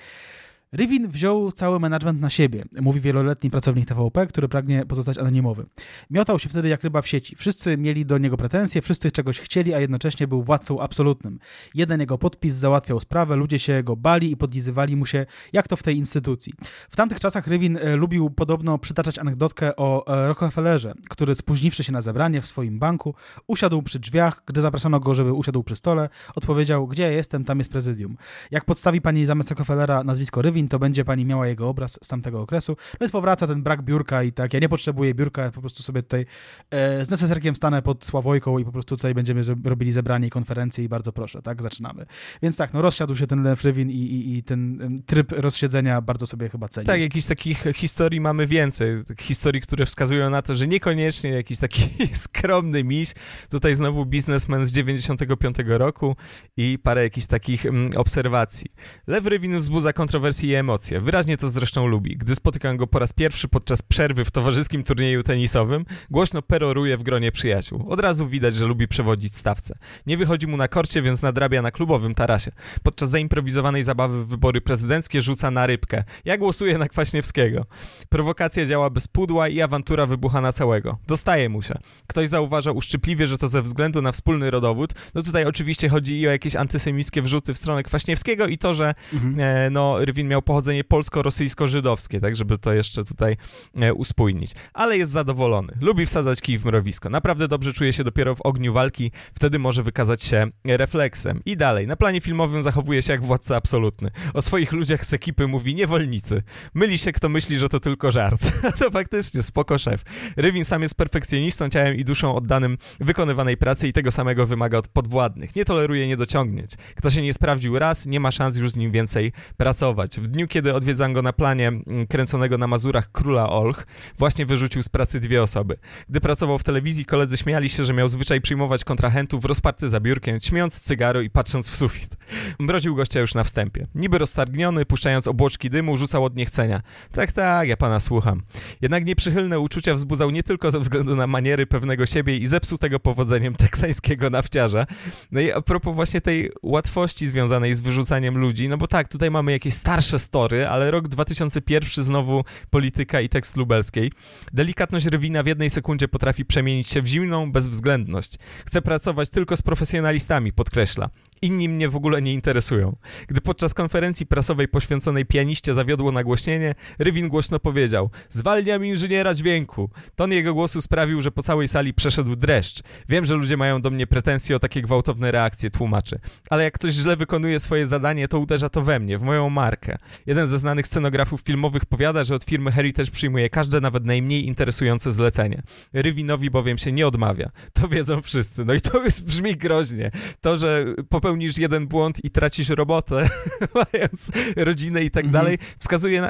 Rywin wziął cały management na siebie, mówi wieloletni pracownik TVP, który pragnie pozostać anonimowy. Miotał się wtedy jak ryba w sieci. Wszyscy mieli do niego pretensje, wszyscy czegoś chcieli, a jednocześnie był władcą absolutnym. Jeden jego podpis załatwiał sprawę, ludzie się go bali i podlizywali mu się, jak to w tej instytucji. W tamtych czasach Rywin e, lubił podobno przytaczać anegdotkę o e, Rockefellerze, który spóźniwszy się na zebranie w swoim banku, usiadł przy drzwiach, gdy zapraszano go, żeby usiadł przy stole, odpowiedział, gdzie ja jestem, tam jest prezydium. Jak podstawi pani zamiast Rockefellera nazwisko Rywin, to będzie pani miała jego obraz z tamtego okresu. No więc powraca ten brak biurka i tak, ja nie potrzebuję biurka, ja po prostu sobie tutaj e, z neseserkiem stanę pod Sławojką i po prostu tutaj będziemy robili zebranie i konferencje i bardzo proszę, tak, zaczynamy. Więc tak, no rozsiadł się ten Frywin i, i, i ten tryb rozsiedzenia bardzo sobie chyba ceni. Tak, jakichś takich historii mamy więcej, historii, które wskazują na to, że niekoniecznie jakiś taki [LAUGHS] skromny miś, tutaj znowu biznesmen z 95 roku i parę jakichś takich mm, obserwacji. Lew Rywin wzbudza kontrowersje i emocje. Wyraźnie to zresztą lubi. Gdy spotykam go po raz pierwszy podczas przerwy w towarzyskim turnieju tenisowym, głośno peroruje w gronie przyjaciół. Od razu widać, że lubi przewodzić stawce. Nie wychodzi mu na korcie, więc nadrabia na klubowym tarasie. Podczas zaimprowizowanej zabawy w wybory prezydenckie rzuca na rybkę. Ja głosuję na Kwaśniewskiego. Prowokacja działa bez pudła i awantura wybucha na całego. Dostaje mu się. Ktoś zauważa uszczypliwie, że to ze względu na wspólny rodowód. No tutaj oczywiście chodzi i o jakieś antysemickie wrzuty w stronę Kwaśniewskiego i to, że mhm. e, no, Rywin miał pochodzenie polsko-rosyjsko-żydowskie, tak, żeby to jeszcze tutaj e, uspójnić. Ale jest zadowolony. Lubi wsadzać kij w mrowisko. Naprawdę dobrze czuje się dopiero w ogniu walki, wtedy może wykazać się refleksem. I dalej, na planie filmowym zachowuje się jak władca absolutny. O swoich ludziach z ekipy mówi niewolnicy. Myli się, kto myśli, że to tylko żart. [LAUGHS] to faktycznie spoko szef. Rywin sam jest perfekcjonistą, ciałem i duszą oddanym wykonywanej pracy i tego samego wymaga od podwładnych. Nie toleruje niedociągnięć. Kto się nie sprawdził raz, nie ma szans już z nim więcej pracować. W dniu, kiedy odwiedzam go na planie mm, kręconego na Mazurach Króla Olch, właśnie wyrzucił z pracy dwie osoby. Gdy pracował w telewizji, koledzy śmiali się, że miał zwyczaj przyjmować kontrahentów rozparty za biurkiem, śmiąc cygaro i patrząc w sufit. Mroził gościa już na wstępie. Niby roztargniony, puszczając obłoczki dymu, rzucał od niechcenia. Tak, tak, ja pana słucham. Jednak nieprzychylne uczucia wzbudzał nie tylko ze względu na maniery pewnego siebie i zepsutego powodzeniem teksańskiego nawciarza. No i a propos właśnie tej łatwości związanej z wyrzucaniem ludzi, no bo tak, tutaj mamy jakieś starsze story, ale rok 2001 znowu polityka i tekst lubelskiej. Delikatność Rywina w jednej sekundzie potrafi przemienić się w zimną bezwzględność. Chce pracować tylko z profesjonalistami, podkreśla. Inni mnie w ogóle nie interesują. Gdy podczas konferencji prasowej poświęconej pianiście zawiodło nagłośnienie, Rywin głośno powiedział: Zwalniam inżyniera dźwięku. Ton jego głosu sprawił, że po całej sali przeszedł dreszcz. Wiem, że ludzie mają do mnie pretensje o takie gwałtowne reakcje, tłumaczy. Ale jak ktoś źle wykonuje swoje zadanie, to uderza to we mnie, w moją markę. Jeden ze znanych scenografów filmowych powiada, że od firmy Heritage przyjmuje każde, nawet najmniej interesujące zlecenie. Rywinowi bowiem się nie odmawia. To wiedzą wszyscy. No i to już brzmi groźnie. To, że popełnisz jeden błąd i tracisz robotę, [LAUGHS] mając rodzinę i tak Mhm. dalej, wskazuje na...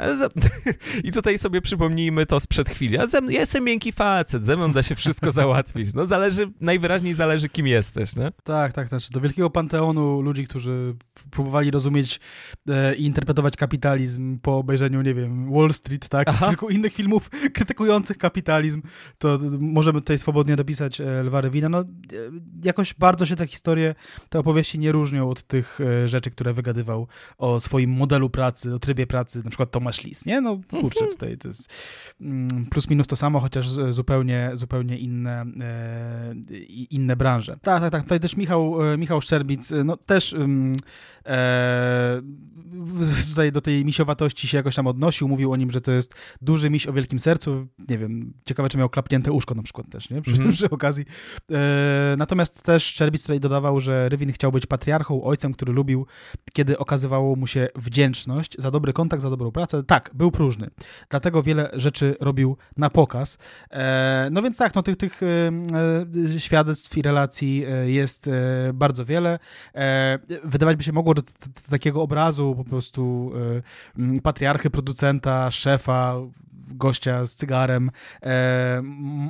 [LAUGHS] I tutaj sobie przypomnijmy to sprzed chwili. A ze mną, ja jestem miękki facet, ze mną da się wszystko [LAUGHS] załatwić. No zależy, najwyraźniej zależy kim jesteś, nie? Tak, tak, znaczy do wielkiego panteonu ludzi, którzy próbowali rozumieć e, i interpretować kapitalizm po obejrzeniu, nie wiem, Wall Street, tak, Aha. kilku innych filmów krytykujących kapitalizm, to możemy tutaj swobodnie dopisać e, Lwa Rywina. No, e, jakoś bardzo się te historie, te opowieści nie różnią od tych e, rzeczy, które wygadywał o swoim modelu pracy, o trybie pracy, na przykład Tomasz Lis, nie? No kurczę, tutaj to jest mm, plus minus to samo, chociaż zupełnie, zupełnie inne, e, inne branże. Tak, tak, tak. Tutaj też Michał, e, Michał Szczerbic, no też ym, e, tutaj do tej misiowatości się jakoś tam odnosił, mówił o nim, że to jest duży miś o wielkim sercu. Nie wiem, ciekawe, czy miał klapnięte uszko na przykład też, nie? Przy, Mhm. przy okazji. E, natomiast też Szczerbic tutaj dodawał, że Rywin chciał być patriarchą, ojcem, który lubił, kiedy okazywało mu się wdzięczność za dobry kontakt, za dobrą pracę. Tak, był próżny. Dlatego wiele rzeczy robił na pokaz. E, no więc tak, no tych, tych e, e, świadectw i relacji jest bardzo wiele. Wydawać by się mogło, że takiego obrazu po prostu patriarchy, producenta, szefa, gościa z cygarem, e,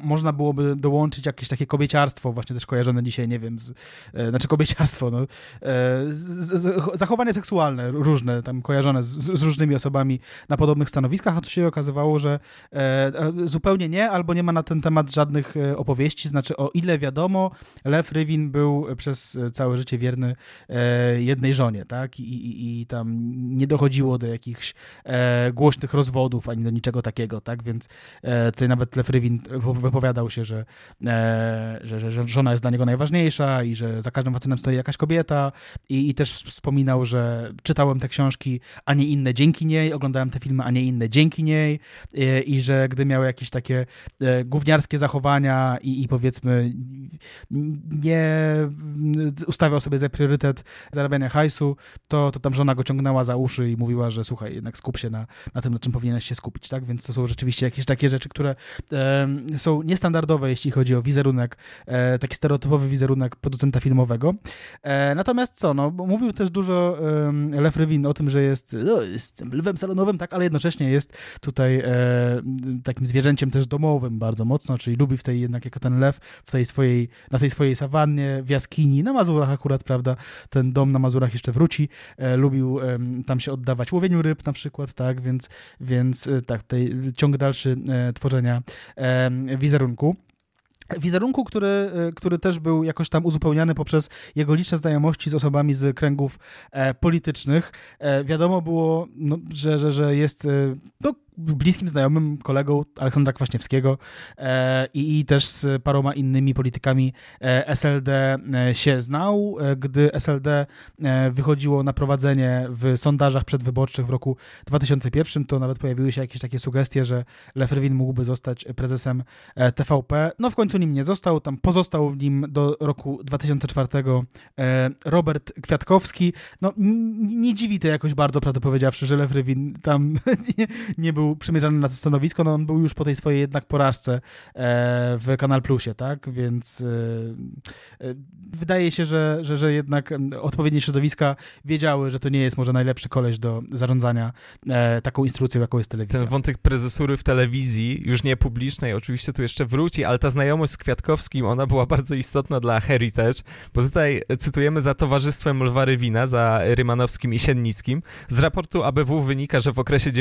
można byłoby dołączyć jakieś takie kobieciarstwo, właśnie też kojarzone dzisiaj, nie wiem, z, e, znaczy kobieciarstwo, no, z, z, z, zachowanie seksualne różne, tam kojarzone z, z różnymi osobami na podobnych stanowiskach, a tu się okazywało, że e, e, zupełnie nie, albo nie ma na ten temat żadnych e, opowieści, znaczy o ile wiadomo, Lew Rywin był przez e, całe życie wierny e, jednej żonie, tak, I, i, i tam nie dochodziło do jakichś e, głośnych rozwodów, ani do niczego takiego, tak, więc e, tutaj nawet Lew Rywin wypowiadał się, e, że, że, że żona jest dla niego najważniejsza i że za każdym facetem stoi jakaś kobieta i, i też wspominał, że czytałem te książki, a nie inne dzięki niej, oglądałem te filmy, a nie inne dzięki niej e, i że gdy miał jakieś takie e, gówniarskie zachowania i, i powiedzmy nie ustawiał sobie za priorytet zarabiania hajsu, to, to tam żona go ciągnęła za uszy i mówiła, że słuchaj, jednak skup się na, na tym, na czym powinieneś się skupić, tak? Więc to są rzeczywiście jakieś takie rzeczy, które em, są niestandardowe, jeśli chodzi o wizerunek, e, taki stereotypowy wizerunek producenta filmowego. E, natomiast co, no, mówił też dużo em, Lew Rywin o tym, że jest, no, jest lwem salonowym, tak, ale jednocześnie jest tutaj e, takim zwierzęciem też domowym bardzo mocno, czyli lubi w tej jednak jako ten lew w tej swojej, na tej swojej sawannie, w jaskini, na Mazurach akurat, prawda, ten dom na Mazurach jeszcze wróci, e, lubił em, tam się oddawać łowieniu ryb na przykład, tak, więc, więc e, tak, tutaj ciąg dalszy e, tworzenia wizerunku. Wizerunku, który, e, który też był jakoś tam uzupełniany poprzez jego liczne znajomości z osobami z kręgów e, politycznych. E, wiadomo było, no, że, że, że jest no, bliskim znajomym kolegą Aleksandra Kwaśniewskiego e, i, i też z paroma innymi politykami e, SLD e, się znał. E, gdy SLD wychodziło na prowadzenie w sondażach przedwyborczych w roku 2001, to nawet pojawiły się jakieś takie sugestie, że Lew Rywin mógłby zostać prezesem TVP. No w końcu nim nie został, tam pozostał w nim do roku 2004 e, Robert Kwiatkowski. No n- n- nie dziwi to jakoś bardzo, prawdę powiedziawszy, że Lew Rywin tam [LAUGHS] nie, nie był przymierzany na to stanowisko, no on był już po tej swojej jednak porażce e, w Kanal Plusie, tak, więc e, e, wydaje się, że, że, że jednak odpowiednie środowiska wiedziały, że to nie jest może najlepszy koleś do zarządzania taką instytucją, jaką jest telewizja. Ten wątek prezesury w telewizji, już nie publicznej, oczywiście tu jeszcze wróci, ale ta znajomość z Kwiatkowskim, ona była bardzo istotna dla Heritage, bo tutaj cytujemy za towarzystwem Lwa Rywina, za Rymanowskim i Siennickim. Z raportu ABW wynika, że w okresie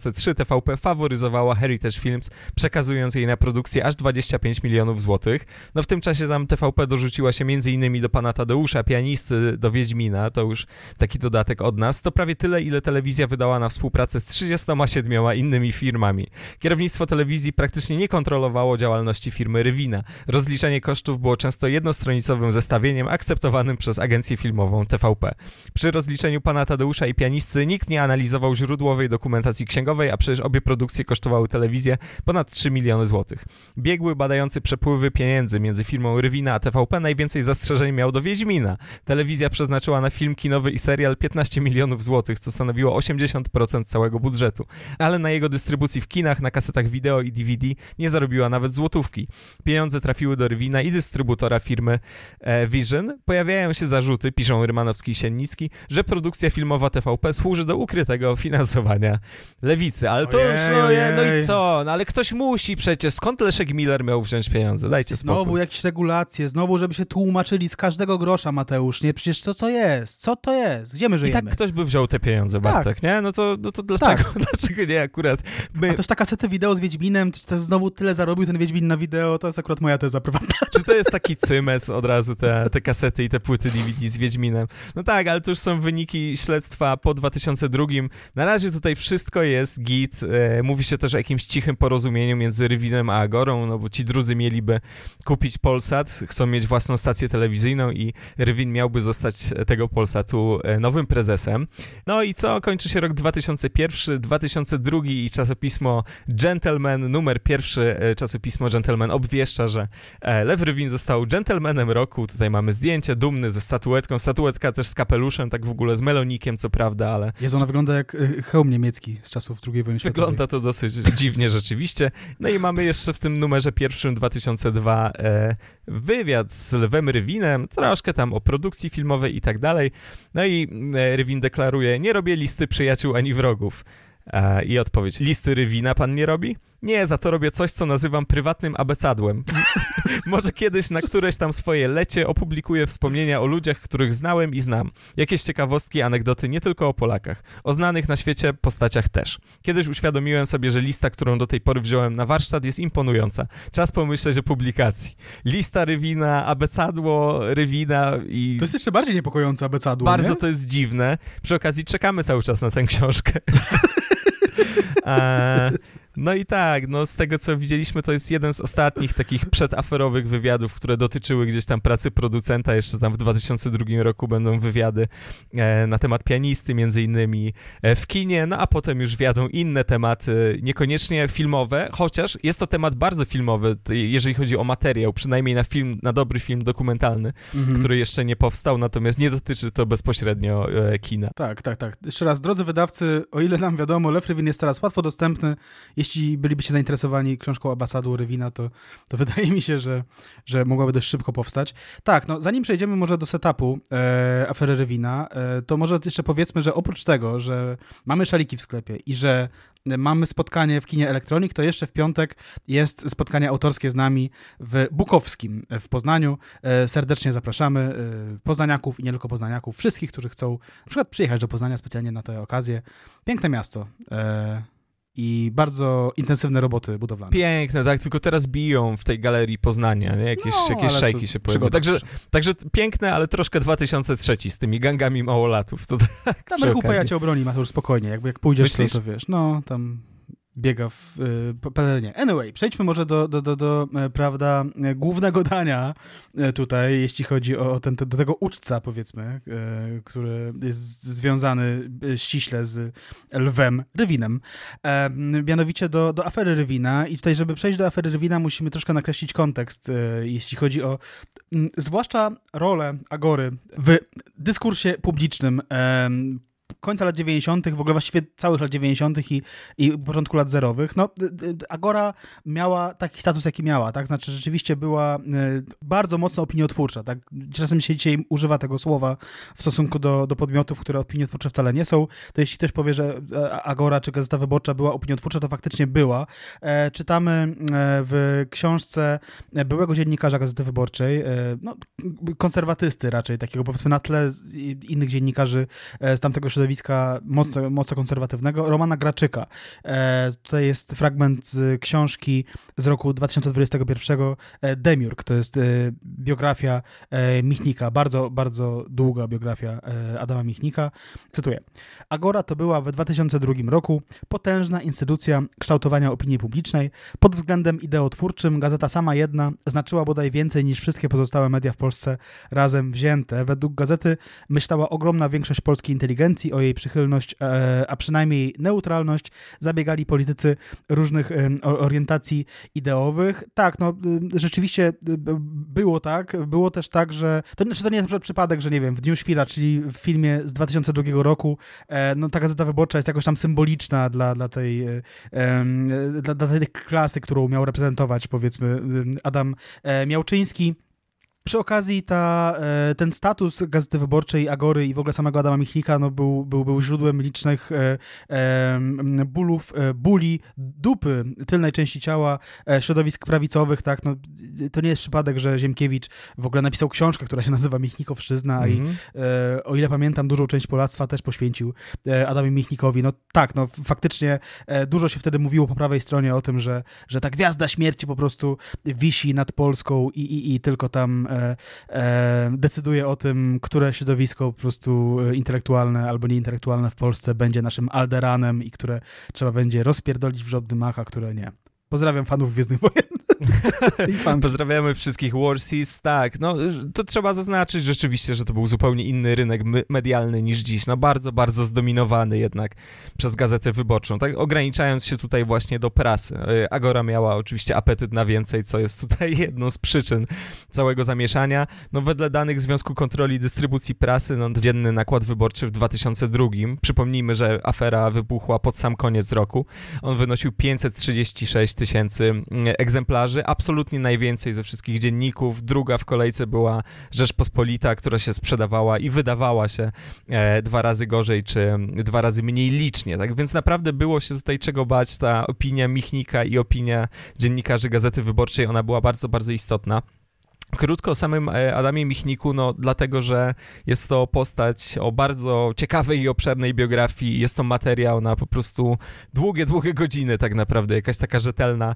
2003 TVP faworyzowała Heritage Films, przekazując jej na produkcję aż 25 milionów złotych. No w tym czasie tam TVP dorzuciła się m.in. do pana Tadeusza, pianisty, do Wiedźmina, to już taki dodatek od nas. To prawie tyle, ile telewizja wydała na współpracę z 37 innymi firmami. Kierownictwo telewizji praktycznie nie kontrolowało działalności firmy Rywina. Rozliczenie kosztów było często jednostronicowym zestawieniem akceptowanym przez agencję filmową TVP. Przy rozliczeniu pana Tadeusza i pianisty nikt nie analizował źródłowej dokumentacji księgowej, a przecież obie produkcje kosztowały telewizję ponad 3 miliony złotych. Biegły badający przepływy pieniędzy między firmą Rywina a TVP najwięcej zastrzeżeń miał do Wiedźmina. Telewizja przeznaczyła na film kinowy i serial 15 milionów złotych, co stanowiło 80% całego budżetu. Ale na jego dystrybucji w kinach, na kasetach wideo i DVD nie zarobiła nawet złotówki. Pieniądze trafiły do Rywina i dystrybutora firmy e, Vision. Pojawiają się zarzuty, piszą Rymanowski i Siennicki, że produkcja filmowa TVP służy do ukrytego finansowania lewicy. Ale to Ojej, już, no, je- no i ojej. co? No ale ktoś musi przecież. Skąd Leszek Miller miał wziąć pieniądze? Dajcie Znowu spokój. jakieś regulacje, znowu żeby się tłumaczyli z każdego grosza, Mateusz, nie? Przecież co to jest? Co to jest? Gdzie my I żyjemy? tak ktoś by wziął te pieniądze, Tak. Bartek, nie? No to, no to dlaczego, [LAUGHS] dlaczego nie akurat my? A też ta kasety wideo z Wiedźminem, to znowu tyle zarobił ten Wiedźmin na wideo, to jest akurat moja teza prywatna. [LAUGHS] Czy to jest taki cymes od razu, te, te kasety i te płyty DVD z Wiedźminem? No tak, ale to już są wyniki śledztwa po 2002. Na razie tutaj wszystko jest git. E, mówi się też o jakimś cichym porozumieniu między Rywinem a Agorą, no bo ci drudzy mieliby kupić Polsat, chcą mieć własną stację telewizyjną i Rywin miałby zostać tego Polsatu e, nowym prezesem. No i co? Kończy się rok 2001, 2002 i czasopismo Gentleman, numer pierwszy e, czasopismo Gentleman obwieszcza, że Lew Rywin został gentlemanem roku. Tutaj mamy zdjęcie, dumny ze statuetką. Statuetka też z kapeluszem, tak w ogóle z melonikiem, co prawda, ale Jezu, ona wygląda jak hełm niemiecki z czasów II wojny światowej. wygląda to dosyć dziwnie rzeczywiście. No i mamy jeszcze w tym numerze pierwszym 2002 e, wywiad z Lwem Rywinem, troszkę tam o produkcji filmowej i tak dalej. No i e, Rywin deklaruje, nie robię listy przyjaciół ani wrogów. E, I odpowiedź, listy Rywina pan nie robi? Nie, za to robię coś, co nazywam prywatnym abecadłem. [LAUGHS] Może kiedyś na któreś tam swoje lecie opublikuję wspomnienia o ludziach, których znałem i znam. Jakieś ciekawostki, anegdoty nie tylko o Polakach, o znanych na świecie postaciach też. Kiedyś uświadomiłem sobie, że lista, którą do tej pory wziąłem na warsztat jest imponująca. Czas pomyśleć o publikacji. Lista Rywina, abecadło Rywina i... To jest jeszcze bardziej niepokojące abecadło, Bardzo nie? to jest dziwne. Przy okazji czekamy cały czas na tę książkę. [LAUGHS] E, no i tak, no z tego co widzieliśmy, to jest jeden z ostatnich takich przedaferowych wywiadów, które dotyczyły gdzieś tam pracy producenta. Jeszcze tam w 2002 roku będą wywiady e, na temat pianisty między innymi e, w kinie, no a potem już wiadą inne tematy, niekoniecznie filmowe, chociaż jest to temat bardzo filmowy, jeżeli chodzi o materiał, przynajmniej na film, na dobry film dokumentalny Mhm. który jeszcze nie powstał, natomiast nie dotyczy to bezpośrednio e, kina. Tak, tak, tak. Jeszcze raz, drodzy wydawcy, o ile nam wiadomo, Lew Rywin jest teraz łatwo dostępny. Jeśli bylibyście zainteresowani książką Abasadu Rywina, to, to [LAUGHS] wydaje mi się, że, że mogłaby dość szybko powstać. Tak, no zanim przejdziemy może do setupu e, afery Rywina, e, to może jeszcze powiedzmy, że oprócz tego, że mamy szaliki w sklepie i że mamy spotkanie w kinie Elektronik, to jeszcze w piątek jest spotkanie autorskie z nami w Bukowskim w Poznaniu. E, Serdecznie zapraszamy e, poznaniaków i nie tylko poznaniaków, wszystkich, którzy chcą na przykład przyjechać do Poznania specjalnie na tę okazję. Piękne miasto e, i bardzo intensywne roboty budowlane. Piękne, tak, tylko teraz biją w tej galerii Poznania, nie? Jakieś, No, jakieś to się pojawiły. Także, także piękne, ale troszkę 2003 z tymi gangami małolatów. To [LAUGHS] tak Tam Rychu okazji. cię obroni, Mateusz, spokojnie. Jakby jak pójdziesz, to, to wiesz, no tam biega w y, pelerynie. Anyway, przejdźmy może do, do, do, do e, prawda, e, głównego dania e, tutaj, jeśli chodzi o ten, do tego uczca, powiedzmy, e, który jest związany ściśle z lwem Rywinem. E, mianowicie do, do afery Rywina i tutaj, żeby przejść do afery Rywina, musimy troszkę nakreślić kontekst, e, jeśli chodzi o zwłaszcza rolę Agory w dyskursie publicznym końca lat 90., w ogóle właściwie całych lat 90. i, i początku lat zerowych. No, Agora miała taki status, jaki miała, tak? Znaczy rzeczywiście była e, bardzo mocno opiniotwórcza, tak? Czasem się dzisiaj używa tego słowa w stosunku do, do podmiotów, które opiniotwórcze wcale nie są. To jeśli ktoś powie, że e, Agora czy Gazeta Wyborcza była opiniotwórcza, to faktycznie była. E, czytamy e, w książce byłego dziennikarza Gazety Wyborczej, no, konserwatysty raczej, takiego powiedzmy na tle innych dziennikarzy z tamtego środowiska mocno, mocno konserwatywnego, Romana Graczyka. E, tutaj jest fragment z książki z roku 2021 e, Demiurg, to jest e, biografia e, Michnika, bardzo, bardzo długa biografia e, Adama Michnika. Cytuję. Agora to była w 2002 roku potężna instytucja kształtowania opinii publicznej. Pod względem ideotwórczym gazeta sama jedna znaczyła bodaj więcej niż wszystkie pozostałe media w Polsce razem wzięte. Według gazety myślała ogromna większość polskiej inteligencji o jej przychylność, e, a przynajmniej neutralność. Zabiegali politycy różnych orientacji ideowych. Tak, no rzeczywiście było tak. Było też tak, że to, znaczy to nie jest przypadek, że nie wiem, w Dniu Świra, czyli w filmie z 2002 roku, e, no ta gazeta wyborcza jest jakoś tam symboliczna dla, dla, tej, e, dla, dla tej klasy, którą miał reprezentować, powiedzmy, Adam Miałczyński. Przy okazji ta, e, ten status Gazety Wyborczej, Agory i w ogóle samego Adama Michnika no, był, był, był źródłem licznych e, e, bólów, e, bóli, dupy tylnej części ciała, e, środowisk prawicowych. Tak? No, to nie jest przypadek, że Ziemkiewicz w ogóle napisał książkę, która się nazywa Michnikowszczyzna mm -hmm. i mhm. e, o ile pamiętam, dużą część Polactwa też poświęcił Adamie Michnikowi. No tak, no faktycznie dużo się wtedy mówiło po prawej stronie o tym, że, że ta gwiazda śmierci po prostu wisi nad Polską i, i, i tylko tam E, e, decyduje o tym, które środowisko po prostu e, intelektualne albo nieintelektualne w Polsce będzie naszym alderanem i które trzeba będzie rozpierdolić w żadnym mach, a które nie. Pozdrawiam fanów Gwiezdnych Wojen. [LAUGHS] Pozdrawiamy wszystkich Warseas. Tak, no to trzeba zaznaczyć rzeczywiście, że to był zupełnie inny rynek medialny niż dziś. No bardzo, bardzo zdominowany jednak przez Gazetę Wyborczą. Tak ograniczając się tutaj właśnie do prasy. Y, Agora miała oczywiście apetyt na więcej, co jest tutaj [LAUGHS] jedną z przyczyn całego zamieszania. No wedle danych Związku Kontroli Dystrybucji Prasy, no dzienny nakład wyborczy w 2002, przypomnijmy, że afera wybuchła pod sam koniec roku, on wynosił 536 tysięcy mm, egzemplarzy, absolutnie najwięcej ze wszystkich dzienników. Druga w kolejce była Rzeczpospolita, która się sprzedawała i wydawała się e, dwa razy gorzej, czy dwa razy mniej licznie. Tak więc naprawdę było się tutaj czego bać. Ta opinia Michnika i opinia dziennikarzy Gazety Wyborczej, ona była bardzo, bardzo istotna. Krótko o samym e, Adamie Michniku, no dlatego, że jest to postać o bardzo ciekawej i obszernej biografii. Jest to materiał na po prostu długie, długie godziny tak naprawdę, jakaś taka rzetelna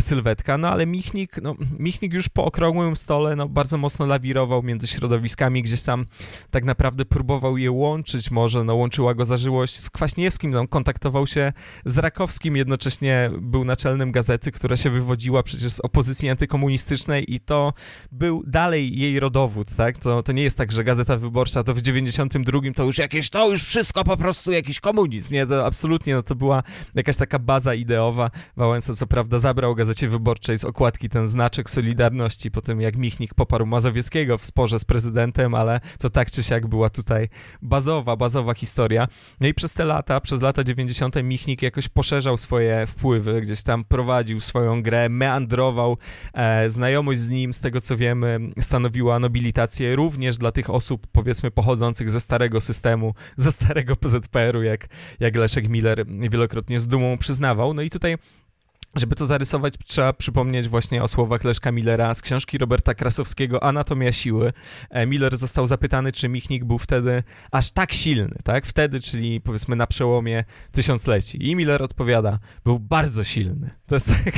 sylwetka. No ale Michnik, no Michnik już po okrągłym stole no, bardzo mocno lawirował między środowiskami, gdzieś tam tak naprawdę próbował je łączyć może, no łączyła go zażyłość z Kwaśniewskim, no, kontaktował się z Rakowskim, jednocześnie był naczelnym gazety, która się wywodziła przecież z opozycji antykomunistycznej i to był dalej jej rodowód, tak? To, to nie jest tak, że Gazeta Wyborcza to w 92 to już jakieś, to już wszystko po prostu jakiś komunizm, nie? To absolutnie, no to była jakaś taka baza ideowa. Wałęsa co prawda zabrał Gazecie Wyborczej z okładki ten znaczek Solidarności po tym, jak Michnik poparł Mazowieckiego w sporze z prezydentem, ale to tak czy siak była tutaj bazowa, bazowa historia. No i przez te lata, przez lata 90 Michnik jakoś poszerzał swoje wpływy, gdzieś tam prowadził swoją grę, meandrował, e, znajomość z nim, z tego co wiem, wiemy, stanowiła nobilitację również dla tych osób, powiedzmy, pochodzących ze starego systemu, [LAUGHS] ze starego PZPR-u, jak, jak Leszek Miller wielokrotnie z dumą przyznawał. No i tutaj żeby to zarysować, trzeba przypomnieć właśnie o słowach Leszka Millera z książki Roberta Krasowskiego Anatomia siły. E, Miller został zapytany, czy Michnik był wtedy aż tak silny, tak? Wtedy, czyli powiedzmy na przełomie tysiącleci. I Miller odpowiada, był bardzo silny. To jest tak,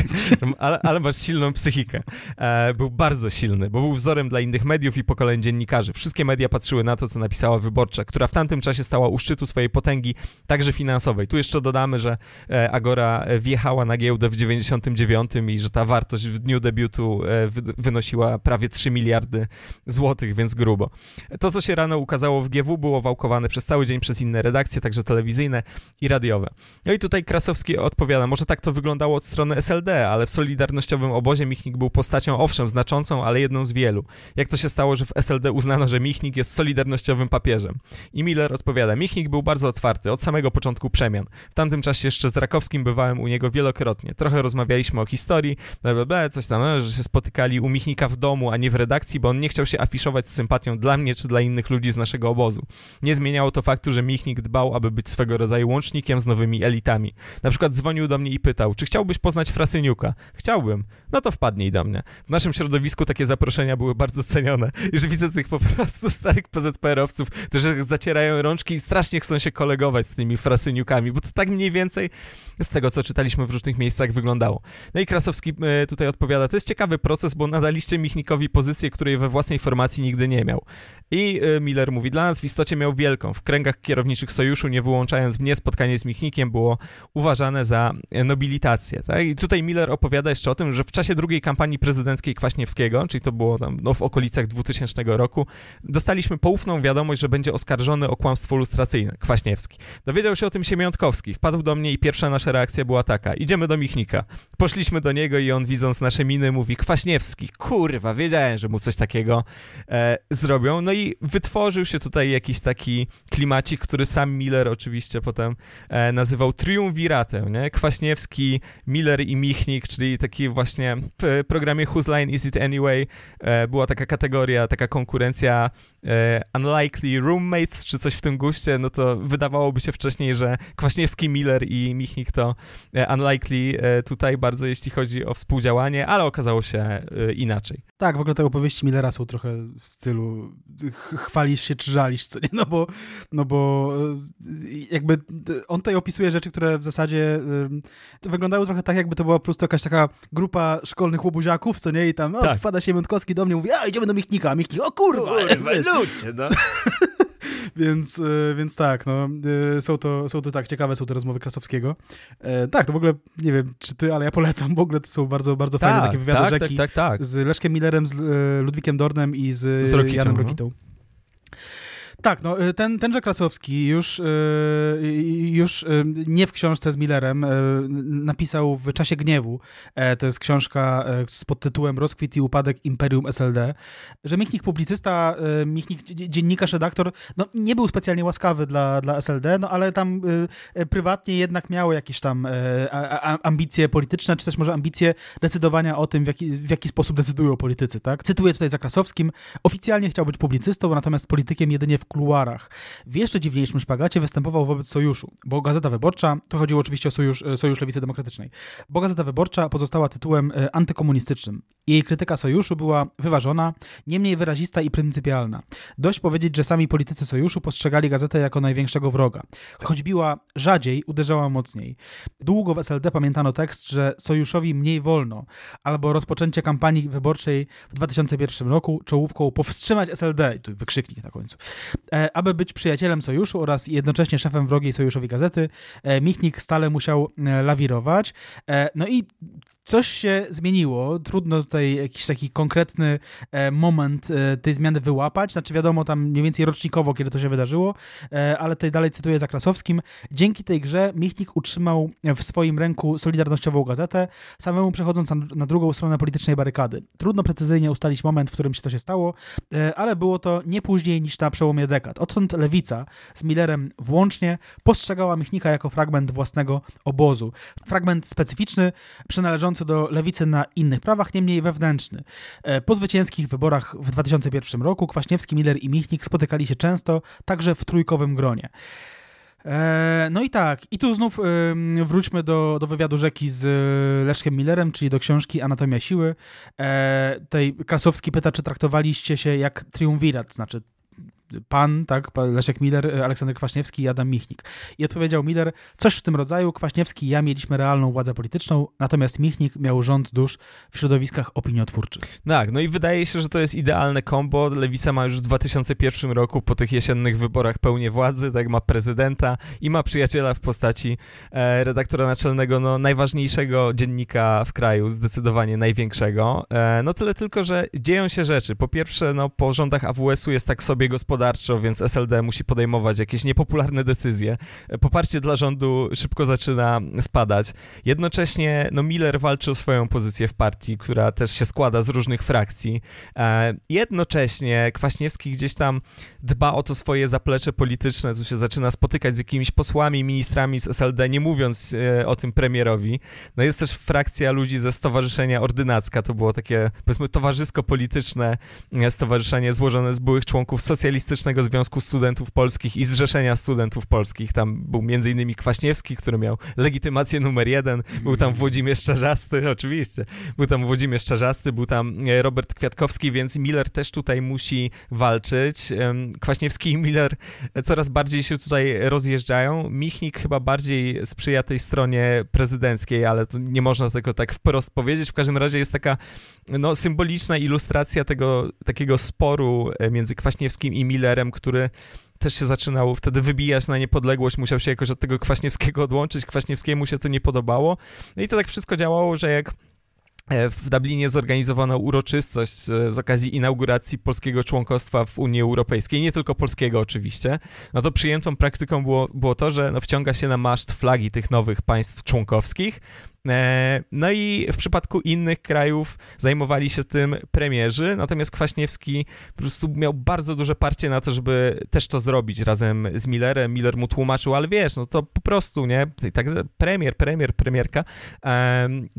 ale, ale masz silną psychikę. E, był bardzo silny, bo był wzorem dla innych mediów i pokoleń dziennikarzy. Wszystkie media patrzyły na to, co napisała Wyborcza, która w tamtym czasie stała u szczytu swojej potęgi, także finansowej. Tu jeszcze dodamy, że e, Agora wjechała na giełdę w 99 i że ta wartość w dniu debiutu e, wynosiła prawie 3 miliardy złotych, więc grubo. To, co się rano ukazało w GW, było wałkowane przez cały dzień przez inne redakcje, także telewizyjne i radiowe. No i tutaj Krasowski odpowiada, może tak to wyglądało od strony SLD, ale w Solidarnościowym obozie Michnik był postacią, owszem, znaczącą, ale jedną z wielu. Jak to się stało, że w SLD uznano, że Michnik jest Solidarnościowym papieżem? I Miller odpowiada, Michnik był bardzo otwarty, od samego początku przemian. W tamtym czasie jeszcze z Rakowskim bywałem u niego wielokrotnie. Trochę trochę rozmawialiśmy o historii, bla, bla, bla, coś tam, no, że się spotykali u Michnika w domu, a nie w redakcji, bo on nie chciał się afiszować z sympatią dla mnie czy dla innych ludzi z naszego obozu. Nie zmieniało to faktu, że Michnik dbał, aby być swego rodzaju łącznikiem z nowymi elitami. Na przykład dzwonił do mnie i pytał, czy chciałbyś poznać Frasyniuka? Chciałbym. No to wpadnij do mnie. W naszym środowisku takie zaproszenia były bardzo cenione. I że widzę tych po prostu starych PZPR-owców, którzy zacierają rączki i strasznie chcą się kolegować z tymi Frasyniukami, bo to tak mniej więcej z tego, co czytaliśmy w różnych miejscach, wyglądało. No i Krasowski e, tutaj odpowiada, to jest ciekawy proces, bo nadaliście Michnikowi pozycję, której we własnej formacji nigdy nie miał. I e, Miller mówi, dla nas w istocie miał wielką. W kręgach kierowniczych sojuszu, nie wyłączając mnie, spotkanie z Michnikiem było uważane za e, nobilitację. Tak? I tutaj Miller opowiada jeszcze o tym, że w czasie drugiej kampanii prezydenckiej Kwaśniewskiego, czyli to było tam no, w okolicach 2000 roku, dostaliśmy poufną wiadomość, że będzie oskarżony o kłamstwo lustracyjne, Kwaśniewski. Dowiedział się o tym Siemiątkowski, wpadł do mnie i pierwsza nasza reakcja była taka, idziemy do Michnika. Poszliśmy do niego i on widząc nasze miny mówi, Kwaśniewski, kurwa, wiedziałem, że mu coś takiego e, zrobią. No i wytworzył się tutaj jakiś taki klimacik, który sam Miller oczywiście potem e, nazywał triumviratem, nie? Kwaśniewski, Miller i Michnik, czyli taki właśnie w programie Whose Line Is It Anyway e, była taka kategoria, taka konkurencja e, Unlikely Roommates, czy coś w tym guście, no to wydawałoby się wcześniej, że Kwaśniewski, Miller i Michnik to e, Unlikely tutaj bardzo, jeśli chodzi o współdziałanie, ale okazało się inaczej. Tak, w ogóle te opowieści Millera są trochę w stylu chwalisz się czy żalisz, co nie? No bo, no bo jakby on tutaj opisuje rzeczy, które w zasadzie wyglądają trochę tak, jakby to była po prostu jakaś taka grupa szkolnych łobuziaków, co nie? I tam, no, tak. wpada się Mętkowski do mnie mówi, a idziemy do Michnika, Michnik, o kurwa! kurwa [LAUGHS] ludzie, no. [LAUGHS] więc, więc tak, no, są to, są to tak, ciekawe są te rozmowy Krasowskiego. Tak, to w ogóle, nie wiem, czy ty, ale ja polecam, w ogóle to są bardzo, bardzo fajne tak, takie wywiady tak, rzeki tak, tak, tak. z Leszkiem Millerem, z Ludwikiem Dornem i z, z Janem no. Rokitą. No. Tak, no y, ten, tenże Kracowski już, y, już y, nie w książce z Millerem napisał w Czasie Gniewu, e, to jest książka e, z podtytułem Rozkwit i upadek Imperium SLD, że Michnik publicysta, Michnik dziennikarz, redaktor, no nie był specjalnie łaskawy dla, dla SLD, no ale tam prywatnie jednak miał jakieś tam ambicje polityczne, czy też może ambicje decydowania o tym, w jaki, w jaki sposób decydują politycy, tak? Cytuję tutaj za Krasowskim, oficjalnie chciał być publicystą, natomiast politykiem jedynie w kuluarach. W jeszcze dziwniejszym szpagacie występował wobec Sojuszu, bo Gazeta Wyborcza, to chodziło oczywiście o Sojusz, e, Sojusz Lewicy Demokratycznej, bo Gazeta Wyborcza pozostała tytułem e, antykomunistycznym. Jej krytyka Sojuszu była wyważona, niemniej wyrazista i pryncypialna. Dość powiedzieć, że sami politycy Sojuszu postrzegali gazetę jako największego wroga. Choć biła rzadziej, uderzała mocniej. Długo w SLD pamiętano tekst, że Sojuszowi mniej wolno, albo rozpoczęcie kampanii wyborczej w 2001 roku czołówką powstrzymać SLD, i tu wykrzyknik na końcu. E, aby być przyjacielem sojuszu oraz jednocześnie szefem wrogiej sojuszowej gazety, e, Michnik stale musiał e, lawirować. No i coś się zmieniło. Trudno tutaj jakiś taki konkretny moment tej zmiany wyłapać. Znaczy, wiadomo, tam mniej więcej rocznikowo, kiedy to się wydarzyło, ale tutaj dalej cytuję za Krasowskim. Dzięki tej grze Michnik utrzymał w swoim ręku Solidarnościową gazetę, samemu przechodząc na drugą stronę politycznej barykady. Trudno precyzyjnie ustalić moment, w którym się to się stało, ale było to nie później niż na przełomie dekad. Odtąd Lewica z Millerem włącznie postrzegała Michnika jako fragment własnego obozu. Fragment specyficzny, przynależący do lewicy na innych prawach, niemniej wewnętrzny. E, po zwycięskich wyborach w 2001 roku Kwaśniewski, Miller i Michnik spotykali się często, także w trójkowym gronie. E, no i tak, i tu znów wróćmy do, do wywiadu rzeki z Leszkiem Millerem, czyli do książki Anatomia Siły. E, tej Krasowski pyta, czy traktowaliście się jak triumvirat, znaczy pan, tak, Leszek Miller, Aleksander Kwaśniewski i Adam Michnik. I odpowiedział Miller, coś w tym rodzaju, Kwaśniewski i ja mieliśmy realną władzę polityczną, natomiast Michnik miał rząd dusz w środowiskach opiniotwórczych. Tak, no i wydaje się, że to jest idealne kombo. Lewica ma już w 2001 roku po tych jesiennych wyborach pełnię władzy, tak, ma prezydenta i ma przyjaciela w postaci e, redaktora naczelnego, no najważniejszego dziennika w kraju, zdecydowanie największego. E, no tyle tylko, że dzieją się rzeczy. Po pierwsze, no po rządach AWS-u jest tak sobie gospodarka gospodarczo, więc SLD musi podejmować jakieś niepopularne decyzje. Poparcie dla rządu szybko zaczyna spadać. Jednocześnie no, Miller walczy o swoją pozycję w partii, która też się składa z różnych frakcji. E, jednocześnie Kwaśniewski gdzieś tam dba o to swoje zaplecze polityczne, tu się zaczyna spotykać z jakimiś posłami, ministrami z SLD, nie mówiąc e, o tym premierowi. No jest też frakcja ludzi ze Stowarzyszenia Ordynacka, to było takie, powiedzmy, towarzysko-polityczne e, stowarzyszenie złożone z byłych członków Socjalistycznego Związku Studentów Polskich i Zrzeszenia Studentów Polskich. Tam był innymi Kwaśniewski, który miał legitymację numer jeden, był tam Włodzimierz Czarzasty, [LAUGHS] oczywiście, był tam Włodzimierz Czarzasty, był tam e, Robert Kwiatkowski, więc Miller też tutaj musi walczyć. Kwaśniewski i Miller coraz bardziej się tutaj rozjeżdżają. Michnik chyba bardziej sprzyja tej stronie prezydenckiej, ale nie można tego tak wprost powiedzieć. W każdym razie jest taka no, symboliczna ilustracja tego takiego sporu e, między Kwaśniewskim i Millerem, który też się zaczynał wtedy wybijać na niepodległość, musiał się jakoś od tego Kwaśniewskiego odłączyć, Kwaśniewskiemu się to nie podobało. No i to tak wszystko działało, że jak e, w Dublinie zorganizowano uroczystość e, z okazji inauguracji polskiego członkostwa w Unii Europejskiej, nie tylko polskiego oczywiście, no to przyjętą praktyką było, było to, że no wciąga się na maszt flagi tych nowych państw członkowskich, no i w przypadku innych krajów zajmowali się tym premierzy, natomiast Kwaśniewski po prostu miał bardzo duże parcie na to, żeby też to zrobić razem z Millerem. Miller mu tłumaczył, ale wiesz, no to po prostu, nie? Tak, premier, premier, premierka.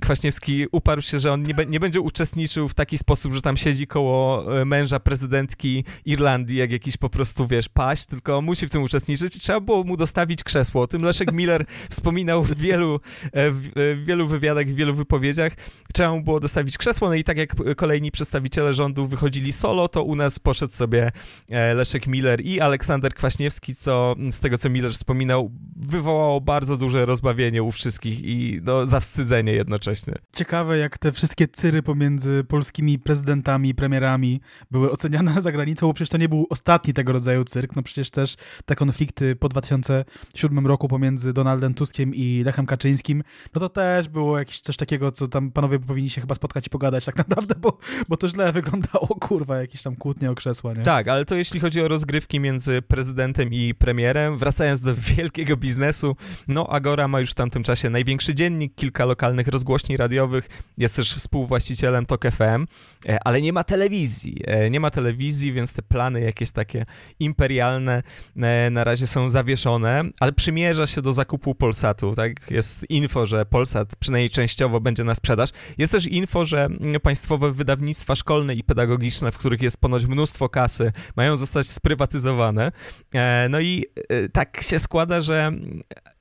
Kwaśniewski uparł się, że on nie, nie będzie uczestniczył w taki sposób, że tam siedzi koło e, męża prezydentki Irlandii, jak jakiś po prostu, wiesz, paść, tylko musi w tym uczestniczyć. Trzeba było mu dostawić krzesło. O tym Leszek Miller wspominał w wielu, e, w, w wielu wywiadach i wielu wypowiedziach. Trzeba mu było dostawić krzesło, no i tak jak kolejni przedstawiciele rządu wychodzili solo, to u nas poszedł sobie e, Leszek Miller i Aleksander Kwaśniewski, co z tego, co Miller wspominał, wywołało bardzo duże rozbawienie u wszystkich i no, zawstydzenie jednocześnie. Ciekawe, jak te wszystkie cyry pomiędzy polskimi prezydentami, premierami były oceniane [LAUGHS] za granicą, bo przecież to nie był ostatni tego rodzaju cyrk, no przecież też te konflikty po 2007 roku pomiędzy Donaldem Tuskiem i Lechem Kaczyńskim, no to też też było jakieś coś takiego, co tam panowie powinni się chyba spotkać i pogadać tak [LAUGHS] naprawdę, bo, bo to źle wyglądało, kurwa, jakieś tam kłótnie o krzesła, nie? Tak, ale to jeśli chodzi o rozgrywki między prezydentem i premierem, wracając do [LAUGHS] wielkiego biznesu, no Agora ma już w tamtym czasie największy dziennik, kilka lokalnych rozgłośni radiowych, jest też współwłaścicielem TOK FM, e, ale nie ma telewizji, e, nie ma telewizji, więc te plany jakieś takie imperialne e, na razie są zawieszone, ale przymierza się do zakupu Polsatu, tak? Jest info, że Polsat przynajmniej częściowo będzie na sprzedaż. Jest też info, że państwowe wydawnictwa szkolne i pedagogiczne, w których jest ponoć mnóstwo kasy, mają zostać sprywatyzowane. E, no i e, tak się składa, że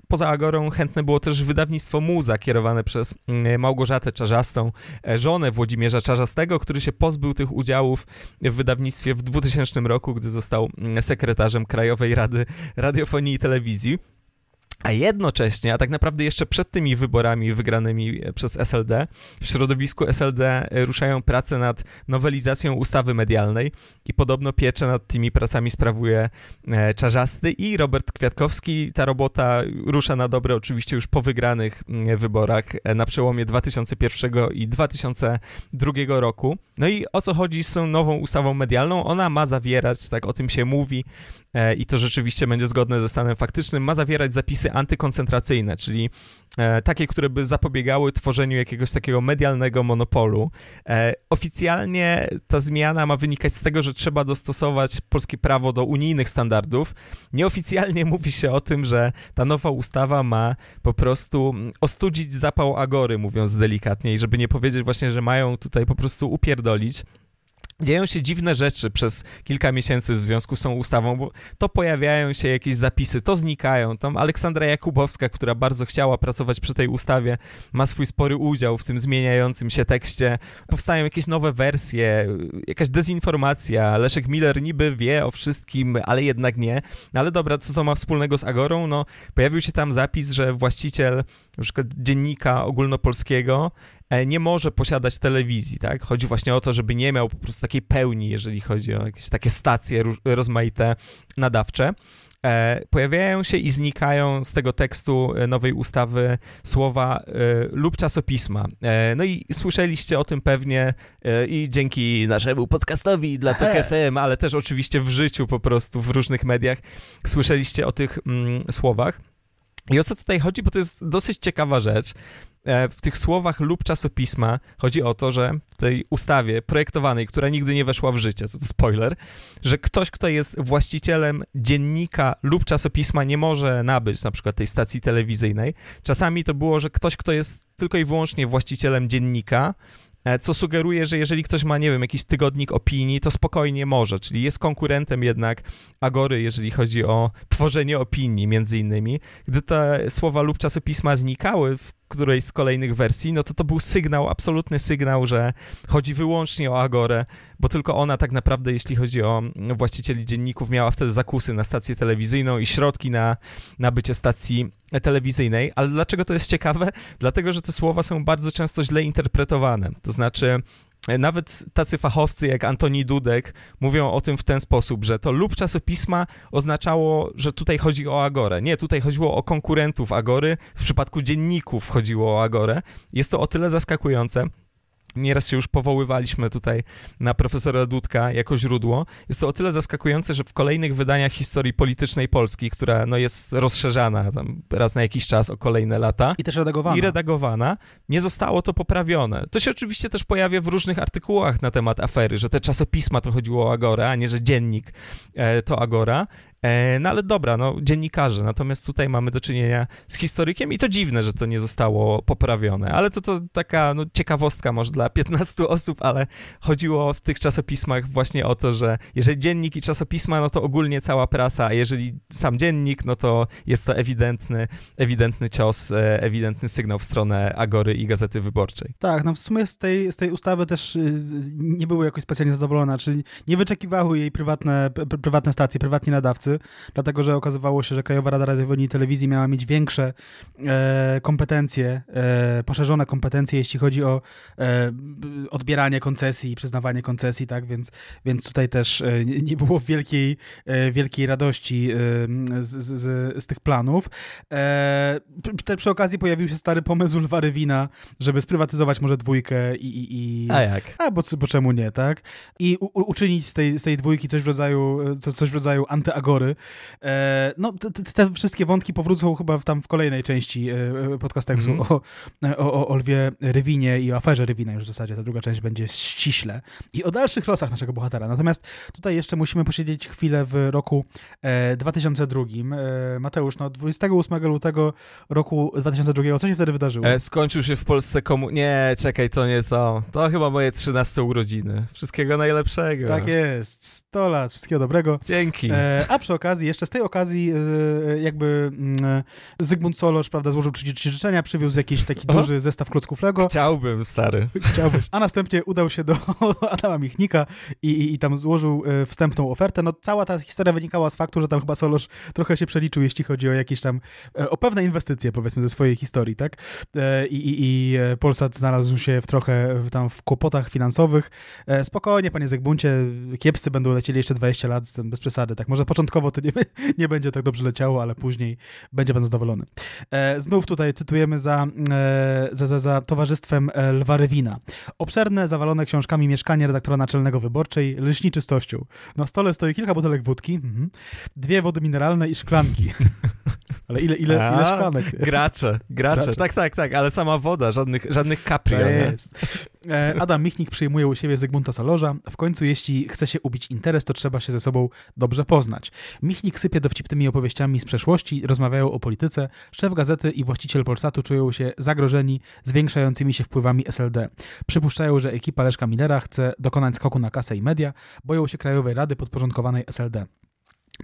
poza Agorą chętne było też wydawnictwo Muza kierowane przez Małgorzatę Czarzastą, e, żonę Włodzimierza Czarzastego, który się pozbył tych udziałów w wydawnictwie w 2000 roku, gdy został sekretarzem Krajowej Rady Radiofonii i Telewizji. A jednocześnie, a tak naprawdę jeszcze przed tymi wyborami wygranymi przez SLD, w środowisku SLD ruszają prace nad nowelizacją ustawy medialnej i podobno pieczę nad tymi pracami sprawuje e, Czarzasty i Robert Kwiatkowski. Ta robota rusza na dobre oczywiście już po wygranych mm, wyborach e, na przełomie 2001 i 2002 roku. No i o co chodzi z tą nową ustawą medialną? Ona ma zawierać, tak o tym się mówi, E, i to rzeczywiście będzie zgodne ze stanem faktycznym, ma zawierać zapisy antykoncentracyjne, czyli e, takie, które by zapobiegały tworzeniu jakiegoś takiego medialnego monopolu. E, oficjalnie ta zmiana ma wynikać z tego, że trzeba dostosować polskie prawo do unijnych standardów. Nieoficjalnie [LAUGHS] mówi się o tym, że ta nowa ustawa ma po prostu ostudzić zapał agory, mówiąc delikatnie, i żeby nie powiedzieć właśnie, że mają tutaj po prostu upierdolić dzieją się dziwne rzeczy przez kilka miesięcy w związku z tą ustawą, bo to pojawiają się jakieś zapisy, to znikają. Tam Aleksandra Jakubowska, która bardzo chciała pracować przy tej ustawie, ma swój spory udział w tym zmieniającym się tekście. Powstają jakieś nowe wersje, jakaś dezinformacja. Leszek Miller niby wie o wszystkim, ale jednak nie. No ale dobra, co to ma wspólnego z Agorą? No, pojawił się tam zapis, że właściciel na przykład dziennika ogólnopolskiego nie może posiadać telewizji, tak? Chodzi właśnie o to, żeby nie miał po prostu takiej pełni, jeżeli chodzi o jakieś takie stacje rozmaite nadawcze. e, pojawiają się i znikają z tego tekstu e, nowej ustawy słowa e, lub czasopisma. E, no i słyszeliście o tym pewnie e, i dzięki naszemu podcastowi dla TOK FM, ale też oczywiście w życiu po prostu, w różnych mediach słyszeliście o tych mm, słowach. I o co tutaj chodzi? Bo to jest dosyć ciekawa rzecz. E, w tych słowach lub czasopisma chodzi o to, że w tej ustawie projektowanej, która nigdy nie weszła w życie, to, spoiler, że ktoś, kto jest właścicielem dziennika lub czasopisma, nie może nabyć na przykład tej stacji telewizyjnej. Czasami to było, że ktoś, kto jest tylko i wyłącznie właścicielem dziennika, e, co sugeruje, że jeżeli ktoś ma, nie wiem, jakiś tygodnik opinii, to spokojnie może, czyli jest konkurentem jednak Agory, jeżeli chodzi o tworzenie opinii, między innymi. Gdy te słowa lub czasopisma znikały w którejś z kolejnych wersji, no to to był sygnał, absolutny sygnał, że chodzi wyłącznie o Agorę, bo tylko ona tak naprawdę, jeśli chodzi o właścicieli dzienników, miała wtedy zakusy na stację telewizyjną i środki na nabycie stacji telewizyjnej. Ale dlaczego to jest ciekawe? Dlatego, że te słowa są bardzo często źle interpretowane. To znaczy, nawet tacy fachowcy jak Antoni Dudek mówią o tym w ten sposób, że to lub czasopisma oznaczało, że tutaj chodzi o Agorę. Nie, tutaj chodziło o konkurentów Agory, w przypadku dzienników chodziło o Agorę. Jest to o tyle zaskakujące, nieraz się już powoływaliśmy tutaj na profesora Dudka jako źródło. Jest to o tyle zaskakujące, że w kolejnych wydaniach historii politycznej Polski, która no, jest rozszerzana tam raz na jakiś czas o kolejne lata. I też redagowana. I redagowana, nie zostało to poprawione. To się oczywiście też pojawia w różnych artykułach na temat afery, że te czasopisma to chodziło o Agorę, a nie, że dziennik e, to Agora. E, no ale dobra, no dziennikarze, natomiast tutaj mamy do czynienia z historykiem i to dziwne, że to nie zostało poprawione, ale to, to taka no, ciekawostka może dla 15 osób, ale chodziło w tych czasopismach właśnie o to, że jeżeli dziennik i czasopisma, no to ogólnie cała prasa, a jeżeli sam dziennik, no to jest to ewidentny, ewidentny cios, e, ewidentny sygnał w stronę Agory i Gazety Wyborczej. Tak, no w sumie z tej, z tej ustawy też y, nie były jakoś specjalnie zadowolone, czyli nie wyczekiwały jej prywatne, prywatne stacje, prywatni nadawcy, dlatego że okazywało się, że Krajowa Rada Radiofonii i Telewizji miała mieć większe e, kompetencje, e, poszerzone kompetencje, jeśli chodzi o e, odbieranie koncesji i przyznawanie koncesji, tak, więc, więc tutaj też e, nie było wielkiej, e, wielkiej radości e, z, z, z, tych planów. Te, przy okazji pojawił się stary pomysł Lwa Rywina, żeby sprywatyzować może dwójkę i... i, i a jak? A, bo, bo czemu nie, tak? I u, uczynić z tej, z tej dwójki coś w rodzaju, coś w rodzaju antyagory E, no, te, wszystkie wątki powrócą chyba w, tam w kolejnej części e, podcasteksu mm. o, o, o Lwie Rywinie i o aferze Rywina już w zasadzie. Ta druga część będzie ściśle. I o dalszych losach naszego bohatera. Natomiast tutaj jeszcze musimy posiedzieć chwilę w roku 2002. E, Mateusz, no 28 lutego roku 2002, co się wtedy wydarzyło? skończył się w Polsce komu... Nie, czekaj, to nie to. To chyba moje 13 urodziny. Wszystkiego najlepszego. Tak jest. 100 lat. Wszystkiego dobrego. Dzięki. a przy okazji, jeszcze z tej okazji e, jakby mm, Zygmunt Solosz, prawda, złożył 30 życzenia, przywiózł jakiś taki duży zestaw klocków Lego. Chciałbym, stary. Chciałbyś. A następnie udał się do [LAUGHS] Adama Michnika i, i, i, tam złożył e, wstępną ofertę. No cała ta historia wynikała z faktu, że tam chyba Solosz trochę się przeliczył, jeśli chodzi o jakieś tam, e, o pewne inwestycje, powiedzmy, ze swojej historii, tak? I, i, i Polsat znalazł się w trochę tam w kłopotach finansowych. Spokojnie, panie Zygmuncie, kiepscy będą lecieli jeszcze 20 lat, bez przesady, tak? Może początkowo początkowo to nie, [LAUGHS] nie będzie tak dobrze leciało, ale później będzie pan zadowolony. E, znów tutaj cytujemy za, e, za, za, za towarzystwem e, Lwa Rywina. Obszerne, zawalone książkami mieszkanie redaktora naczelnego wyborczej lśni czystością. Na stole stoi kilka butelek wódki, mhm. dwie wody mineralne i szklanki. [LAUGHS] Ale ile, ile, A, ile szklanek? Gracze, gracze, gracze, tak, tak, tak, ale sama woda, żadnych, żadnych kapri. jest. E, Adam Michnik przyjmuje u siebie Zygmunta Solorza. W końcu, jeśli chce się ubić interes, to trzeba się ze sobą dobrze poznać. Michnik sypie dowcipnymi opowieściami z przeszłości, rozmawiają o polityce. Szef gazety i właściciel Polsatu czują się zagrożeni zwiększającymi się wpływami SLD. Przypuszczają, że ekipa Leszka Minera chce dokonać skoku na kasę i media, boją się Krajowej Rady podporządkowanej SLD.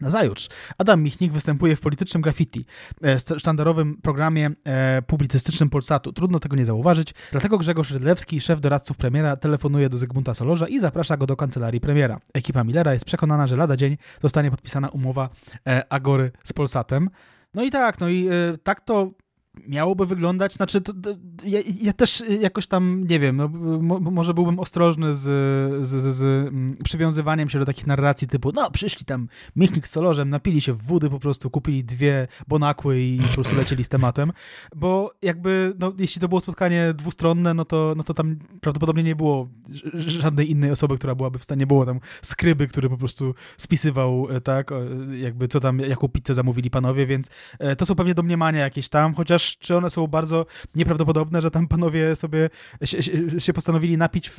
Nazajutrz Adam Michnik występuje w politycznym graffiti, e, sztandarowym programie e, publicystycznym Polsatu. Trudno tego nie zauważyć, dlatego Grzegorz Rydlewski, szef doradców premiera, telefonuje do Zygmunta Solorza i zaprasza go do kancelarii premiera. Ekipa Millera jest przekonana, że lada dzień zostanie podpisana umowa e, Agory z Polsatem. No i tak, no i tak to miałoby wyglądać, znaczy to, to, ja, ja, też jakoś tam, nie wiem, no, mo, może byłbym ostrożny z, z, z, z, mm, przywiązywaniem się do takich narracji typu, no przyszli tam Michnik z Solorzem, napili się w wody, po prostu kupili dwie bonakły i po prostu lecieli z tematem, bo jakby, no, jeśli to było spotkanie dwustronne, no to, no to tam prawdopodobnie nie było żadnej innej osoby, która byłaby w stanie, było tam skryby, który po prostu spisywał, e, tak, jakby co tam, jaką pizzę zamówili panowie, więc e, to są pewnie domniemania jakieś tam, chociaż czy one są bardzo nieprawdopodobne, że tam panowie sobie się, się postanowili napić w,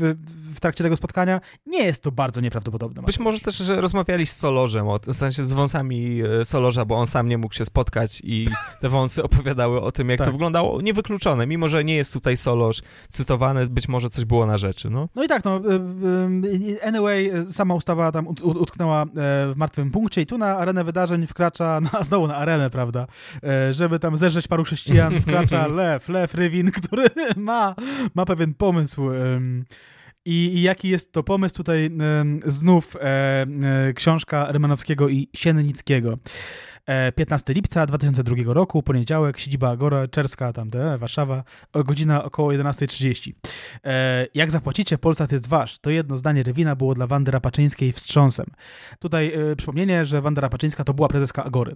w, trakcie tego spotkania? Nie jest to bardzo nieprawdopodobne. Być może też, że rozmawiali z Solorzem, w sensie z wąsami e, Solorza, bo on sam nie mógł się spotkać i [LAUGHS] te wąsy opowiadały o tym, jak tak. to wyglądało. Niewykluczone, mimo że nie jest tutaj Solorz cytowany, być może coś było na rzeczy, no. No i tak, no, anyway, sama ustawa tam utknęła w martwym punkcie i tu na arenę wydarzeń wkracza, [LAUGHS] no, znowu na arenę, prawda, żeby tam zerzeć paru chrześcijan, [LAUGHS] wkracza Lew, Lew Rywin, [LAUGHS] który ma, ma pewien pomysł. I, I, jaki jest to pomysł? Tutaj znów e, e, książka Rymanowskiego i Siennickiego. 15 e, lipca 2002 roku, poniedziałek, siedziba Agora Czerska, tam te, Warszawa, godzina około 11.30. Jak zapłacicie, Polsat jest wasz. To jedno zdanie Rywina było dla Wandy Rapaczyńskiej wstrząsem. Tutaj przypomnienie, że Wanda Rapaczyńska to była prezeska Agory.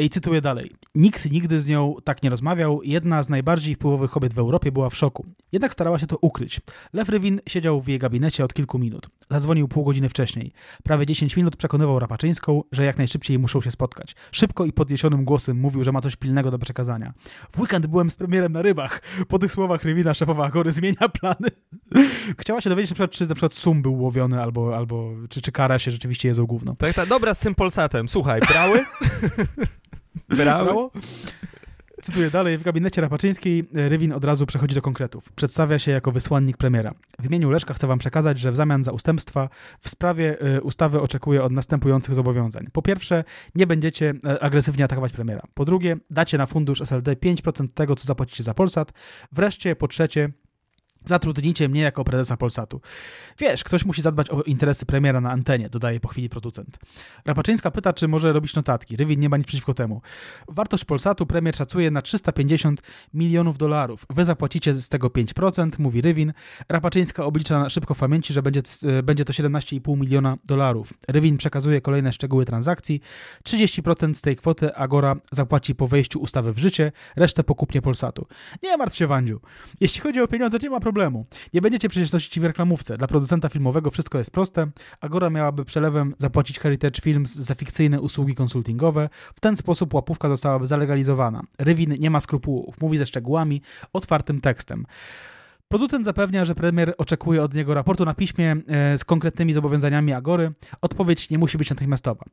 I cytuję dalej. Nikt nigdy z nią tak nie rozmawiał. Jedna z najbardziej wpływowych kobiet w Europie była w szoku. Jednak starała się to ukryć. Lew Rywin siedział w jej gabinecie od kilku minut. Zadzwonił pół godziny wcześniej. Prawie 10 minut przekonywał Rapaczyńską, że jak najszybciej muszą się spotkać. Szybko i podniesionym głosem mówił, że ma coś pilnego do przekazania. W weekend byłem z premierem na rybach. Po tych słowach Rywina, szefowa Agory, zmienia plany. [LAUGHS] Chciała się dowiedzieć, na przykład, czy na przykład sum był łowiony, albo, albo czy, czy kara się rzeczywiście jedzą gówno. Tak, tak, dobra z tym Polsatem. Słuchaj, brały? [LAUGHS] Brało? Cytuję dalej. W gabinecie Rapaczyńskiej Rywin od razu przechodzi do konkretów. Przedstawia się jako wysłannik premiera. W imieniu Leszka chcę wam przekazać, że w zamian za ustępstwa w sprawie y, ustawy oczekuję od następujących zobowiązań. Po pierwsze, nie będziecie y, agresywnie atakować premiera. Po drugie, dacie na fundusz SLD 5% tego, co zapłacicie za Polsat. Wreszcie, po trzecie, Zatrudnijcie mnie jako prezesa Polsatu. Wiesz, ktoś musi zadbać o interesy premiera na antenie, dodaje po chwili producent. Rapaczyńska pyta, czy może robić notatki. Rywin nie ma nic przeciwko temu. Wartość Polsatu premier szacuje na 350 milionów dolarów. Wy zapłacicie z tego 5%, mówi Rywin. Rapaczyńska oblicza szybko w pamięci, że będzie, będzie to 17,5 miliona dolarów. Rywin przekazuje kolejne szczegóły transakcji. 30% z tej kwoty Agora zapłaci po wejściu ustawy w życie, resztę pokupnie Polsatu. Nie martw się, Wandziu. Jeśli chodzi o pieniądze, nie ma problemu problemu. Nie będziecie przecież nosić w reklamówce. Dla producenta filmowego wszystko jest proste. Agora miałaby przelewem zapłacić Heritage Films za fikcyjne usługi konsultingowe. W ten sposób łapówka zostałaby zalegalizowana. Rywin nie ma skrupułów. Mówi ze szczegółami, otwartym tekstem. Producent zapewnia, że premier oczekuje od niego raportu na piśmie e, z konkretnymi zobowiązaniami Agory. Odpowiedź nie musi być natychmiastowa.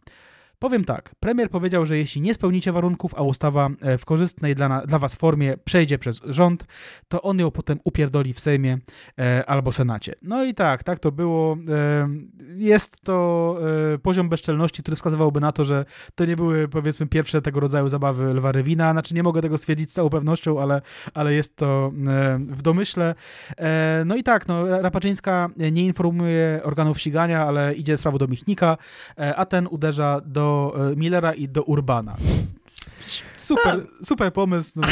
Powiem tak, premier powiedział, że jeśli nie spełnicie warunków, a ustawa e, w korzystnej dla, dla was formie przejdzie przez rząd, to on ją potem upierdoli w Sejmie e, albo Senacie. No i tak, tak to było. E, jest to e, poziom bezczelności, który wskazywałby na to, że to nie były powiedzmy pierwsze tego rodzaju zabawy Lwa Rewina. Znaczy nie mogę tego stwierdzić z całą pewnością, ale, ale jest to e, w domyśle. E, no i tak, no, Rapaczyńska nie informuje organów ścigania, ale idzie sprawa do Michnika, a ten uderza do do e, Millera i do Urbana. Super, super pomysł. No,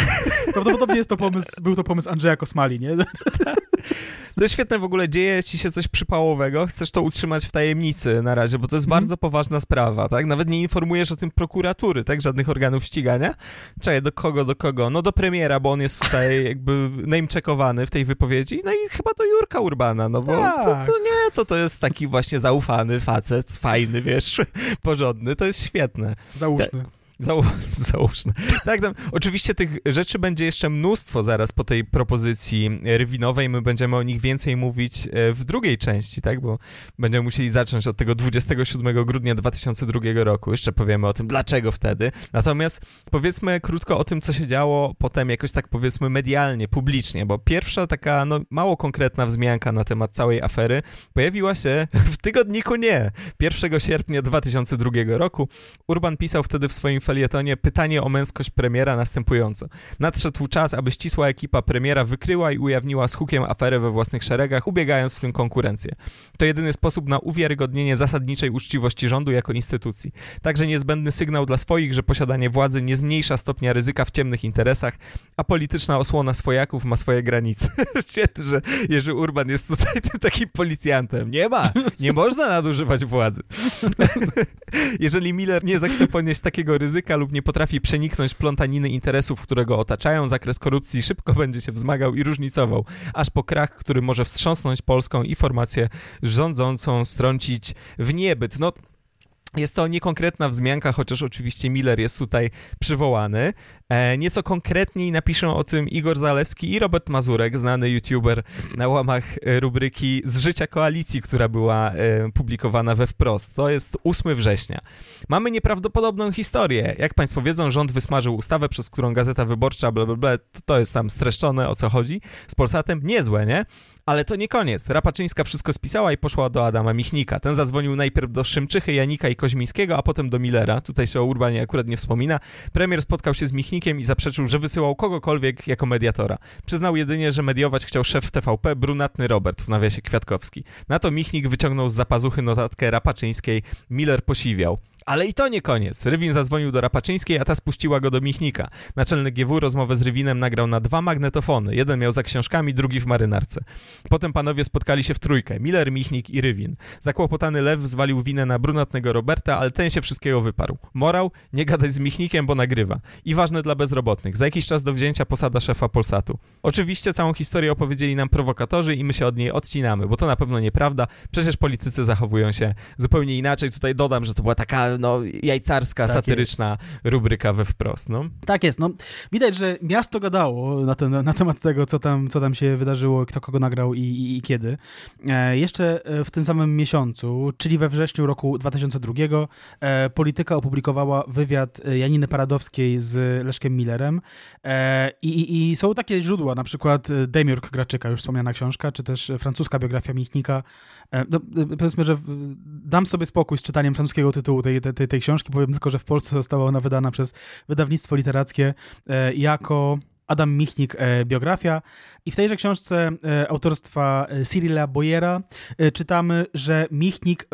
prawdopodobnie jest to pomysł, był to pomysł Andrzeja Kosmali, nie? [LAUGHS] [LAUGHS] To jest świetne w ogóle, dzieje ci się coś przypałowego, chcesz to utrzymać w tajemnicy na razie, bo to jest mm. bardzo poważna sprawa, tak? Nawet nie informujesz o tym prokuratury, tak? Żadnych organów ścigania. Czekaj, do kogo, do kogo? No do premiera, bo on jest tutaj [LAUGHS] jakby name-checkowany w tej wypowiedzi, no i chyba do Jurka Urbana, no bo tak. to, to, nie, to to jest taki właśnie zaufany facet, fajny, wiesz, [LAUGHS] porządny, to jest świetne. Załóżmy. Zał, [LAUGHS] załóżmy. Tak, tam, oczywiście tych rzeczy będzie jeszcze mnóstwo zaraz po tej propozycji Rywinowej. My będziemy o nich więcej mówić e, w drugiej części, tak? Bo będziemy musieli zacząć od tego 27 grudnia 2002 roku. Jeszcze powiemy o tym, dlaczego wtedy. Natomiast powiedzmy krótko o tym, co się działo potem jakoś tak powiedzmy medialnie, publicznie, bo pierwsza taka no, mało konkretna wzmianka na temat całej afery pojawiła się w tygodniku Nie. 1 sierpnia 2002 roku. Urban pisał wtedy w swoim felietonie pytanie o męskość premiera następująco. Nadszedł czas, aby ścisła ekipa premiera wykryła i ujawniła z hukiem aferę we własnych szeregach, ubiegając w tym konkurencję. To jedyny sposób na uwiarygodnienie zasadniczej uczciwości rządu jako instytucji. Także niezbędny sygnał dla swoich, że posiadanie władzy nie zmniejsza stopnia ryzyka w ciemnych interesach, a polityczna osłona swojaków ma swoje granice. [LAUGHS] Świetnie, że Jerzy Urban jest tutaj tym takim policjantem. Nie ma, nie można nadużywać władzy. [LAUGHS] Jeżeli Miller nie zechce ponieść takiego ryzyka lub nie potrafi przeniknąć plątaniny interesów, które go otaczają, zakres korupcji szybko [LAUGHS] będzie się wzmagał i różnicował, aż po krach, który może wstrząsnąć Polską i formację rządzącą strącić w niebyt. No, jest to niekonkretna wzmianka, chociaż oczywiście Miller jest tutaj przywołany. E, nieco konkretniej napiszą o tym Igor Zalewski i Robert Mazurek, znany youtuber na łamach e, rubryki Z życia koalicji, która była e, publikowana we wprost. To jest 8 września. Mamy nieprawdopodobną historię. Jak Państwo wiedzą, rząd wysmażył ustawę, przez którą Gazeta Wyborcza, bla, bla, bla, to jest tam streszczone, o co chodzi, z Polsatem. Niezłe, nie? Ale to nie koniec. Rapaczyńska wszystko spisała i poszła do Adama Michnika. Ten zadzwonił najpierw do Szymczychy, Janika i Koźmińskiego, a potem do Millera. Tutaj się o Urbanie akurat nie wspomina. Premier spotkał się z Michnikiem i zaprzeczył, że wysyłał kogokolwiek jako mediatora. Przyznał jedynie, że mediować chciał szef TVP, brunatny Robert, w nawiasie Kwiatkowski. Na to Michnik wyciągnął z zapazuchy notatkę Rapaczyńskiej. Miller posiwiał. Ale i to nie koniec. Rywin zadzwonił do Rapaczyńskiej, a ta spuściła go do Michnika. Naczelny GW rozmowę z Rywinem nagrał na dwa magnetofony. Jeden miał za książkami, drugi w marynarce. Potem panowie spotkali się w trójkę. Miller, Michnik i Rywin. Zakłopotany Lew zwalił winę na brunatnego Roberta, ale ten się wszystkiego wyparł. Morał? Nie gadać z Michnikiem, bo nagrywa. I ważne dla bezrobotnych. Za jakiś czas do wzięcia posada szefa Polsatu. Oczywiście całą historię opowiedzieli nam prowokatorzy i my się od niej odcinamy, bo to na pewno nieprawda. Przecież politycy zachowują się zupełnie inaczej. Tutaj dodam, że to była taka no, jajcarska, tak satyryczna jest. rubryka we wprost. No. Tak jest. No, widać, że miasto gadało na, ten, na temat tego, co tam, co tam się wydarzyło, kto kogo nagrał i, i, i kiedy. E, jeszcze e, w tym samym miesiącu, czyli we wrześniu roku 2002, e, Polityka opublikowała wywiad e, Janiny Paradowskiej z Leszkiem Millerem e, i, i, są takie źródła, na przykład e, Demiurg Graczyka, już wspomniana książka, czy też francuska biografia Michnika. No, powiedzmy, że dam sobie spokój z czytaniem francuskiego tytułu tej, tej, tej książki. Powiem tylko, że w Polsce została ona wydana przez wydawnictwo literackie e, jako Adam Michnik, e, biografia. I w tejże książce e, autorstwa e, Cyrila Boyera czytamy, że Michnik,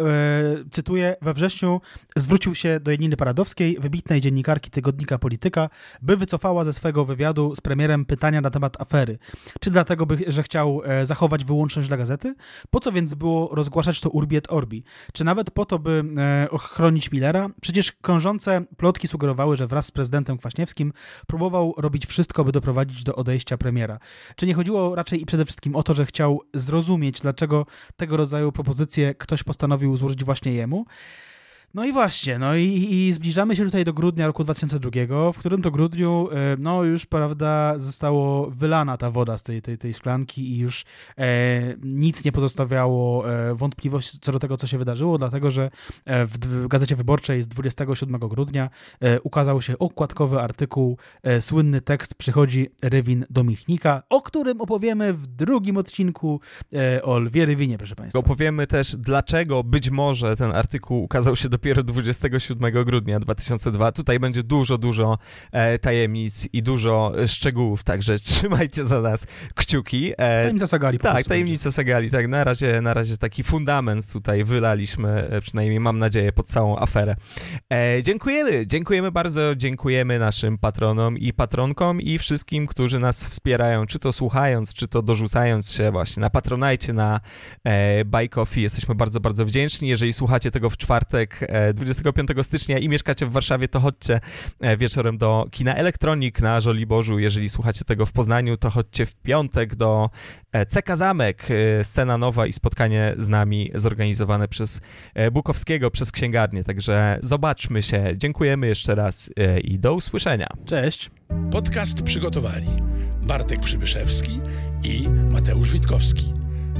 cytuję, we wrześniu zwrócił się do Janiny Paradowskiej, wybitnej dziennikarki tygodnika Polityka, by wycofała ze swojego wywiadu z premierem pytania na temat afery. Czy dlatego, by, że chciał zachować wyłączność dla gazety? Po co więc było rozgłaszać to urbi et orbi? Czy nawet po to, by ochronić Millera? Przecież krążące plotki sugerowały, że wraz z prezydentem Kwaśniewskim próbował robić wszystko, by doprowadzić do odejścia premiera. Czy nie chodziło raczej i przede wszystkim o to, że chciał zrozumieć, dlaczego tego rodzaju propozycje ktoś postanowił złożyć właśnie jemu? No i właśnie, no i, i, zbliżamy się tutaj do grudnia roku 2002, w którym to grudniu, e, no już, prawda, zostało wylana ta woda z tej, tej, tej szklanki i już e, nic nie pozostawiało e, wątpliwości co do tego, co się wydarzyło, dlatego, że e, w, w Gazecie Wyborczej z 27 grudnia e, ukazał się okładkowy artykuł, e, słynny tekst Przychodzi Rywin do Michnika, o którym opowiemy w drugim odcinku o Lwie Rywinie, proszę Państwa. Opowiemy też, dlaczego być może ten artykuł ukazał się do dopiero 27 grudnia 2002. Tutaj będzie dużo, dużo e, tajemnic i dużo szczegółów, także [LAUGHS] trzymajcie za nas kciuki. E, tajemnica Sagali. Tak, tajemnica będzie. Sagali. Tak, na razie, na razie taki fundament tutaj wylaliśmy, e, przynajmniej mam nadzieję, pod całą aferę. E, dziękujemy, dziękujemy bardzo, dziękujemy naszym patronom i patronkom i wszystkim, którzy nas wspierają, czy to słuchając, czy to dorzucając się właśnie na Patronajcie, na e, Buy Coffee. Jesteśmy bardzo, bardzo wdzięczni. Jeżeli słuchacie tego w czwartek, 25 e, stycznia i mieszkacie w Warszawie, to chodźcie e, wieczorem do kina Elektronik na Żoliborzu. Jeżeli słuchacie tego w Poznaniu, to chodźcie w piątek do e, CK Zamek, scena nowa i spotkanie z nami zorganizowane przez Bukowskiego, przez księgarnię. Także zobaczmy się. Dziękujemy jeszcze raz i do usłyszenia. Cześć. Podcast przygotowali Bartek Przybyszewski i Mateusz Witkowski.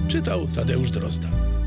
Czytał Tadeusz Drozda.